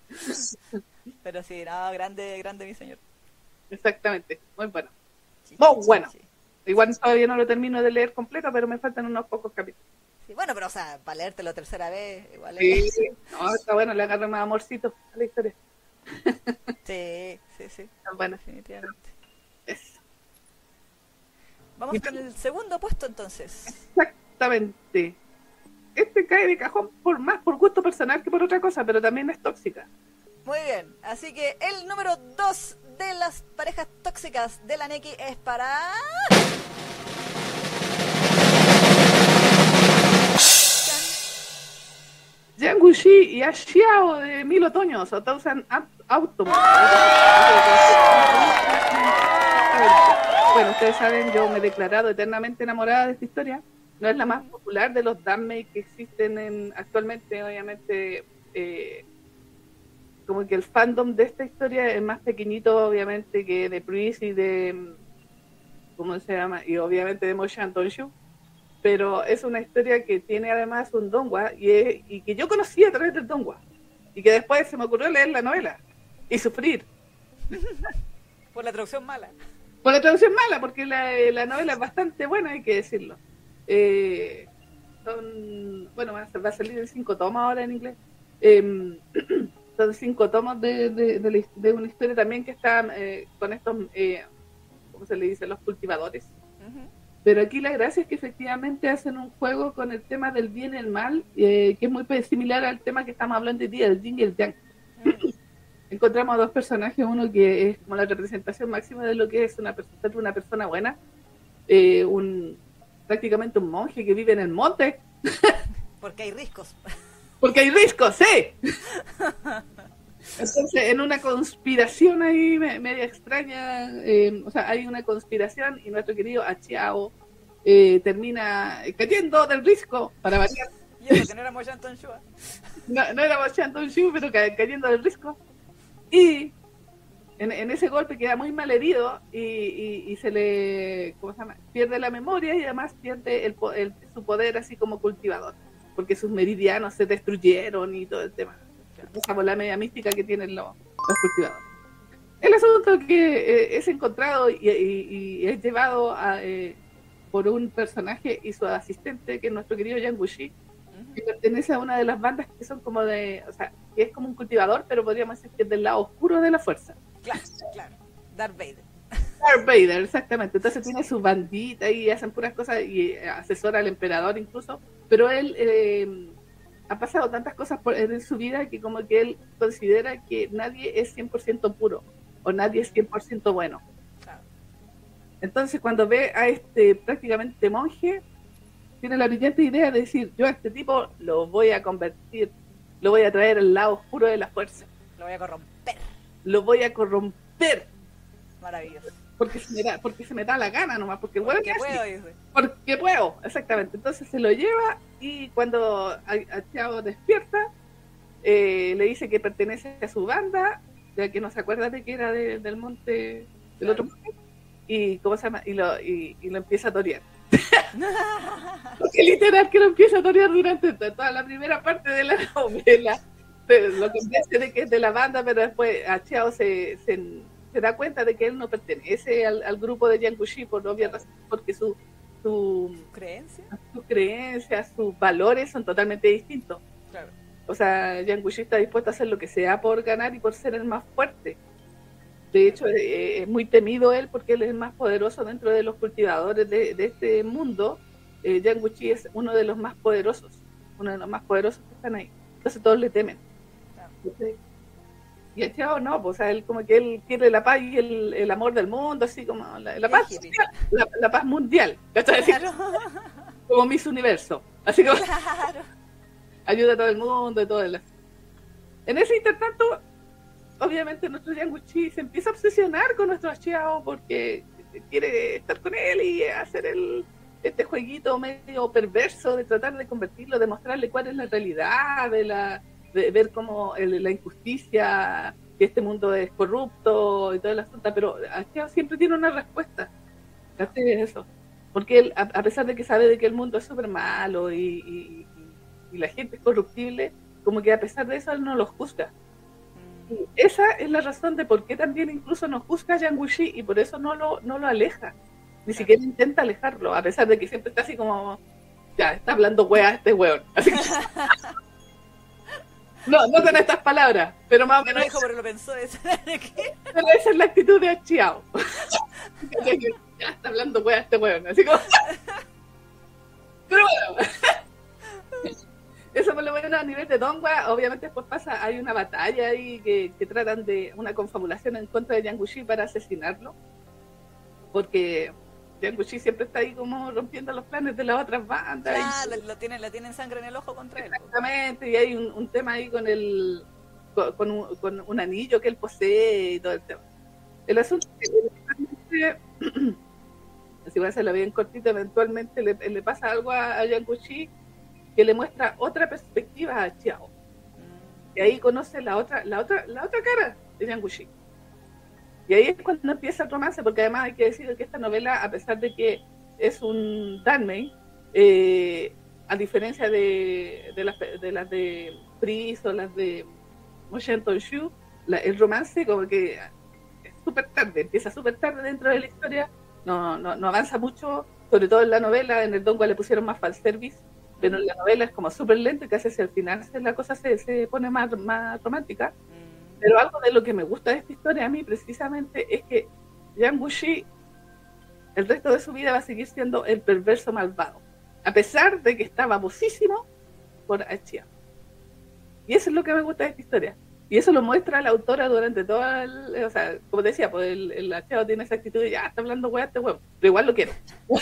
pero sí, no, grande, grande mi señor. Exactamente. Muy bueno. Sí, Muy sí, bueno. sí. Igual todavía no lo termino de leer completo, pero me faltan unos pocos capítulos. Sí, bueno, pero o sea, para leértelo tercera vez, igual es... Sí, <laughs> no, está bueno, le agarré más amorcito a la historia. <laughs> Sí, sí, sí, Está bueno. definitivamente. Es- Vamos con el segundo puesto entonces. Exactamente. Este cae de cajón por más por gusto personal que por otra cosa, pero también es tóxica. Muy bien, así que el número 2 de las parejas tóxicas de la Neki es para... Yangushi y Ashiao de Mil Otoños, o Thousand Autumn. Bueno, ustedes saben, yo me he declarado eternamente enamorada de esta historia. No es la más popular de los danmei que existen en, actualmente, obviamente. eh, como que el fandom de esta historia es más pequeñito, obviamente, que de Priest y de. mm, ¿Cómo se llama? Y obviamente de Moshan Tonshu pero es una historia que tiene además un dongua y, es- y que yo conocí a través del dongua y que después se me ocurrió leer la novela y sufrir <laughs> Por la traducción mala. por la traducción mala porque la, la novela es bastante buena hay que decirlo Eh, son bueno va a, salir en cinco tomos ahora en inglés Em, <clears throat> son cinco tomos de, de, de de una historia también que está eh, con estos eh, ¿cómo se le dice? los cultivadores. Pero aquí la gracia es que efectivamente hacen un juego con el tema del bien y el mal, eh, que es muy similar al tema que estamos hablando hoy día, el yin y el yang. Mm. <laughs> Encontramos a dos personajes, uno que es como la representación máxima de lo que es una, una persona buena, un prácticamente un monje que vive en el monte, <laughs> Porque hay riscos. Porque hay riscos, sí. <laughs> Entonces, en una conspiración ahí me- media extraña, eh, o sea, hay una conspiración y nuestro querido Achiao eh, termina cayendo del risco para variar. <laughs> Y eso que no era Moyan Shua. No, no era Shanton Shu, pero ca- cayendo del risco. Y en, en ese golpe queda muy mal herido y, y- y se le ¿cómo se llama? pierde la memoria y además pierde el, el- su poder así como cultivador, porque sus meridianos se destruyeron y todo el tema. Esa bola media mística que tienen los, los cultivadores. El asunto que eh, es encontrado y, y- y es llevado a, eh, por un personaje y su asistente, que es nuestro querido Yang Wuxi, que pertenece a una de las bandas que son como de, o sea, que es como un cultivador, pero podríamos decir que es del lado oscuro de la fuerza. Claro, claro. Darth Vader. Darth Vader, exactamente. Entonces tiene su bandita y hacen puras cosas y eh, asesora al emperador incluso, pero él eh, ha pasado tantas cosas por, en su vida que como que él considera que nadie es 100% puro o nadie es 100% bueno. Entonces cuando ve a este prácticamente monje, tiene la brillante idea de decir, yo a este tipo lo voy a convertir, lo voy a traer al lado oscuro de la fuerza. Lo voy a corromper. Lo voy a corromper. Maravilloso. Porque se me da, porque se me da la gana nomás, porque, porque puedo, dice. Porque puedo, exactamente. Entonces se lo lleva y cuando Chao despierta, eh, le dice que pertenece a su banda, ya que no se acuerda de que era del monte, del otro monte, y cómo se llama, y lo, y, lo empieza a torear. <laughs> Porque literal que lo empieza a torear durante toda la primera parte de la novela. lo que empieza de que es de la banda, pero después a Chao se, se, da cuenta de que él no pertenece al, grupo de Yangushi por obvia razón, porque su, su, creencia, sus creencias, sus valores son totalmente distintos. Claro. O sea, Yangushi está dispuesto a hacer lo que sea por ganar y por ser el más fuerte. De hecho, eh, es muy temido él porque él es el más poderoso dentro de los cultivadores de, este mundo. Eh, es uno de los más poderosos, uno de los más poderosos que están ahí. Entonces todos le temen. Y a Chao no, pues él como que él quiere la paz y el, amor del mundo, así como la, paz, la, paz mundial, <laughs> como Miss Universo, así como <laughs> ayuda a todo el mundo y todo el... En ese intertanto, obviamente nuestro Yanguchi se empieza a obsesionar con nuestro Chiao porque quiere estar con él y hacer el, este jueguito medio perverso de tratar de convertirlo, de mostrarle cuál es la realidad, de, la, de ver cómo la injusticia, que este mundo es corrupto y toda la asunto, pero siempre tiene una respuesta. es eso. Porque él, a, pesar de que sabe de que el mundo es súper malo y, y la gente es corruptible, como que a pesar de eso él no los juzga esa es la razón de por qué también incluso nos juzga Yang Wuxi y por eso no lo, no lo aleja. Ni siquiera intenta alejarlo, a pesar de que siempre está así como, ya, está hablando wea este weón. <laughs> <laughs> no, no con estas palabras, pero más o menos. dijo, pero lo pensó. Esa, pero esa es la actitud de Achiao. <laughs> ya está hablando wea este weón. Así como. pero bueno eso por lo menos a nivel de Dongwa, obviamente después pasa, hay una batalla ahí que, tratan de una confabulación en contra de Yangushi para asesinarlo, porque Yangushi siempre está ahí como rompiendo los planes de las otras bandas. Ah, lo, tienen, le tienen sangre en el ojo contra él. Exactamente, y hay un, tema ahí con el con, un, anillo que él posee y todo el tema. El asunto es que <clears throat> si voy a hacerlo bien cortito, eventualmente le, le pasa algo a, a Yanguchi que le muestra otra perspectiva a Chiao. Y ahí conoce la otra, la otra, la otra cara de Yangushi. Y ahí es cuando empieza el romance, porque además hay que decir que esta novela, a pesar de que es un Danmei, eh, a diferencia de, de, las, de las de Pris o las de Moshen Tonshu, el romance como que es súper tarde, empieza súper tarde dentro de la historia, no, no, no avanza mucho, sobre todo en la novela, en el Dongua le pusieron más service pero en la novela es como súper lento y casi hacia el final la cosa se, se pone más, más romántica. Mm. Pero algo de lo que me gusta de esta historia a mí precisamente es que Yang Wuxi el resto de su vida va a seguir siendo el perverso malvado, a pesar de que está babosísimo por Achia. Y eso es lo que me gusta de esta historia. Y eso lo muestra la autora durante toda el, o sea, como decía, pues el, el tiene esa actitud de ya está hablando weá este huevo, pero igual lo quiero. <laughs>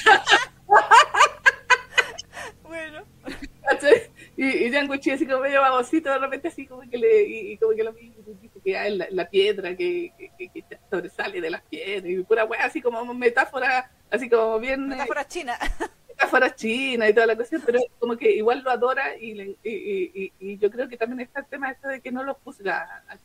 <laughs> Y, y Yanguchi así como medio babosito, de repente así como que le, y, como que lo mismo, dice que hay la, la, piedra que, que, que, sobresale de las piedras, y pura wea, así como metáfora, así como bien... Eh, metáfora china. <laughs> Metáfora china y toda la cuestión, pero como que igual lo adora y, le, y, y, yo creo que también está el tema esto de que no lo juzga al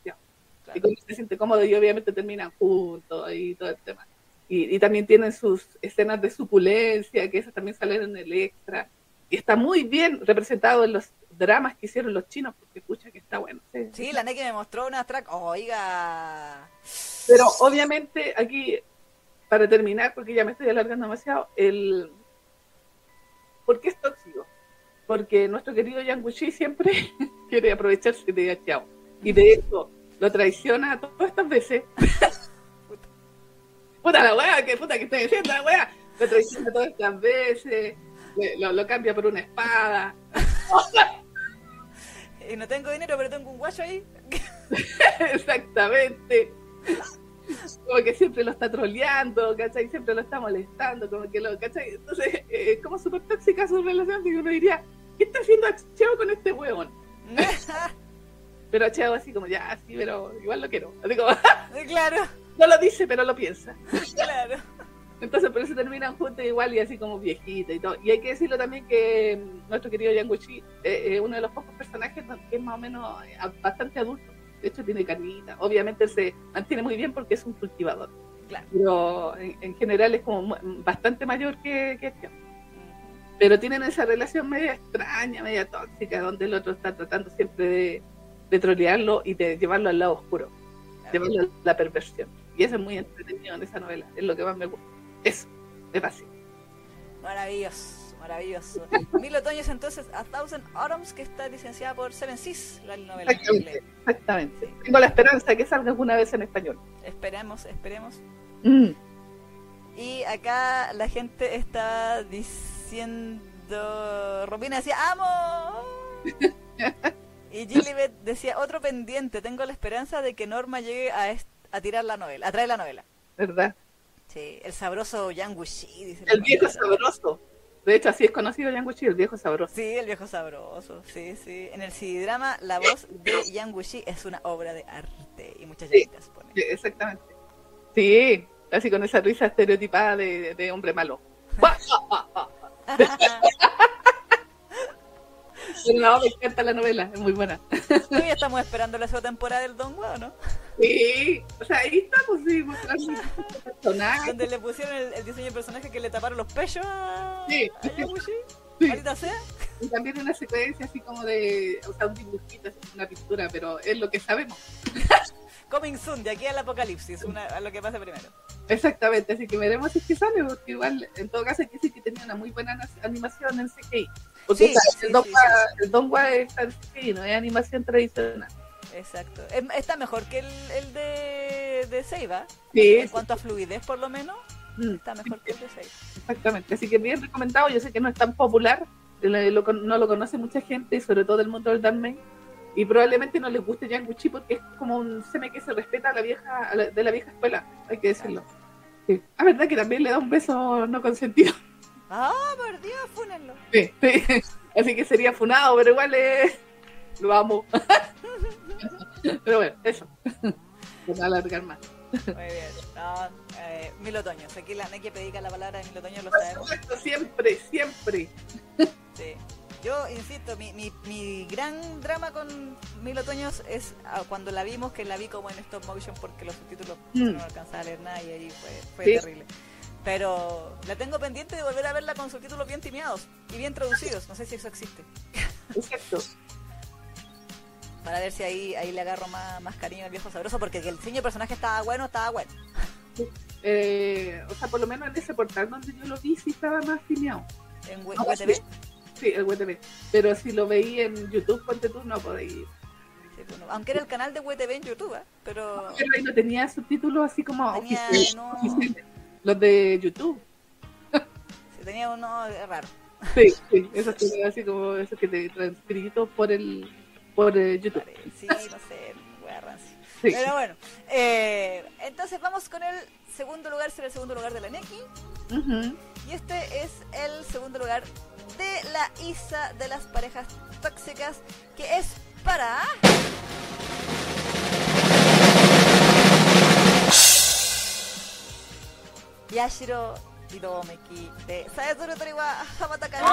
Y como se siente cómodo y obviamente terminan juntos y todo el tema. Y, y también tienen sus escenas de supulencia, que esas también salen en el extra y está muy bien representado en los dramas que hicieron los chinos, porque escucha que está bueno. Sí, la Neki me mostró una track, oiga. Pero obviamente aquí, para terminar, porque ya me estoy alargando demasiado, el, porque nuestro querido Yanguchi siempre <laughs> quiere aprovecharse de Chao. Y de eso lo traiciona todas estas veces. <laughs> puta la wea, que puta que estoy diciendo la wea. Lo traiciona todas estas veces, lo, lo cambia por una espada. <laughs> y no tengo dinero, pero tengo un guacho ahí. <laughs> Exactamente. Como que siempre lo está troleando, ¿cachai? Siempre lo está molestando, como que lo, ¿cachai? Entonces, eh, como súper tóxica su relación, que uno diría, ¿qué está haciendo Cheo con este huevón? <laughs> pero Cheo así como, ya, sí, pero igual lo quiero. Así como, claro. No lo dice, pero lo piensa. claro. Entonces por eso terminan juntos igual y así como viejita y todo. Y hay que decirlo también que mm, nuestro querido Yanguchi es eh, eh, uno de los pocos personajes que es más o menos eh, bastante adulto. De hecho tiene carnita. Obviamente se mantiene muy bien porque es un cultivador. Claro. Pero en, general es como bastante mayor que, que Pero tienen esa relación media extraña, media tóxica, donde el otro está tratando siempre de, de trolearlo y de llevarlo al lado oscuro. Llevarlo a la perversión. Y eso es muy entretenido en esa novela. Es lo que más me gusta. Eso, de fácil. Maravilloso, maravilloso. <laughs> Mil otoños entonces, A Thousand Autumns, que está licenciada por Seven Seas, la novela. Exactamente, exactamente. Tengo la esperanza de que salga alguna vez en español. Esperemos, esperemos. Mm. Y acá la gente está diciendo... Robina decía, ¡amo! <laughs> y Gillibet decía, otro pendiente, tengo la esperanza de que Norma llegue a, a tirar la novela, a traer la novela. ¿Verdad? Sí, el sabroso Yang Wuxi, dice. El viejo sabroso. De hecho, así es conocido Yang Wuxi, el viejo sabroso. Sí, el viejo sabroso, sí, sí. En el CD-drama, la voz de Yang Wuxi es una obra de arte. Y muchas sí, Sí, exactamente. Sí, así con esa risa estereotipada de, de hombre malo. <laughs> <laughs> <laughs> <laughs> no, me encanta la novela, es muy buena. Todavía estamos esperando la segunda temporada del Don Juan, ¿no? Sí, o sea, ahí estamos, sí, mostrando personaje. Donde le pusieron el, diseño de personaje que le taparon los pechos a, sí. a sea. Y también una secuencia así como de, o sea, un dibujito, una pintura, pero es lo que sabemos. <laughs> Coming soon, de aquí al apocalipsis, una, a lo que pasa primero. Exactamente, así que veremos si es que sale, porque igual, en todo caso, hay que decir que tenía una muy buena animación en CGI. Porque sí, el, Don el CGI, no es animación tradicional. Exacto. Está mejor que el, el de, de Seiba. Sí, en cuanto a fluidez, por lo menos, mm. está mejor que el de Seiba. Exactamente. Así que bien recomendado. Yo sé que no es tan popular, no lo conoce mucha gente, sobre todo el mundo del Danmen. Y probablemente no les guste Yanguchi porque es como un seme que se respeta a la vieja, de la vieja escuela, hay que decirlo. Sí. Ah, verdad que también le da un beso no consentido. Ah, por Dios, fúnenlo. Sí, sí. <laughs> Así que sería funado, pero igual es... lo amo. <laughs> Pero bueno, eso. No va a alargar más. Muy bien. No, eh, mil otoños. Aquí la Neki predica la palabra de mil otoños, lo sabemos. siempre, siempre. Sí. Yo insisto, mi, mi, mi, gran drama con Mil Otoños es ah, cuando la vimos, que la vi como en stop motion porque los subtítulos mm. no alcanzaba a leer nada y ahí fue, fue terrible. Pero la tengo pendiente de volver a verla con subtítulos bien timeados y bien traducidos. No sé si eso existe. Exacto para ver si ahí, ahí le agarro más, más cariño al viejo sabroso, porque el diseño de personaje estaba bueno, estaba bueno. Eh, o sea, por lo menos en ese portal donde yo lo vi, sí estaba más cineado. ¿En WTV? Sí, el WTV. Pero si lo veí en YouTube, ponte tú, no podéis ir. Pues aunque era el canal de WTV en YouTube, ¿eh? pero... pero ahí no tenía subtítulos así como los de YouTube. Sí, tenía uno raro. Sí, <laughs> sí, esos que, así como esos que te transcribí por el por eh, YouTube. Sí, no sé, voy a Pero bueno, eh, entonces vamos con el segundo lugar, será el segundo lugar de la Neki. Y este es el segundo lugar de la ISA de las parejas tóxicas, que es para... Yashiro Hidomeki de Saezuru Toriwa Hamataka. Sí,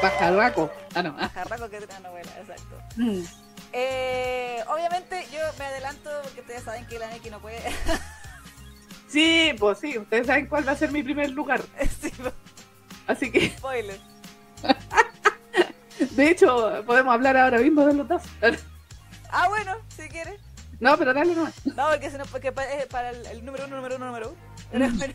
Pajarraco. Ah, no. Pajarraco, que es una novela, exacto. Mm. Eh, obviamente, yo me adelanto porque ustedes saben que la Neki no puede. <laughs> sí, pues sí, ustedes saben cuál va a ser mi primer lugar. <laughs> Sí, pues. Así que. Spoiler. <laughs> De hecho, podemos hablar ahora mismo de los dos. ah, bueno, si quieres. No, pero dale nomás. No, porque, si no, porque es para el, número uno, número uno, número uno. <laughs>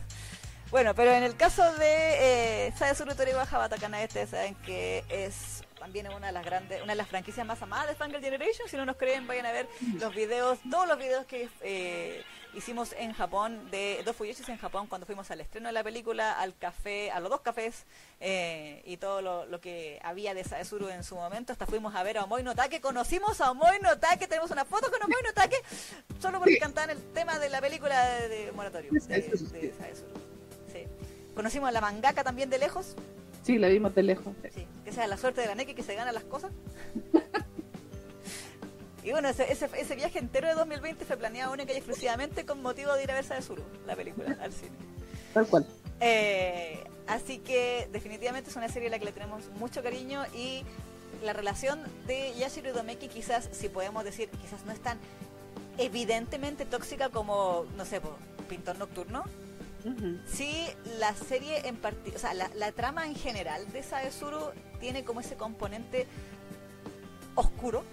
Bueno, pero en el caso de eh, Saezuru Toribaja Batakana, este saben que es también una de las grandes, una de las franquicias más amadas de Fangirl Generation. Si no nos creen, vayan a ver los videos, todos los videos que eh, hicimos en Japón, de dos Fuyoshis en Japón, cuando fuimos al estreno de la película, al café, a los dos cafés, eh, y todo lo, que había de Saezuru en su momento. Hasta fuimos a ver a Omoi Notake, conocimos a Omoi Notake, tenemos una foto con Omoi Notake, solo porque cantaban el tema de la película de, Moratorio, de, Saezuru. Sí. Conocimos a la mangaka también de lejos. Sí, la vimos de lejos. Sí, que sea la suerte de la Neki que se gana las cosas. <laughs> Y bueno, ese, ese, viaje entero de 2020 fue planeado única y exclusivamente con motivo de ir a ver Suru, la película, al cine. Tal cual. Eh, así que definitivamente es una serie a la que le tenemos mucho cariño y la relación de Yashiro y Domeki quizás, si podemos decir, quizás no es tan evidentemente tóxica como, no sé, Pintor Nocturno. Sí, la serie en particular, o sea, la, trama en general de Saezuru tiene como ese componente oscuro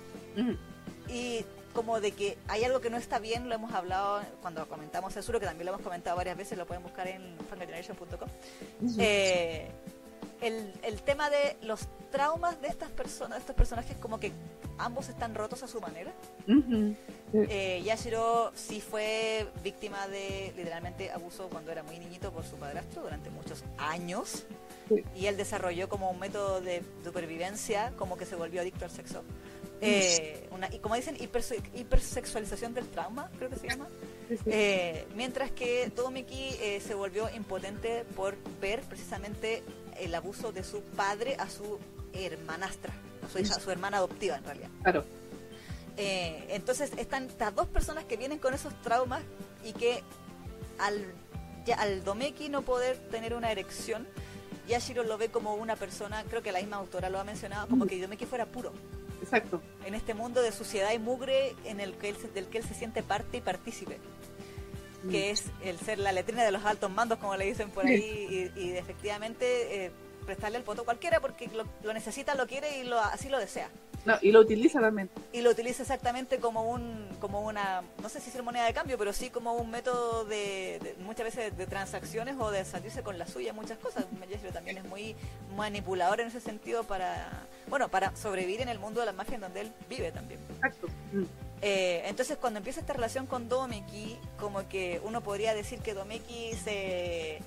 y como de que hay algo que no está bien, lo hemos hablado cuando comentamos Saezuru, que también lo hemos comentado varias veces, lo pueden buscar en fangeneration.com. Eh, el, el, tema de los traumas de estas personas, de estos personajes, como que ambos están rotos a su manera. Eh, Yashiro sí fue víctima de literalmente abuso cuando era muy niñito por su padrastro durante muchos años. Y él desarrolló como un método de supervivencia, como que se volvió adicto al sexo. Eh, una, y como dicen, hipersexualización del trauma, creo que se llama. Eh, mientras que Tomiki eh, se volvió impotente por ver precisamente el abuso de su padre a su hermanastra, a su, hija, a su hermana adoptiva en realidad. Claro. Entonces están estas dos personas que vienen con esos traumas y que al, ya, al Domeki no poder tener una erección, Yashiro lo ve como una persona, creo que la misma autora lo ha mencionado, como que Domeki fuera puro. Exacto. En este mundo de suciedad y mugre en el que él, del que él se siente parte y partícipe. Que mm. es el ser la letrina de los altos mandos, como le dicen por ahí, y, efectivamente eh, prestarle el voto cualquiera porque lo, necesita, lo quiere y lo, así lo desea. No, y lo utiliza realmente. Y lo utiliza exactamente como un como una, no sé si es moneda de cambio, pero sí como un método de, muchas veces de, transacciones o de salirse con la suya, muchas cosas. Melleslo también es muy manipulador en ese sentido para, bueno, para sobrevivir en el mundo de la magia en donde él vive también. Exacto. Mm. Eh, entonces cuando empieza esta relación con Domeki, como que uno podría decir que Domeki se...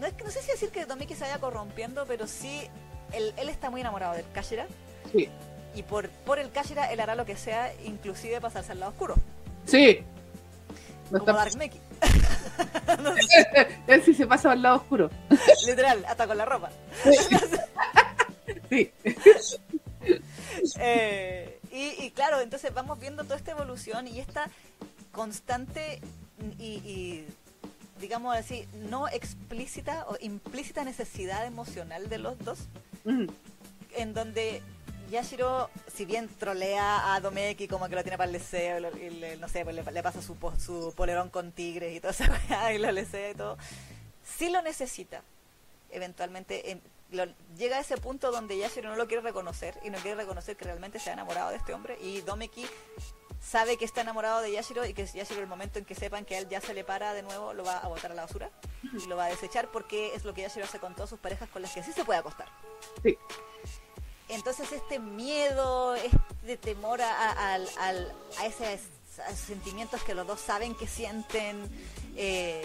No, es que, no sé si decir que Domeki se vaya corrompiendo, pero sí, él, él está muy enamorado del Kashira. Sí y por, por el Kashira él hará lo que sea, inclusive pasarse al lado oscuro. Sí. Como Dark Meki. <laughs> él sí se pasa al lado oscuro. Literal, hasta con la ropa. sí. <laughs> Eh, y, claro, entonces vamos viendo toda esta evolución y esta constante y, digamos así, no explícita o implícita necesidad emocional de los dos, mm. en donde Yashiro, si bien trolea a Domeki como que lo tiene para el deseo, y no sé, pues le, pasa su, su polerón con tigres y todo eso, <laughs> y lo desea y todo, sí lo necesita. Eventualmente llega a ese punto donde Yashiro no lo quiere reconocer y no quiere reconocer que realmente se ha enamorado de este hombre y Domeki sabe que está enamorado de Yashiro y que Yashiro el momento en que sepan que él ya se le para de nuevo lo va a botar a la basura y lo va a desechar porque es lo que Yashiro hace con todas sus parejas con las que sí se puede acostar. Sí. Entonces este miedo, este temor a, a, esos sentimientos que los dos saben que sienten, eh,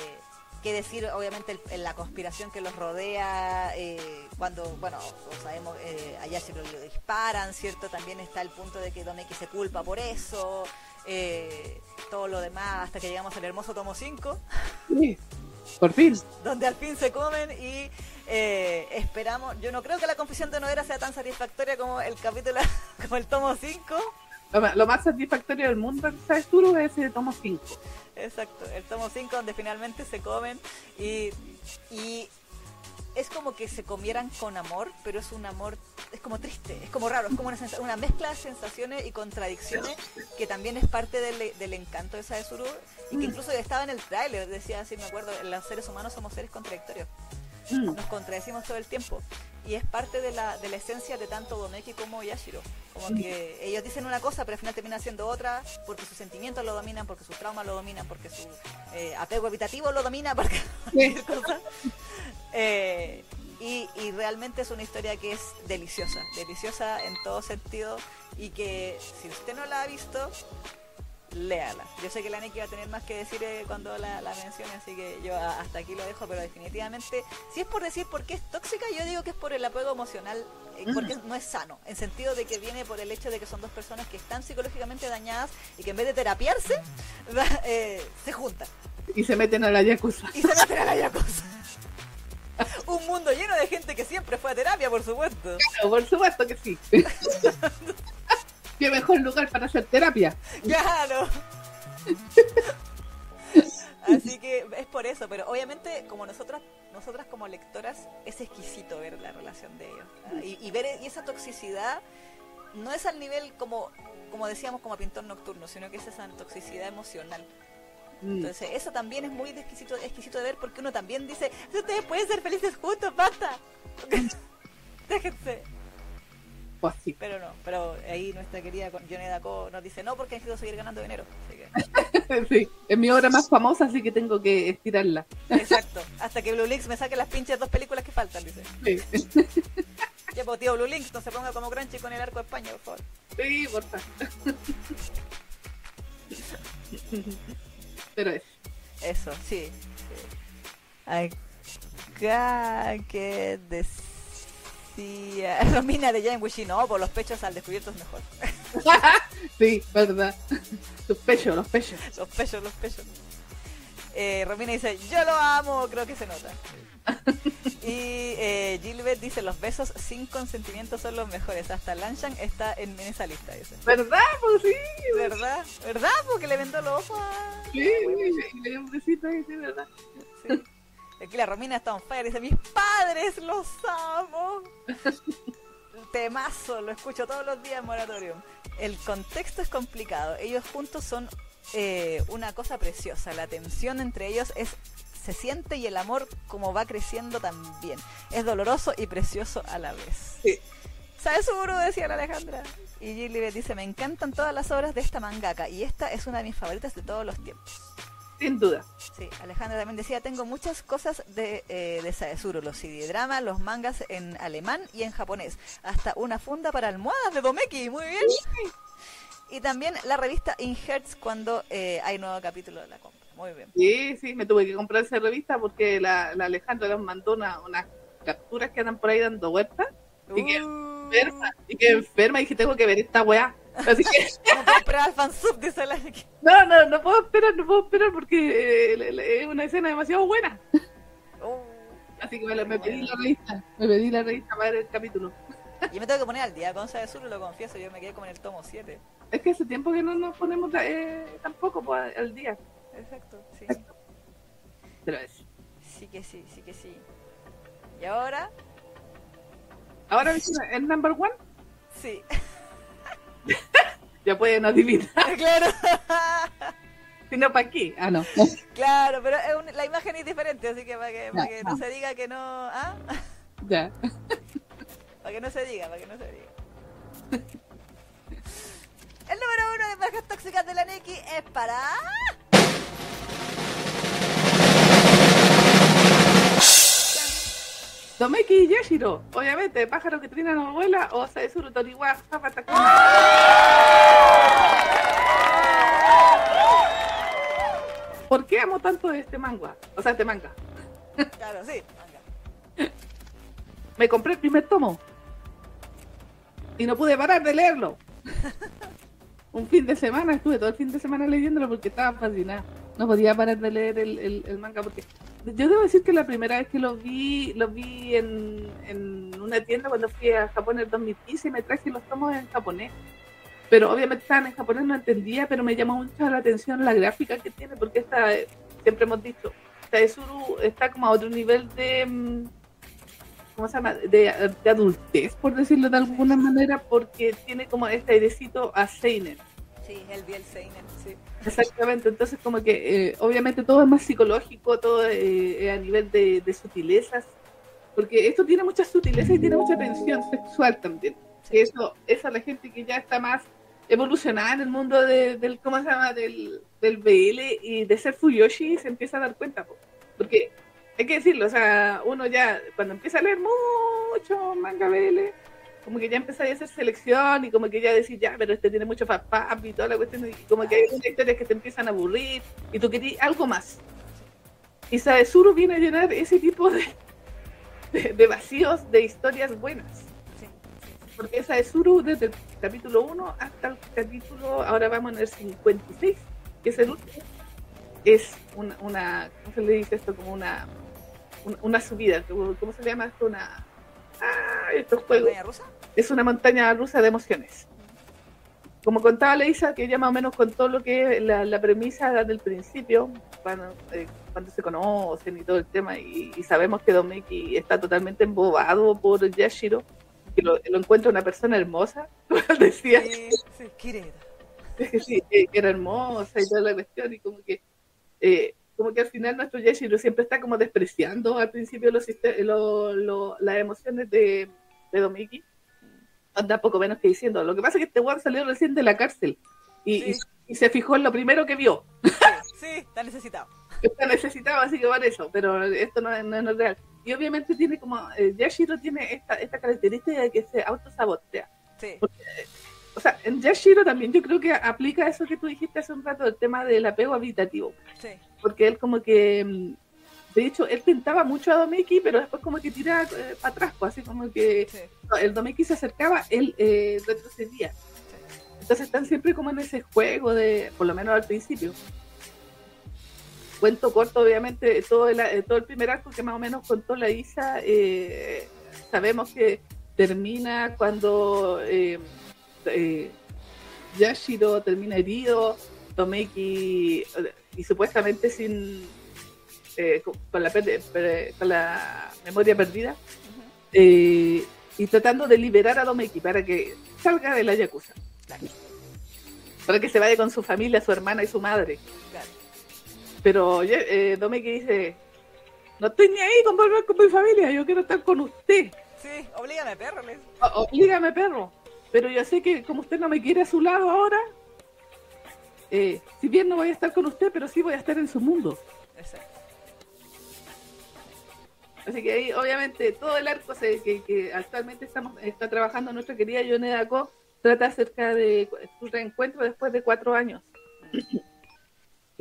que decir obviamente la conspiración que los rodea, eh, cuando, bueno, sabemos, eh, allá se lo disparan, ¿cierto? También está el punto de que Domeki se culpa por eso, eh, todo lo demás, hasta que llegamos al hermoso tomo 5. Sí, por fin. Donde al fin se comen y eh, esperamos, yo no creo que la confesión de Noera sea tan satisfactoria como el capítulo, <laughs> como el tomo 5. Lo, más satisfactorio del mundo, ¿sabes tú? Es el tomo 5. Exacto, el tomo 5 donde finalmente se comen y, y es como que se comieran con amor, pero es un amor, es como triste, es como raro, es como una, una mezcla de sensaciones y contradicciones que también es parte del, del encanto de Saezuru y que mm. incluso estaba en el tráiler, decía así, me acuerdo, los seres humanos somos seres contradictorios. Mm. nos contradecimos todo el tiempo. Y es parte de la, de la esencia de tanto Domeki como Yashiro. Como mm. que ellos dicen una cosa, pero al final terminan haciendo otra, porque sus sentimientos lo dominan, porque sus traumas lo dominan, porque su eh, apego evitativo lo domina, <laughs> porque eh, y, y, realmente es una historia que es deliciosa, deliciosa en todo sentido y que si usted no la ha visto, léala. Yo sé que la Neki va a tener más que decir eh, cuando la, mencione, así que yo hasta aquí lo dejo, pero definitivamente, si es por decir por qué es tóxica, yo digo que es por el apego emocional, eh, porque no es sano, en sentido de que viene por el hecho de que son dos personas que están psicológicamente dañadas y que en vez de terapiarse, eh, se juntan. Y se meten a la yakuza. Y se meten a la yakuza. <laughs> Un mundo lleno de gente que siempre fue a terapia, por supuesto. por supuesto que sí. <laughs> qué mejor lugar para hacer terapia. Claro. Así que es por eso, pero obviamente como nosotras, nosotras como lectoras es exquisito ver la relación de ellos y, ver y esa toxicidad no es al nivel como como decíamos como pintor nocturno, sino que es esa toxicidad emocional. Mm. Entonces eso también es muy exquisito, exquisito de ver porque uno también dice ustedes pueden ser felices juntos, basta, <laughs> déjense. Pues sí. Pero no, pero ahí nuestra querida Johnny Daco nos dice no porque necesito seguir ganando dinero. <laughs> sí, es mi obra más famosa, así que tengo que estirarla. Exacto, hasta que Blue Links me saque las pinches dos películas que faltan, dice. Sí. <laughs> Ya, pues tío Blue Links, no se ponga como Crunchy con el arco de España, por favor. Sí, por favor. Pero es. Eso, sí. sí. Acá que decir decía <laughs> Romina de Jan Wishi, no, por los pechos al descubierto es mejor. <laughs> sí, verdad. Los pechos, los pechos. Los pechos, los pechos. Eh, Romina dice, yo lo amo, creo que se nota. <laughs> y eh, Gilbert dice, los besos sin consentimiento son los mejores. Hasta Lanshan está en, esa lista. Dice. ¿Verdad? Pues sí. ¿Verdad? ¿Verdad? Porque le vendó los ojos Sí, le dio un besito ahí, sí, ¿verdad? Sí. Aquí la Romina está on fire. Dice, mis padres los amo. <laughs> Temazo, lo escucho todos los días en Moratorium. El contexto es complicado. Ellos juntos son eh, una cosa preciosa. La tensión entre ellos es se siente y el amor como va creciendo también. Es doloroso y precioso a la vez. Sí. ¿Sabes seguro? Decía la Alejandra. Y Gilly dice, me encantan todas las obras de esta mangaka y esta es una de mis favoritas de todos los tiempos. Sin duda. Sí, Alejandra también decía, tengo muchas cosas de, eh, de los CD drama, los mangas en alemán y en japonés, hasta una funda para almohadas de Domeki, muy bien. Y también la revista In Hertz cuando eh, hay nuevo capítulo de la compra, muy bien. Sí, sí, me tuve que comprar esa revista porque la, la Alejandra nos mandó unas capturas que andan por ahí dando vueltas. Y que uh. enferma, y que enferma, y dije, tengo que ver esta weá. Así que... no puedo esperar al fansub. No, no, no puedo esperar, no puedo esperar porque eh, es una escena demasiado buena. Oh. Así que me, me pedí la revista, me pedí la revista para ver el capítulo. Yo me tengo que poner al día con de Sur, lo confieso, yo me quedé como en el tomo 7. Es que hace tiempo que no nos ponemos eh, tampoco pues, al día. Exacto, sí. Pero es. Sí que sí, sí que sí. ¿Y ahora? ¿Ahora es el number one? Sí. <laughs> ya pueden adivinar. <laughs> Claro. Si no, ¿para qué? Ah, no. <laughs> Claro, pero la imagen es diferente, así que para que, no se diga que no. ¿ah? Ya. Para que no se diga, para que no se diga. El número uno de parejas tóxicas de la Neki es para. Tomeki y Yashiro, obviamente, pájaro que trina no abuela o Saesuru Toriwa ¿Por qué amo tanto este manga? O sea, este manga. Claro, sí, manga. <laughs> Me compré el primer tomo y no pude parar de leerlo. <laughs> Un fin de semana, estuve todo el fin de semana leyéndolo porque estaba fascinada. No podía parar de leer el, manga porque yo debo decir que la primera vez que lo vi, lo vi en, en una tienda cuando fui a Japón en el 2015 y me traje los tomos en japonés. Pero obviamente estaban en japonés, no entendía, pero me llamó mucho la atención la gráfica que tiene, porque esta, siempre hemos dicho, Taesuru está como a otro nivel de, mm, ¿cómo se llama? De, de adultez, por decirlo de alguna manera, porque tiene como este airecito a Seinen Sí, el Biel Seinen, sí. Exactamente, entonces como que eh, obviamente todo es más psicológico, todo eh, a nivel de, sutilezas porque esto tiene mucha sutileza y tiene mucha tensión sexual también. Eso, esa es la gente que ya está más evolucionada en el mundo del, ¿cómo se llama? Del, del BL y de ser Fuyoshi se empieza a dar cuenta, porque hay que decirlo, o sea, uno ya cuando empieza a leer mucho manga BL, como que ya empieza a hacer selección y como que ya decir, ya, pero este tiene mucho papá y toda la cuestión, y como que hay unas historias que te empiezan a aburrir y tú querías algo más. Y Saezuru viene a llenar ese tipo de, de, vacíos de historias buenas. Porque Suru desde el capítulo 1 hasta el capítulo, ahora vamos en el 56, que es el último, es una, una ¿cómo se le dice esto? Como una, una, subida, ¿cómo se llama esto? Una, estos juegos. ¿Montaña rusa? Es una montaña rusa de emociones. Como contaba Leisa, que ella más o menos contó lo que es la, premisa desde el principio, cuando, eh, cuando se conocen y todo el tema, y, sabemos que Domeki está totalmente embobado por Yashiro, que lo, encuentra una persona hermosa, <laughs> decía. Sí, sí, <laughs> sí, que era hermosa y toda la cuestión, y como que, eh, como que al final nuestro Yashiro siempre está como despreciando al principio los, las emociones de, de Domeki, anda poco menos que diciendo. Lo que pasa es que este weón salió recién de la cárcel y, y, se fijó en lo primero que vio. <laughs> Sí, está necesitado. Está necesitado, así que va eso, pero esto no, no es real. Y obviamente tiene como, eh, Yashiro tiene esta, esta característica de que se autosabotea. Sí. o sea, en Yashiro también yo creo que aplica eso que tú dijiste hace un rato, el tema del apego habitativo. Sí. Porque él como que, mm, de hecho, él pintaba mucho a Domeki, pero después como que tira eh, para atrás, pues, así como que el Domeki se acercaba, él eh, retrocedía. Entonces están siempre como en ese juego de, por lo menos al principio, cuento corto, obviamente, todo el, eh, todo el primer arco que más o menos contó la Isa, eh, sabemos que termina cuando Yashiro termina herido, Tomeki, y supuestamente sin con, la, con la memoria perdida, y tratando de liberar a Domeki para que salga de la Yakuza. Para que se vaya con su familia, su hermana y su madre. Pero eh, Domeki dice, no estoy ni ahí con volver con mi familia, yo quiero estar con usted. Sí, oblígame, perro. oblígame, perro. Pero yo sé que como usted no me quiere a su lado ahora, eh, si bien no voy a estar con usted, pero sí voy a estar en su mundo. Exacto. Así que ahí, obviamente, todo el arco que, actualmente estamos está trabajando nuestra querida Yoneda Ko trata acerca de su reencuentro después de cuatro años.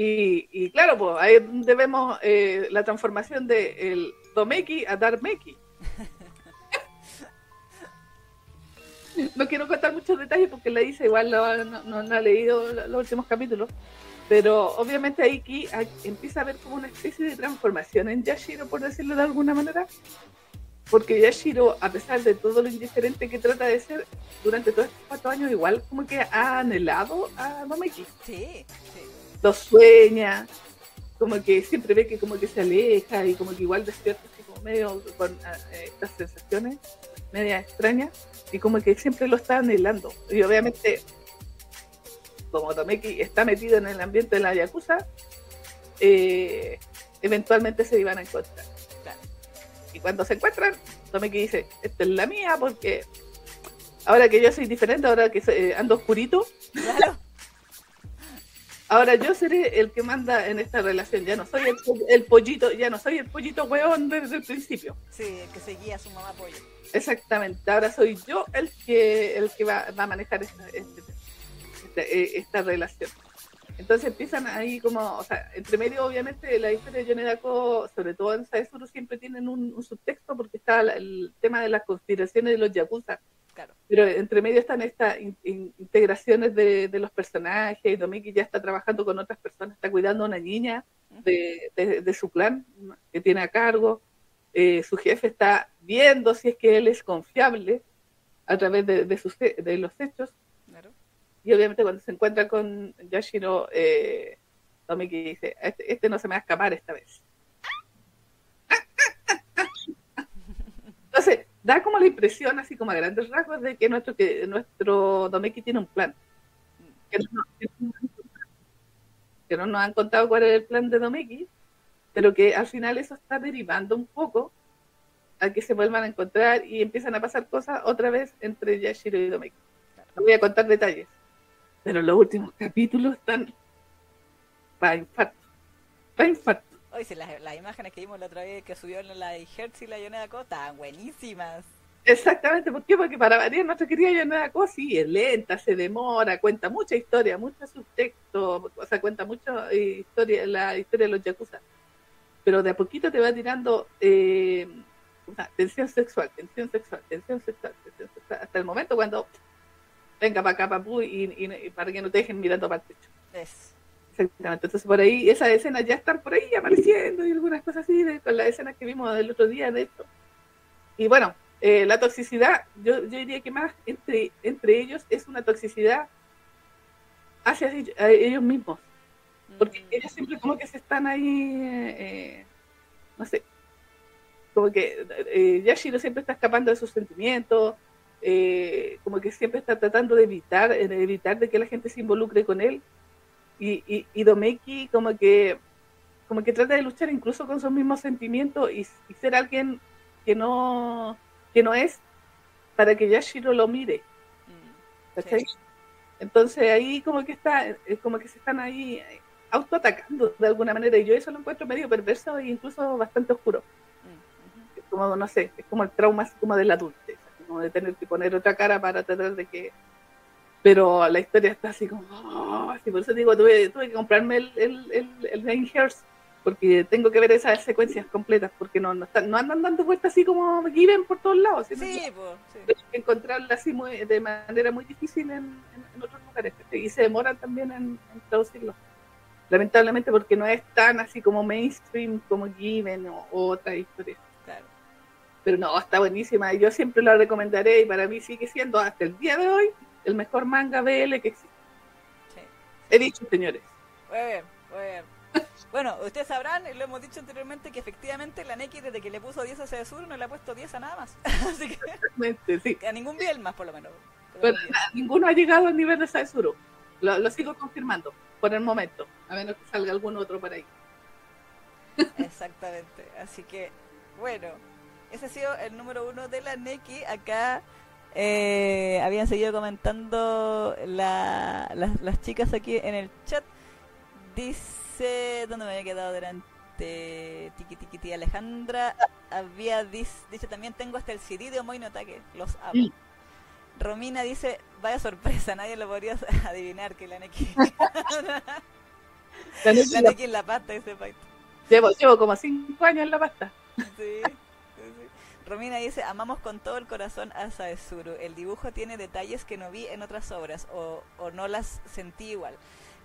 Y, claro, pues ahí vemos eh, la transformación de el Domeki a Darmeki. <laughs> no quiero contar muchos detalles porque la dice igual no, ha leído los últimos capítulos, pero obviamente ahí aquí empieza a haber como una especie de transformación en Yashiro, por decirlo de alguna manera, porque Yashiro, a pesar de todo lo indiferente que trata de ser, durante todos estos cuatro años igual como que ha anhelado a Domeki. Sí, sí lo sueña, como que siempre ve que como que se aleja y como que igual despierta así como medio con eh, estas sensaciones media extrañas y como que siempre lo está anhelando. Y obviamente, como Tomeki está metido en el ambiente de la Yakuza, eh, eventualmente se iban a encontrar. Y cuando se encuentran, Tomeki dice, esta es la mía porque ahora que yo soy diferente, ahora que eh, ando oscurito, claro. <laughs> Ahora yo seré el que manda en esta relación. Ya no soy el, pollito, ya no soy el pollito weón desde el principio. Sí, el que seguía a su mamá pollo. Exactamente. Ahora soy yo el que el que va, a manejar esta, este, este, eh, esta, relación. Entonces empiezan ahí como, o sea, entre medio obviamente la historia de Yonedako, sobre todo en Saesuru, siempre tienen un, subtexto porque está el tema de las conspiraciones de los Yakuza pero entre medio están estas integraciones de, los personajes, Domiki ya está trabajando con otras personas, está cuidando a una niña de, su clan que tiene a cargo, eh, su jefe está viendo si es que él es confiable a través de, sus, de los hechos. Y obviamente cuando se encuentra con Yashiro, eh, dice, este, este no se me va a escapar esta vez. Entonces, da como la impresión, así como a grandes rasgos, de que nuestro, que nuestro Domeki tiene un plan. Que no, nos han contado cuál es el plan de Domeki, pero que al final eso está derivando un poco a que se vuelvan a encontrar y empiezan a pasar cosas otra vez entre Yashiro y Domeki. No voy a contar detalles, pero los últimos capítulos están para infarto. Para infarto. Hoy sí, las, las, imágenes que vimos la otra vez que subió la Hertz y la Yoneda Co estaban buenísimas. Exactamente, ¿por qué? Porque para variar nuestra querida Yoneda Co sí es lenta, se demora, cuenta mucha historia, mucho subtexto, o sea, cuenta mucha historia, la historia de los Yakuza. Pero de a poquito te va tirando eh, tensión sexual, tensión sexual, tensión sexual, tensión sexual, hasta el momento cuando venga para acá, papú, y, y, para que no te dejen mirando para el techo. Exactamente, entonces por ahí, esas escenas ya están por ahí apareciendo y algunas cosas así, de, con las escenas que vimos el otro día, de esto. Y bueno, eh, la toxicidad, yo, yo diría que más entre, entre ellos es una toxicidad hacia ellos mismos, porque mm. ellos siempre como que se están ahí, eh, no sé, como que eh, Yashiro siempre está escapando de sus sentimientos, eh, como que siempre está tratando de evitar, de evitar de que la gente se involucre con él. Y, y, Domeki como que como que trata de luchar incluso con sus mismos sentimientos y, ser alguien que no que no es para que Yashiro lo mire. Mm, Entonces ahí como que está, como que se están ahí autoatacando de alguna manera. Y yo eso lo encuentro medio perverso e incluso bastante oscuro. Como, no sé, es como el trauma como del adulto, como de tener que poner otra cara para tratar de que... Pero la historia está así como... Oh, así por eso digo, tuve, tuve que comprarme el, el, el, el porque tengo que ver esas secuencias completas, porque no, no, están, no andan dando vueltas así como Given por todos lados. Sí, pues, sí. encontrarla así muy, de manera muy difícil en, en, otros lugares. Y se demoran también en, en, traducirlo. Lamentablemente porque no es tan así como mainstream como Given o, o otra historia. Pero no, está buenísima. Yo siempre la recomendaré y para mí sigue siendo hasta el día de hoy el mejor manga BL que existe. He dicho, señores. Muy bien, muy bien. <laughs> Bueno, ustedes sabrán, lo hemos dicho anteriormente, que efectivamente la Neki desde que le puso 10 a Cesur no le ha puesto 10 a nada más. <laughs> Así que, sí. a ningún biel más, por lo menos. Pero ninguno ha llegado al nivel de Saezuru. Lo, lo sigo confirmando por el momento, a menos que salga algún otro por ahí. Exactamente. Así que, bueno, ese ha sido el número uno de la Neki. Acá eh, habían seguido comentando la, las chicas aquí en el chat. Dice, ¿dónde me había quedado delante? Tiki Tiki Tiki Alejandra había dicho también tengo hasta el CD de Omoy que los amo. Romina dice, vaya sorpresa, nadie lo podría <laughs> adivinar que la Neki. <laughs> <laughs> la Neki, en la pasta, ese paito. Llevo, llevo como cinco años en la pasta. Sí. Romina dice, amamos con todo el corazón a Saezuru. El dibujo tiene detalles que no vi en otras obras o, no las sentí igual.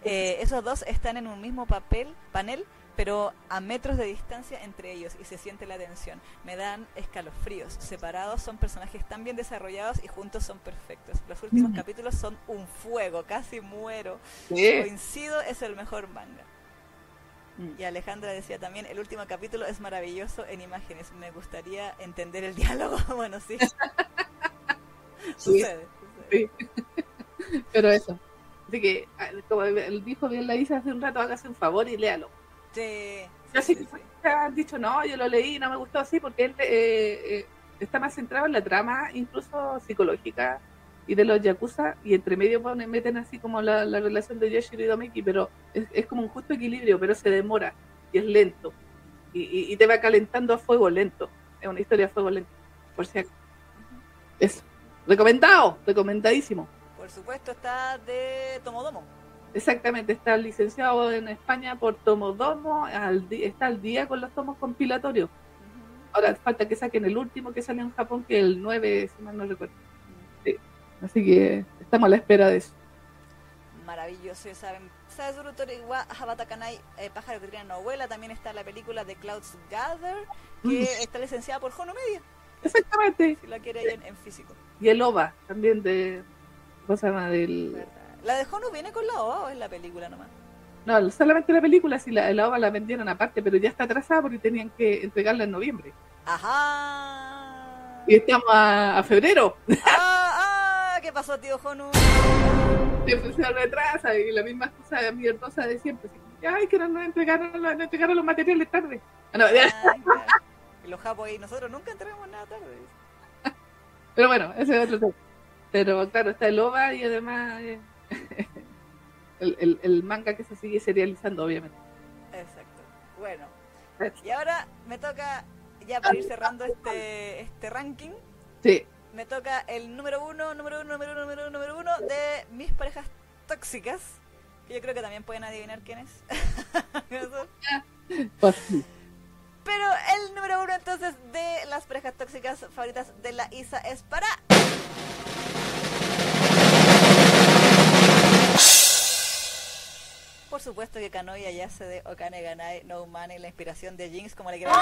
Eh, esos dos están en un mismo papel, panel, pero a metros de distancia entre ellos y se siente la tensión. Me dan escalofríos. Separados son personajes tan bien desarrollados y juntos son perfectos. Los últimos capítulos son un fuego, casi muero. Coincido, es el mejor manga. Y Alejandra decía también, el último capítulo es maravilloso en imágenes. Me gustaría entender el diálogo. <laughs> bueno, sí. <laughs> sucede, Sí. <laughs> Pero eso. Así que, como dijo bien la Isa hace un rato, hágase un favor y léalo. Sí. Yo sí, sí, han dicho, no, yo lo leí, no me gustó así, porque él eh, eh, está más centrado en la trama, incluso psicológica y de los Yakuza, y entre medio ponen, meten así como la, la relación de Yoshiro y Domeki, pero es, es, como un justo equilibrio, pero se demora y es lento. Y, y, te va calentando a fuego lento. Es una historia a fuego lento, por si acaso. Eso. Recomendado, recomendadísimo. Por supuesto, está de Tomodomo. Exactamente, está licenciado en España por Tomodomo, al, está al día con los tomos compilatorios. Ahora falta que saquen el último que salió en Japón, que el 9, si mal no recuerdo. Sí. Así que estamos a la espera de eso. Maravilloso, ya saben. ¿Sabes, igual Habatakanai, eh, Pájaro que tiene novela? También está la película de Clouds Gather, que está licenciada por Jono Media. Exactamente. Si la quiere en, en, físico. Y el OVA, también de. ¿Cómo se llama? Del... ¿La de Jono viene con la OVA o es la película nomás? No, solamente la película, si la, la OVA la vendieron aparte, pero ya está atrasada porque tenían que entregarla en noviembre. Ajá. Y estamos a, a febrero. Ah ¿qué pasó, tío Jonu? Se retrasa y la misma cosa mierdosa de siempre. Ay, que no nos entregaron, no entregaron los materiales tarde. Ah, no, los japos ahí, nosotros nunca entrenamos nada tarde. Pero bueno, ese es otro tema. Pero claro, está el OVA y además eh, <laughs> el, el, el manga que se sigue serializando, obviamente. Exacto. Bueno, y ahora me toca, ya para ir cerrando este, este ranking, Sí, me toca el número uno, número uno, número uno, número uno, número uno de mis parejas tóxicas. Que yo creo que también pueden adivinar quién es. <laughs> Pues. Pero el número uno entonces de las parejas tóxicas favoritas de la ISA es para... Por supuesto que Kanoya Yase de Okane Ganai No Money, la inspiración de Jinx, como le quieran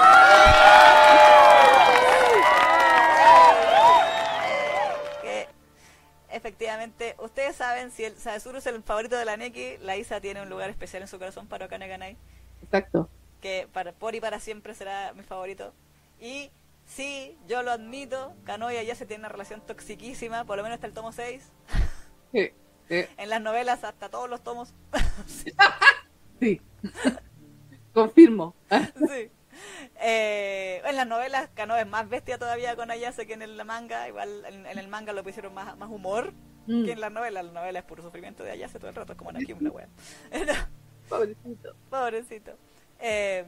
efectivamente, ustedes saben, si el Saezuru es el favorito de la Neki, la Isa tiene un lugar especial en su corazón para Okane Ganai Exacto. que para, por y para siempre será mi favorito. Y sí, yo lo admito, Kanoya ya se tiene una relación toxiquísima, por lo menos hasta el tomo 6. Sí, sí, <laughs> En las novelas hasta todos los tomos. <laughs> sí. <laughs> Confirmo. sí. Eh, en las novelas Kano es más bestia todavía con Ayase que en el manga. Igual en, en el manga lo pusieron más, más humor Mm, que en las novelas. La novela es puro sufrimiento de Ayase todo el rato, es como Nakim, la wea. <laughs> Pobrecito. Pobrecito. Eh,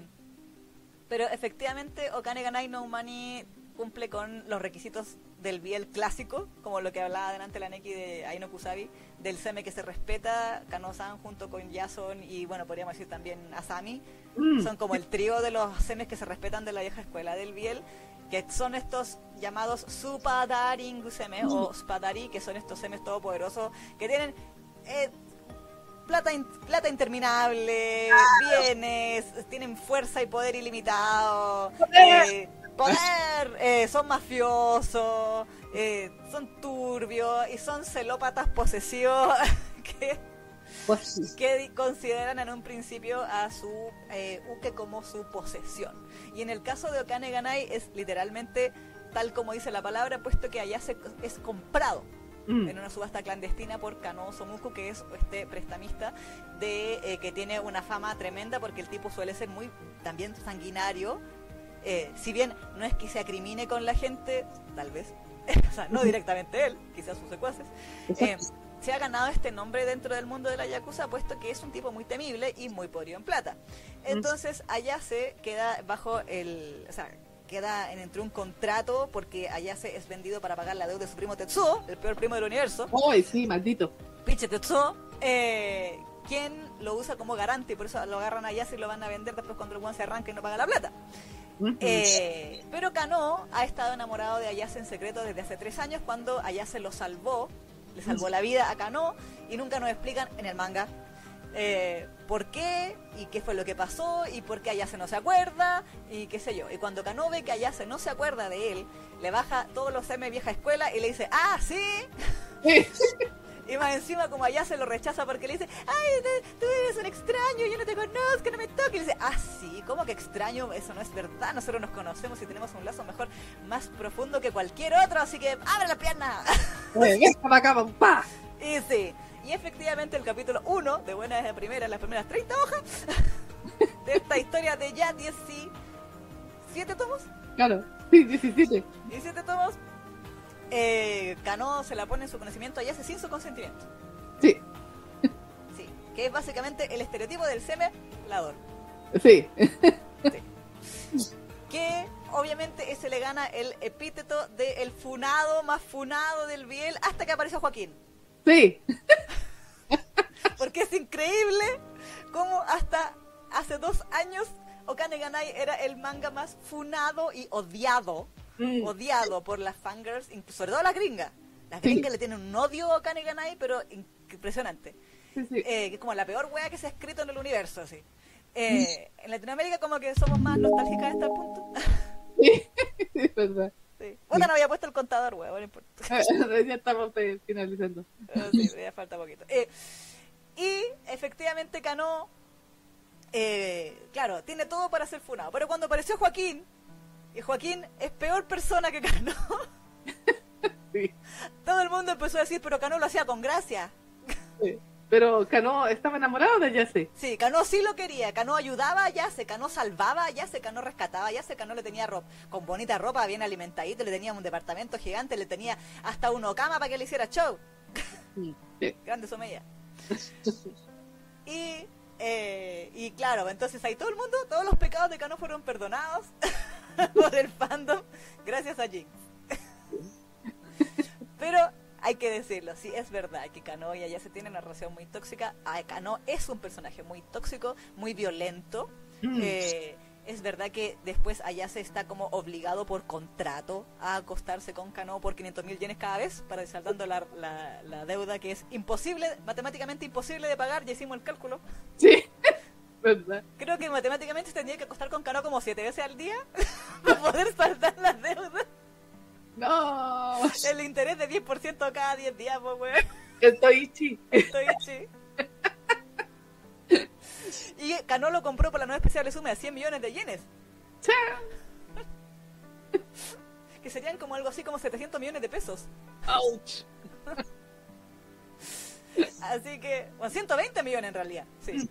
pero efectivamente, Okane Ganai no Umani cumple con los requisitos del Biel clásico, como lo que hablaba delante la Neki de Aino Kusabi, del seme que se respeta, Kano-san junto con Yason y, bueno, podríamos decir también Asami. Mm, Son como el trío de los semes que se respetan de la vieja escuela del Biel, que son estos llamados Supadaringu seme o Spadari, que son estos semes todopoderosos que tienen eh, plata, in- plata interminable, bienes, tienen fuerza y poder ilimitado, eh, poder, eh, son mafiosos, eh, son turbios y son celópatas posesivos <laughs> que que consideran en un principio a su eh, uke como su posesión. Y en el caso de Okane Ganai es literalmente tal como dice la palabra, puesto que allá se, es comprado Mm, en una subasta clandestina por Kano Somuku, que es este prestamista de eh, que tiene una fama tremenda porque el tipo suele ser muy también sanguinario. Eh, si bien no es que se acrimine con la gente, tal vez, <laughs> o sea, no directamente él, quizás sus secuaces, eh, se ha ganado este nombre dentro del mundo de la Yakuza, puesto que es un tipo muy temible y muy podrido en plata. Entonces, Ayase queda bajo el. O sea, queda en, entre un contrato, porque Ayase es vendido para pagar la deuda de su primo Tetsuo, el peor primo del universo. Ay, sí, maldito. Pinche Tetsuo, eh, quien lo usa como garante, y por eso lo agarran a Ayase y lo van a vender después cuando el guan se arranca y no paga la plata. Eh, pero Kano ha estado enamorado de Ayase en secreto desde hace tres años cuando Ayase lo salvó, le salvó la vida a Kano y nunca nos explican en el manga eh, por qué y qué fue lo que pasó y por qué Ayase no se acuerda y qué sé yo. Y cuando Kano ve que Ayase no se acuerda de él, le baja todos los M vieja escuela y le dice, ah, sí. <laughs> Y más encima como Ayase lo rechaza porque le dice, ay, tú eres un extraño, yo no te conozco, no me toques. Y le dice, ah, sí, ¿cómo que extraño? Eso no es verdad, nosotros nos conocemos y tenemos un lazo mejor, más profundo que cualquier otro, así que abre la pierna. Pa. y sí, y efectivamente el capítulo 1, de buena desde primera, las primeras 30 hojas, de esta historia de ya 17 tomos, Claro. Sí, 17. 17 tomos, eh, Kano se la pone en su conocimiento a Ayase sin su consentimiento. Sí, Sí, que es básicamente el estereotipo del semelador. sí. Que obviamente ese le gana el epíteto de el funado más funado del Biel hasta que apareció Joaquín. Sí. Porque es increíble cómo hasta hace dos años Okane Ganai era el manga más funado y odiado. Mm, Odiado por las fangirls, incluso sobre todo las gringas. Las Sí. gringas le tienen un odio a Okane Ganai, pero impresionante. Sí, sí. eh, como la peor wea que se ha escrito en el universo, así. Eh, en Latinoamérica como que somos más nostálgicas a este punto. <laughs> Sí, es verdad. sí. Puta, no había puesto el contador, wea, no importa. <laughs> ya estamos eh, finalizando. Pero sí, ya falta poquito. Eh, y efectivamente Cano, eh, claro, tiene todo para ser funado. Pero cuando apareció Joaquín, y Joaquín es peor persona que Cano, <laughs> Sí. todo el mundo empezó a decir, pero Cano lo hacía con gracia. Sí. Pero Cano estaba enamorado de Yase. Sí, Cano sí lo quería. Cano ayudaba a Yase, Cano salvaba a Yase, Cano rescataba a Yase, Cano le tenía ropa, con bonita ropa, bien alimentadito, le tenía un departamento gigante, le tenía hasta una cama para que le hiciera show. Sí. <laughs> Grande Someya. <laughs> y, eh, y claro, entonces ahí todo el mundo, todos los pecados de Cano fueron perdonados <laughs> por el fandom gracias a Jinx. <laughs> Pero hay que decirlo, sí, es verdad que Kano y ella se tienen una relación muy tóxica. Kano es un personaje muy tóxico, muy violento. Mm. Eh, es verdad que después Ayase está como obligado por contrato a acostarse con Kano por 500 mil yenes cada vez para saldando la, la, la deuda que es imposible, matemáticamente imposible de pagar, ya hicimos el cálculo. Sí, verdad. Creo que matemáticamente tendría que acostar con Kano como siete veces al día <laughs> para poder saldar la deuda. No, El interés de 10% cada 10 días, pues, weón. estoy chi. Estoy chi. Y Cano lo compró por la nueva especial de Sume a 100 millones de yenes. Que serían como algo así como 700 millones de pesos. Ouch. Así que, bueno, 120 millones en realidad. Sí.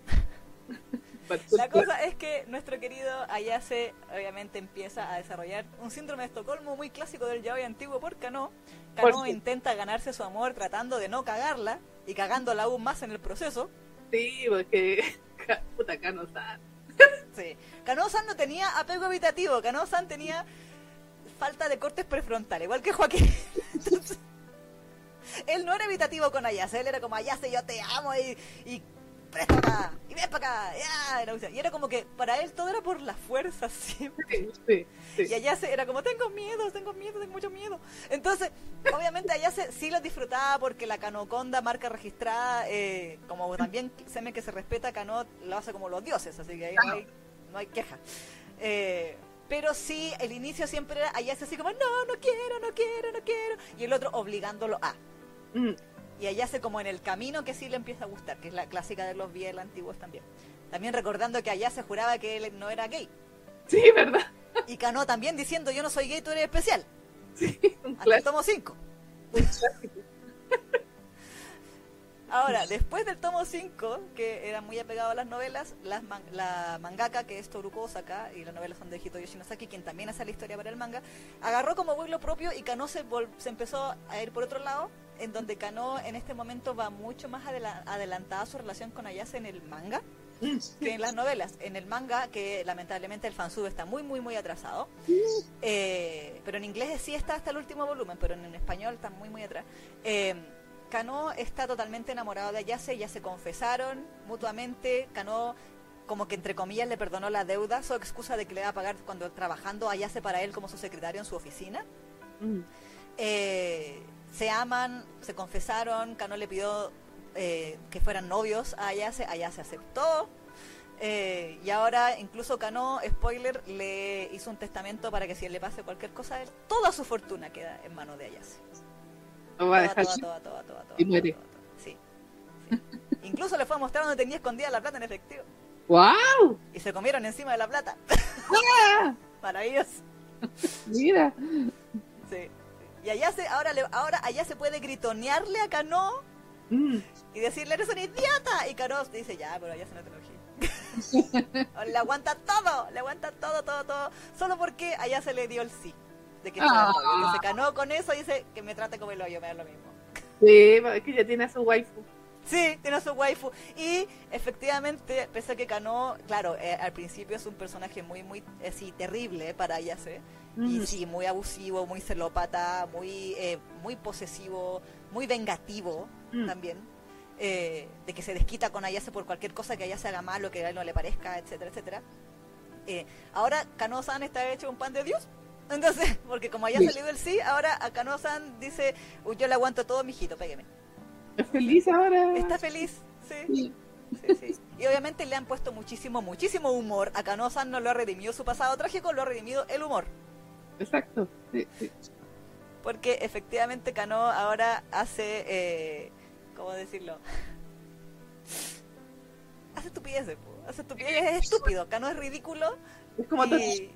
La cosa es que nuestro querido Ayase obviamente empieza a desarrollar un síndrome de Estocolmo muy clásico del yaoi antiguo por Kano. Kano intenta ganarse su amor tratando de no cagarla y cagándola aún más en el proceso. Sí, porque. <laughs> Puta Cano está. Sí. Kano-san no tenía apego evitativo, Kano-san tenía falta de cortes prefrontales, igual que Joaquín. <laughs> Entonces, él no era evitativo con Ayase, él era como Ayase, yo te amo y, y presta para acá, y ven para acá, y era como que para él todo era por la fuerza <laughs> siempre. Sí, sí. Y Ayase era como, tengo miedo, tengo miedo, tengo mucho miedo. Entonces, obviamente Ayase sí lo disfrutaba porque la Canoconda, marca registrada, eh, como también se me que se respeta, Cano lo hace como los dioses, así que ahí no hay, no hay queja. Eh, pero sí, el inicio siempre era Ayase así como, no, no quiero, no quiero, no quiero. Y el otro obligándolo a. Mm, Y Ayase como en el camino que sí le empieza a gustar, que es la clásica de los Biel antiguos también. También recordando que Ayase juraba que él no era gay. Sí, verdad. Y Cano también diciendo, yo no soy gay, tú eres especial. Sí, un Hasta el clásico. tomo 5. Un clásico. Ahora, después del tomo 5, que era muy apegado a las novelas, las man- la mangaka, que es Toruko Osaka, y las novelas son de Hito Yoshinosaki, quien también hace la historia para el manga, agarró como vuelo propio y Kano se, se empezó a ir por otro lado, en donde Kano en este momento va mucho más adela- adelantada su relación con Ayase en el manga que en las novelas. En el manga, que lamentablemente el fansub está muy, muy, muy atrasado. Eh, pero en inglés sí está hasta el último volumen, pero en español está muy, muy atrás. Eh, Kano está totalmente enamorado de Ayase, ya se confesaron mutuamente. Kano, como que entre comillas, le perdonó la deuda, su excusa de que le va a pagar cuando trabajando Ayase para él como su secretario en su oficina. mm. Eh, se aman, se confesaron, Kano le pidió eh, que fueran novios a Ayase, Ayase aceptó. eh, y ahora incluso Kano, spoiler, le hizo un testamento para que si le pase cualquier cosa a él, toda su fortuna queda en manos de Ayase. Lo va a dejar. toda, toda, toda, Y muere. Sí, sí. Incluso le fue a mostrar donde tenía escondida la plata en efectivo. ¡Wow! Y se comieron encima de la plata. <laughs> Maravilloso. Mira. Sí. Y allá se, ahora, le, ahora allá se puede gritonearle a Cano Mm, y decirle, eres un idiota. Y Cano dice, ya, pero allá se no te enojé. le aguanta todo, le aguanta todo, todo, todo. Solo porque allá se le dio el sí. De que Ah. Entonces Cano con eso dice que me trate como el hoyo, me da lo mismo. Sí, es que ya tiene a su waifu. Sí, tiene a su waifu. Y efectivamente, pese a que Kano, claro, eh, al principio es un personaje muy, muy, eh, sí, terrible para Ayase. Y sí, muy abusivo, muy celópata, muy, eh, muy posesivo, muy vengativo Mm. también. eh, de que se desquita con Ayase por cualquier cosa que Ayase haga mal o que a él no le parezca, etcétera, etcétera. Eh, ahora Kano-san está hecho un pan de Dios. Entonces, <laughs> porque como Ayase Sí. le dio el sí, ahora a Kano-san dice, "Uy, yo le aguanto todo, mijito, pégueme. Es feliz ahora. Está feliz. Sí, sí. Y obviamente le han puesto muchísimo, muchísimo humor. A Kano-san no lo ha redimido su pasado trágico, lo ha redimido el humor. Exacto. Sí, sí. Porque efectivamente Kano ahora hace, eh, ¿cómo decirlo? <laughs> Hace estupideces, po. hace estupideces, es estúpido. Kano es ridículo Es como y,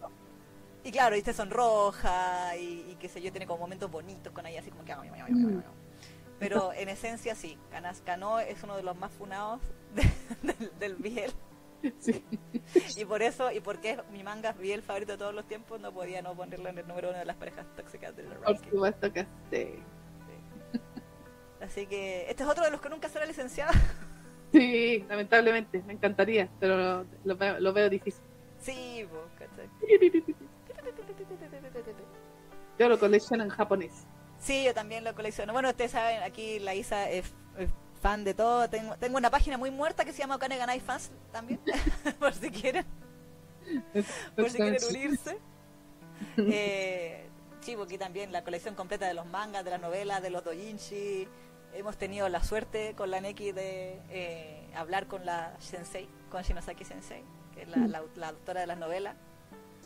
y claro, y se sonroja y, y qué sé yo, tiene como momentos bonitos con ella, así como que... Pero en esencia sí, Kano es uno de los más funados <laughs> del Biel. <laughs> Sí. Y por eso, y porque es mi manga Biel favorito de todos los tiempos, no podía no ponerlo en el número uno de las parejas tóxicas del ranking. Por supuesto que sí. Así que este es otro de los que nunca será licenciado. <laughs> Sí, lamentablemente, me encantaría, pero lo, veo, lo veo difícil. Sí, vos, Yo lo colecciono en japonés. Sí, yo también lo colecciono. Bueno, ustedes saben, aquí la Isa es, fan de todo. Tengo, tengo una página muy muerta que se llama Okane Ganai Fans también, <laughs> por si quieren. por si quieren unirse. <laughs> Eh, sí, aquí también la colección completa de los mangas, de las novelas, de los doujinshi. Hemos tenido la suerte con la Neki de eh, hablar con la Sensei, con Shinosaki Sensei, que es la, la, autora de las novelas.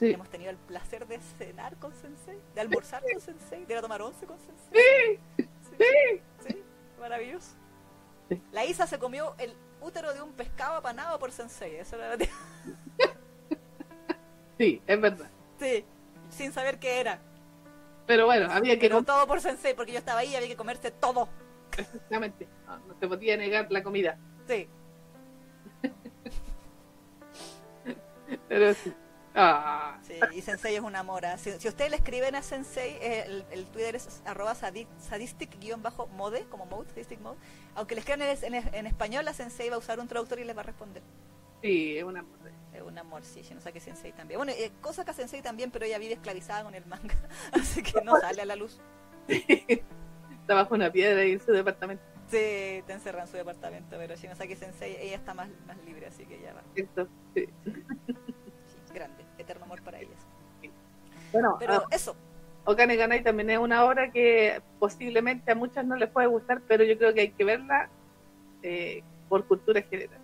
Hemos tenido el placer de cenar con Sensei, de almorzar con Sensei, de ir a tomar once con Sensei. Sí, sí, sí, maravilloso. La Isa se comió el útero de un pescado apanado por Sensei, eso era la <laughs> Sí, es verdad. Sí, sin saber qué era. Pero bueno, había que... Pero todo por Sensei, porque yo estaba ahí y había que comerse todo. Exactamente. No, se podía negar la comida. Sí. <laughs> Pero sí. Ah. Sí, y Sensei es una mora. Si, ustedes le escriben a Sensei, eh, el, Twitter es arroba sadistic-mode, como mode, sadistic mode. Aunque le escriban en, en, español, la Sensei va a usar un traductor y les va a responder. Sí, es un amor. Es un amor, sí, no sé que Sensei también. Bueno, eh, cosa que Sensei también, pero ella vive esclavizada con el manga, <laughs> así que no sale a la luz. está bajo una piedra y en su departamento. Sí, está encerrada en su departamento, pero Shinosaki Sensei, ella está más, más libre, así que ya va. Esto, sí. Bueno, pero ah, eso. Okane Ganai también es una obra que posiblemente a muchas no les puede gustar, pero yo creo que hay que verla eh, por cultura general.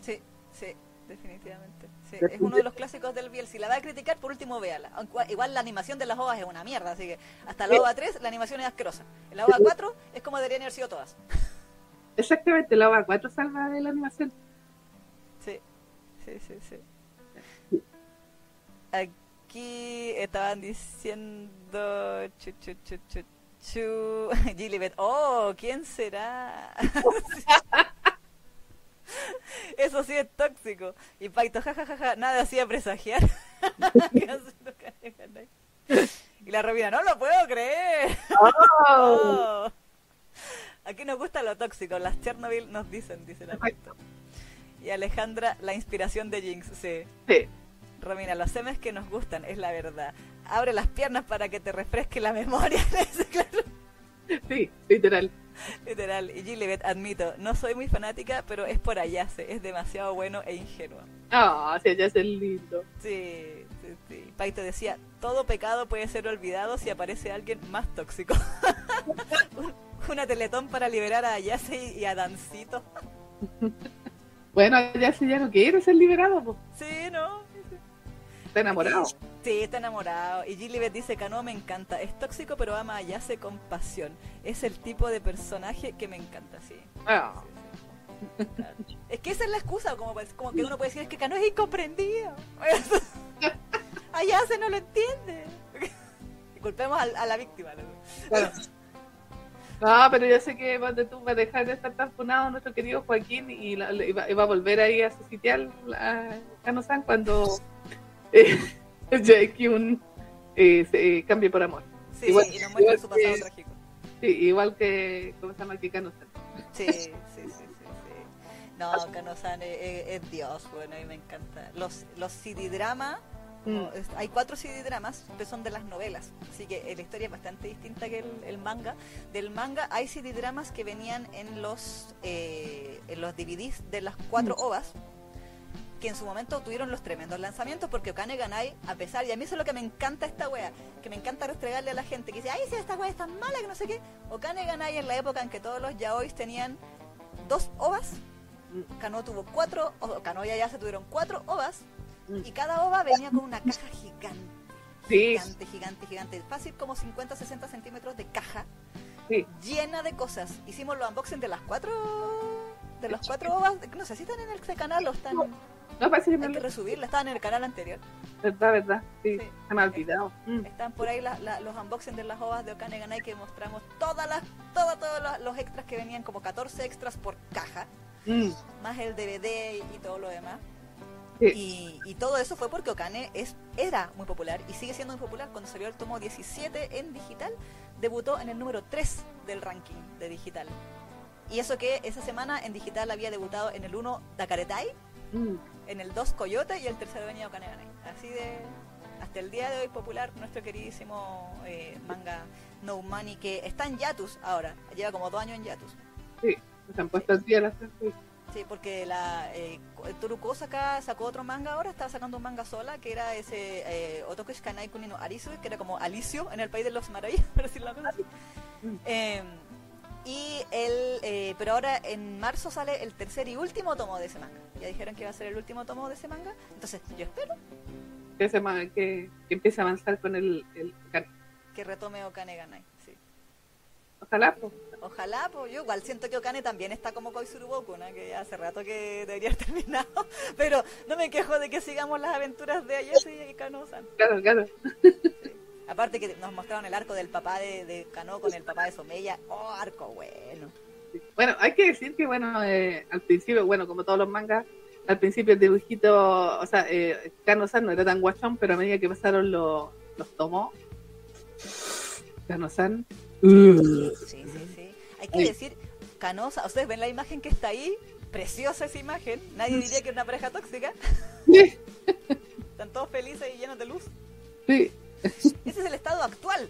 Sí, sí, definitivamente. es uno de los clásicos del Biel. Si la va a criticar, por último, véala. Igual la animación de las ovas es una mierda, así que hasta la OVA 3 la animación es asquerosa. En la OVA 4 es como deberían haber sido todas. <laughs> Exactamente, la OVA 4 salva de la animación. Sí, sí, sí, sí. Aquí estaban diciendo... Chu, chu, chu, chu, chu. <laughs> Gilibet. Oh, ¿quién será? <laughs> Eso sí es tóxico. Y Paito, jajajaja, nada hacía presagiar. <laughs> y la Robina, no lo puedo creer. Oh. Aquí nos gusta lo tóxico, las Chernobyl nos dicen, dice la Paito. Y Alejandra, la inspiración de Jinx, sí. Sí. Romina, los semes que nos gustan, es la verdad. Abre las piernas para que te refresque la memoria. <laughs> sí, literal. Literal. Y Gilibet, admito, no soy muy fanática, pero es por Ayase. Es demasiado bueno e ingenuo. Ah, sí, Ayase es lindo. Sí, sí, sí. Paito decía, todo pecado puede ser olvidado si aparece alguien más tóxico. <laughs> Una teletón para liberar a Ayase y a Dancito. <laughs> bueno, Ayase ya no quiere ser liberado, pues. Sí, no. Está enamorado. Sí, está enamorado. Y Gilibet dice, Cano me encanta. Es tóxico, pero ama a Yase con pasión. Es el tipo de personaje que me encanta, sí. Ah. <laughs> Es que esa es la excusa, como, como que uno puede decir, es que Cano es incomprendido. <laughs> a Yase no lo entiende. <laughs> Disculpemos a, la víctima. ¿no? pero yo sé que tú vas a dejar de estar tan funado nuestro querido Joaquín y, va, a volver ahí a su sitial a Cano-san cuando <laughs> eh, Jae eh, se, eh, cambie por amor. Sí, igual, y nos muestra su pasado trágico. Sí, igual que, ¿cómo se llama? Que Kano-san. Sí, sí, sí, sí, sí. No, Kano-san es, es, Dios, bueno, a mí me encanta. Los, los CD-drama, mm. hay cuatro CD-dramas que son de las novelas, así que la historia es bastante distinta que el, el manga. Del manga hay CD-dramas que venían en los, eh, en los DVDs de las cuatro mm. ovas que en su momento tuvieron los tremendos lanzamientos porque Okane Ganai, a pesar, y a mí eso es lo que me encanta esta wea, que me encanta restregarle a la gente que dice, ay, si esta wea es tan mala que no sé qué. Okane Ganai en la época en que todos los yaois tenían dos ovas, Kano tuvo cuatro, o Kano y se tuvieron cuatro ovas, y cada ova venía con una caja gigante. Gigante, gigante, gigante. Fácil como 50, 60 centímetros de caja. Llena de cosas. Hicimos los unboxing de las cuatro de los cuatro ovas, no sé si están en el canal o están No, parece que Hay que resubirla, estaban en el canal anterior. Verdad, verdad. Sí, Sí. se me ha olvidado. Mm. Están por ahí la- la- los unboxings de las ovas de Okane Ganai que mostramos todas las, todas, todos los, los extras que venían, como 14 extras por caja, Mm. más el DVD y, y todo lo demás. Sí. Y, y todo eso fue porque Okane es, era muy popular y sigue siendo muy popular. Cuando salió el tomo 17 en digital, debutó en el número 3 del ranking de digital. Y eso que esa semana en digital había debutado en el 1 Dakaretai, Mm. En el 2 Coyote y el tercero venía Okane Ganai. Así de hasta el día de hoy popular nuestro queridísimo eh, manga No Money que está en Yatus ahora, lleva como dos años en Yatus. Sí, se han puesto al día las sí. Porque la eh, Toruko acá sacó otro manga ahora, estaba sacando un manga sola que era ese eh, Otoku Shikanai Kuni no Arisu, que era como Alicio en el país de los maravillas, <laughs> por decirlo así. Mm. Eh, y el, eh, pero ahora en marzo sale el tercer y último tomo de ese manga. Ya dijeron que va a ser el último tomo de ese manga. Entonces yo espero Que, se ma- que, que empiece a avanzar con el, el que retome Okane Ganai. Sí. Ojalá, pues. Ojalá, pues yo igual siento que Okane también está como Koizuruboku, ¿no? que hace rato que debería <laughs> haber terminado. Pero no me quejo de que sigamos las aventuras de Ayase y Kano-san. Claro, claro. Aparte que nos mostraron el arco del papá de, de Kano con el papá de Someya. Oh, arco bueno. Bueno, hay que decir que, bueno, eh, al principio, bueno, como todos los mangas, al principio el dibujito, o sea, eh, Kano-san no era tan guachón, pero a medida que pasaron los, los tomos, Kano-san. uh, Sí, sí, sí. Hay que Ay. decir, Canosa, ustedes ven la imagen que está ahí, preciosa esa imagen. Nadie diría que es una pareja tóxica. sí, Están todos felices y llenos de luz. sí, <laughs> Ese es el estado actual.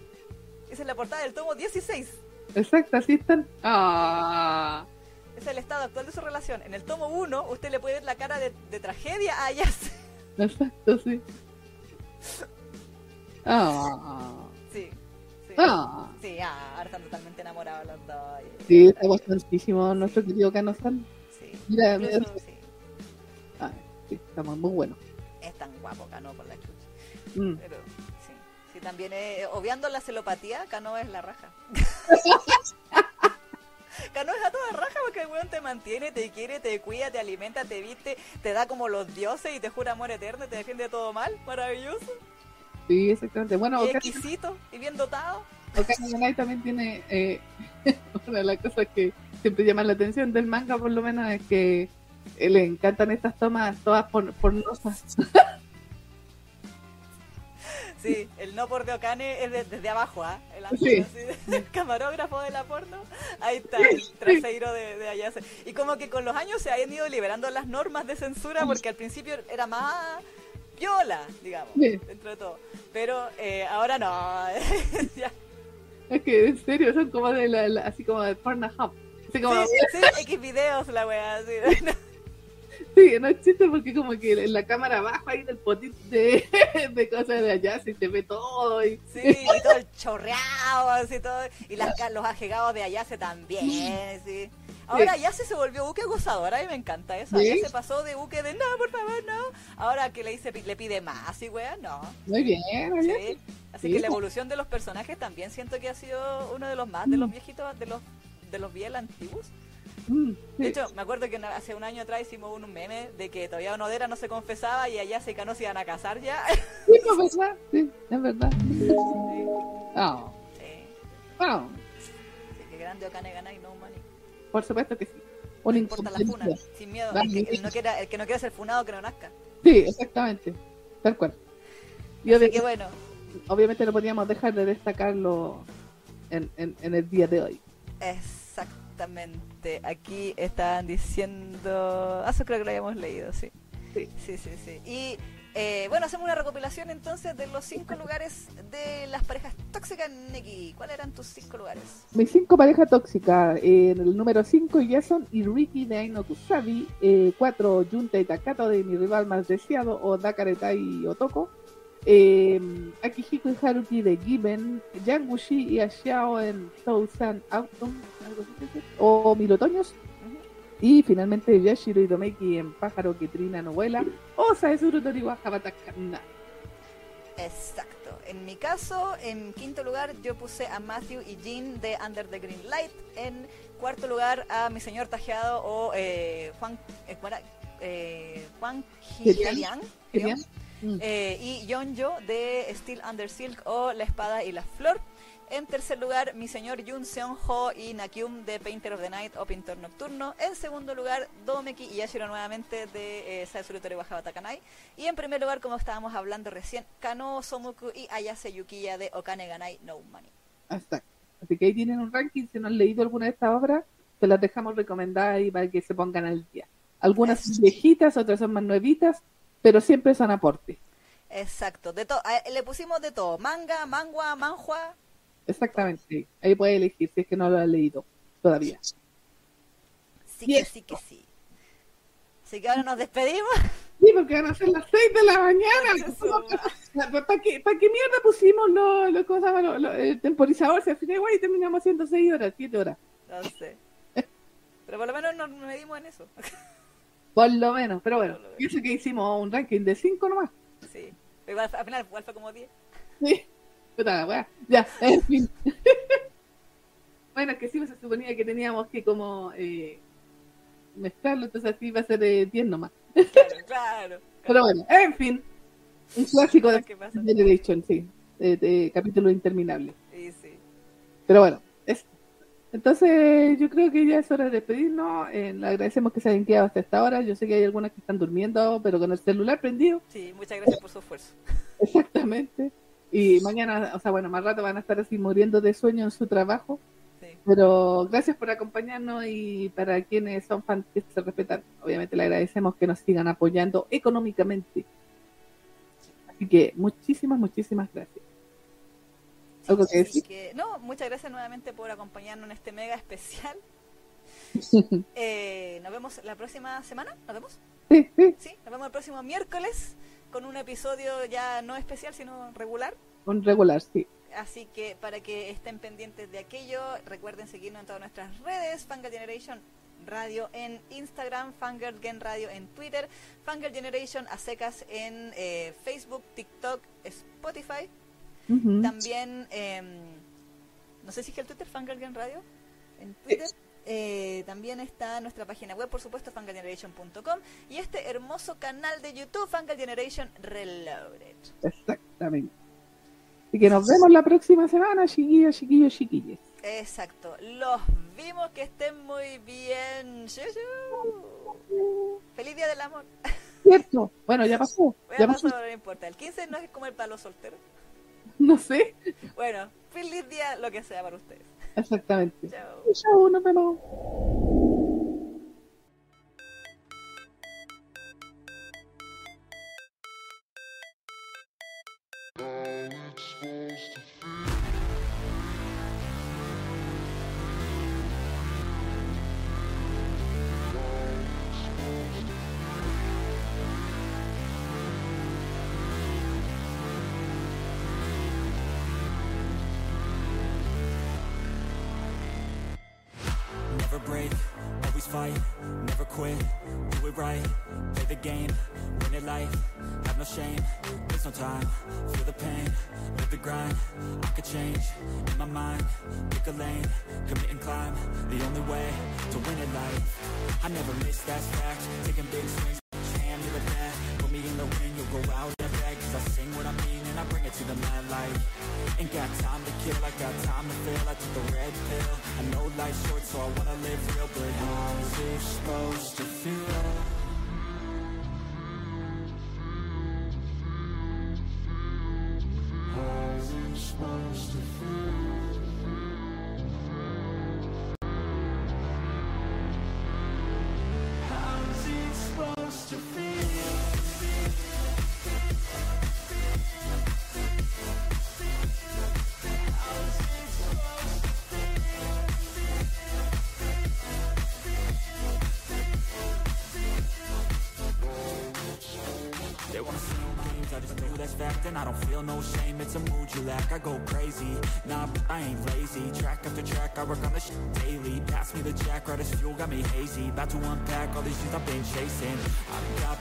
Esa es la portada del tomo 16. exacto, así están. Ah, es el estado actual de su relación. En el tomo 1, usted le puede ver la cara de, de tragedia a Ayase. <laughs> exacto, sí. Ah, Sí. Sí. ah. Sí, ah, ahora están totalmente enamorados los dos. Sí, está bastantísimo nuestro querido Kano-san. Sí. Mira, mira. Sí. Ah, sí, estamos muy buenos. Es tan guapo Cano por la chucha. Mm. Pero también eh, obviando la celopatía, Cano es la raja. <laughs> Cano es a toda raja porque el weón te mantiene, te quiere, te cuida, te alimenta, te viste, te da como los dioses y te jura amor eterno y te defiende de todo mal. Maravilloso. Sí, exactamente. Bueno, y exquisito y bien dotado. Ganai también tiene eh, <laughs> una de las cosas que siempre llaman la atención del manga, por lo menos, es que eh, le encantan estas tomas todas por, pornosas. <laughs> Sí, el no por de Okane es de- desde abajo, ¿ah? El Sí. de- el <laughs> camarógrafo de la porno. Ahí está, el traseiro de, de Ayase. Y como que con los años se han ido liberando las normas de censura porque al principio era más viola, digamos, Sí. dentro de todo. Pero eh, ahora no. <laughs> Ya. Es que en serio son como de la, la- así como de Pornhub. Así como, Sí, sí, X videos la wea, así. <laughs> sí, no es chiste porque como que en la cámara abajo ahí del potito de, <laughs> de cosas de allá se te ve todo y Sí, y todo el chorreado, así todo. Y las, los ajegados de Ayase también, sí. Ahora Ayase se volvió buque gozadora y me encanta eso. ¿Sí? Ayase pasó de buque de no, por favor, no. Ahora que le dice, le pide más y wea, no. muy bien, muy bien. Sí. Así Sí. que la evolución de los personajes también siento que ha sido uno de los más, de los viejitos, de los de los bien antiguos. <laughs> De hecho, me acuerdo que hace un año atrás hicimos un meme de que todavía Onodera no se confesaba y allá se Cano se iban a casar ya. Sí, no, ¿verdad? Sí, es verdad. Ah, Sí. ah, Sí, qué grande Okane gana y no money. por supuesto que sí. No Un importa la funa, sin miedo. Ah, El que, el no quiera, el que no quiera ser funado, que no nazca. Sí, exactamente. Tal cual. Y Así que bueno, obviamente no podíamos dejar de destacarlo en, en, en el día de hoy. Exactamente. Aquí estaban diciendo. Ah, eso creo que lo habíamos leído, sí. Sí. Sí, sí, sí. Y eh, bueno, hacemos una recopilación entonces de los cinco lugares de las parejas tóxicas, Neki. ¿Cuáles eran tus cinco lugares? Mis cinco parejas tóxicas. eh, en el número 5, Jason y Ricky de Aino Kusabi. 4, Junta y Takato de Mi Rival Más Deseado o Dakareta y Otoko. Eh, Akihiko y Haruki de Given. Yangushi y Ashiao en Tousan Autumn. Algo así O Mil Otoños. Ujú. Y finalmente Yashiro y Domeki en Pájaro que Trina Novela. O Saezuru Toriwa Habatakana. Exacto. En mi caso, en quinto lugar, yo puse a Matthew y Jean de Under the Green Light. En cuarto lugar, a mi señor tajeado o eh, Juan. eh, eh, Juan Genial. Mm. eh, y Yonjo de Steel Under Silk o La Espada y la Flor. En tercer lugar, mi señor Yun Seon Ho y Nakyum de Painter of the Night o Pintor Nocturno. En segundo lugar, Domeki y Yashiro nuevamente de eh, Satsuru Bajaba Takanai. Y en primer lugar, como estábamos hablando recién, Kano Somuku y Ayase Yukiya de Okane Ganai No Money. Hasta. Así que ahí tienen un ranking. Si no han leído alguna de estas obras, se las dejamos recomendadas ahí para que se pongan al día. Algunas son viejitas, otras son más nuevitas, pero siempre son aportes. Exacto, de todo. a- Le pusimos de todo: manga, mangua, manhua. Exactamente. Ahí puede elegir si es que no lo ha leído todavía. Sí Y que sí que sí. Así que ahora nos despedimos. Sí, porque van a ser las 6 de la mañana. ¿Para qué, pa' qué mierda pusimos los lo, cosas, lo- lo- el temporizador? Si al final igual terminamos haciendo 6 horas, 7 horas. No sé. Pero por lo menos nos medimos en eso. Por lo menos, pero bueno. Pienso que hicimos un ranking de 5 nomás. Sí. Pero igual, al final igual fue como 10. Sí. Puta la. Ya, <laughs> en fin. bueno, que sí, pues, se suponía que teníamos que como eh, mezclarlo, entonces así iba a ser eh, 10 nomás. Claro, claro. <laughs> Pero bueno, en fin. Un clásico de. Generation, sí. De, de capítulo interminable. Sí, sí. Pero bueno, es- entonces yo creo que ya es hora de despedirnos. Eh, le agradecemos que se hayan quedado hasta esta hora. Yo sé que hay algunas que están durmiendo, pero con el celular prendido. Sí, muchas gracias por su esfuerzo. Exactamente. Y mañana, o sea, bueno, más rato van a estar así muriendo de sueño en su trabajo. Sí. Pero gracias por acompañarnos y para quienes son fans que se respetan, obviamente le agradecemos que nos sigan apoyando económicamente. Así que muchísimas, muchísimas gracias. ¿Algo que decir? que- no, muchas gracias nuevamente por acompañarnos en este mega especial. <laughs> Eh, nos vemos la próxima semana. ¿Nos vemos? Sí, sí, Sí, nos vemos el próximo miércoles con un episodio ya no especial, sino regular. un regular, sí. Así que para que estén pendientes de aquello, recuerden seguirnos en todas nuestras redes, Fangirl Generation Radio en Instagram, Fangirl Gen Radio en Twitter, Fangirl Generation a secas en eh, Facebook, TikTok, Spotify. También, em, no sé si es que el Twitter, Fangirl Gen Radio en Twitter. Eh, también está nuestra página web, por supuesto, fangirlgeneration.com y este hermoso canal de YouTube, Fangirl Generation Reloaded. Exactamente. Así que nos vemos la próxima semana, chiquillos, chiquillos, chiquilles. Exacto. Los vimos que estén muy bien. Yuyu. Feliz Día del Amor. ¿Cierto? Bueno, ya pasó. Ya pasó. menos no importa. El 15 no es como el palo soltero. No sé. Bueno, feliz día, lo que sea para ustedes. Exactamente. Chao. Chao, nos vemos. Feel no shame, it's a mood you lack. I go crazy, nah, I ain't lazy. Track after track, I work on the shit daily. Pass me the jack, right as fuel, got me hazy. About to unpack all these things I've been chasing. got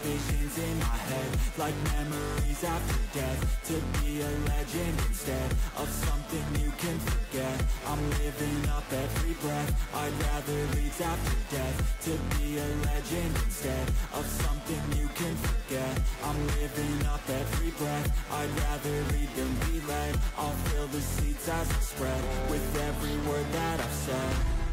visions in my head Like memories after death To be a legend instead Of something you can forget. I'm living up every breath I'd rather lead after death. To be a legend instead Of something you can forget. I'm living up every breath I'd rather lead than be led. I'll fill the seats as I spread With every word that I've said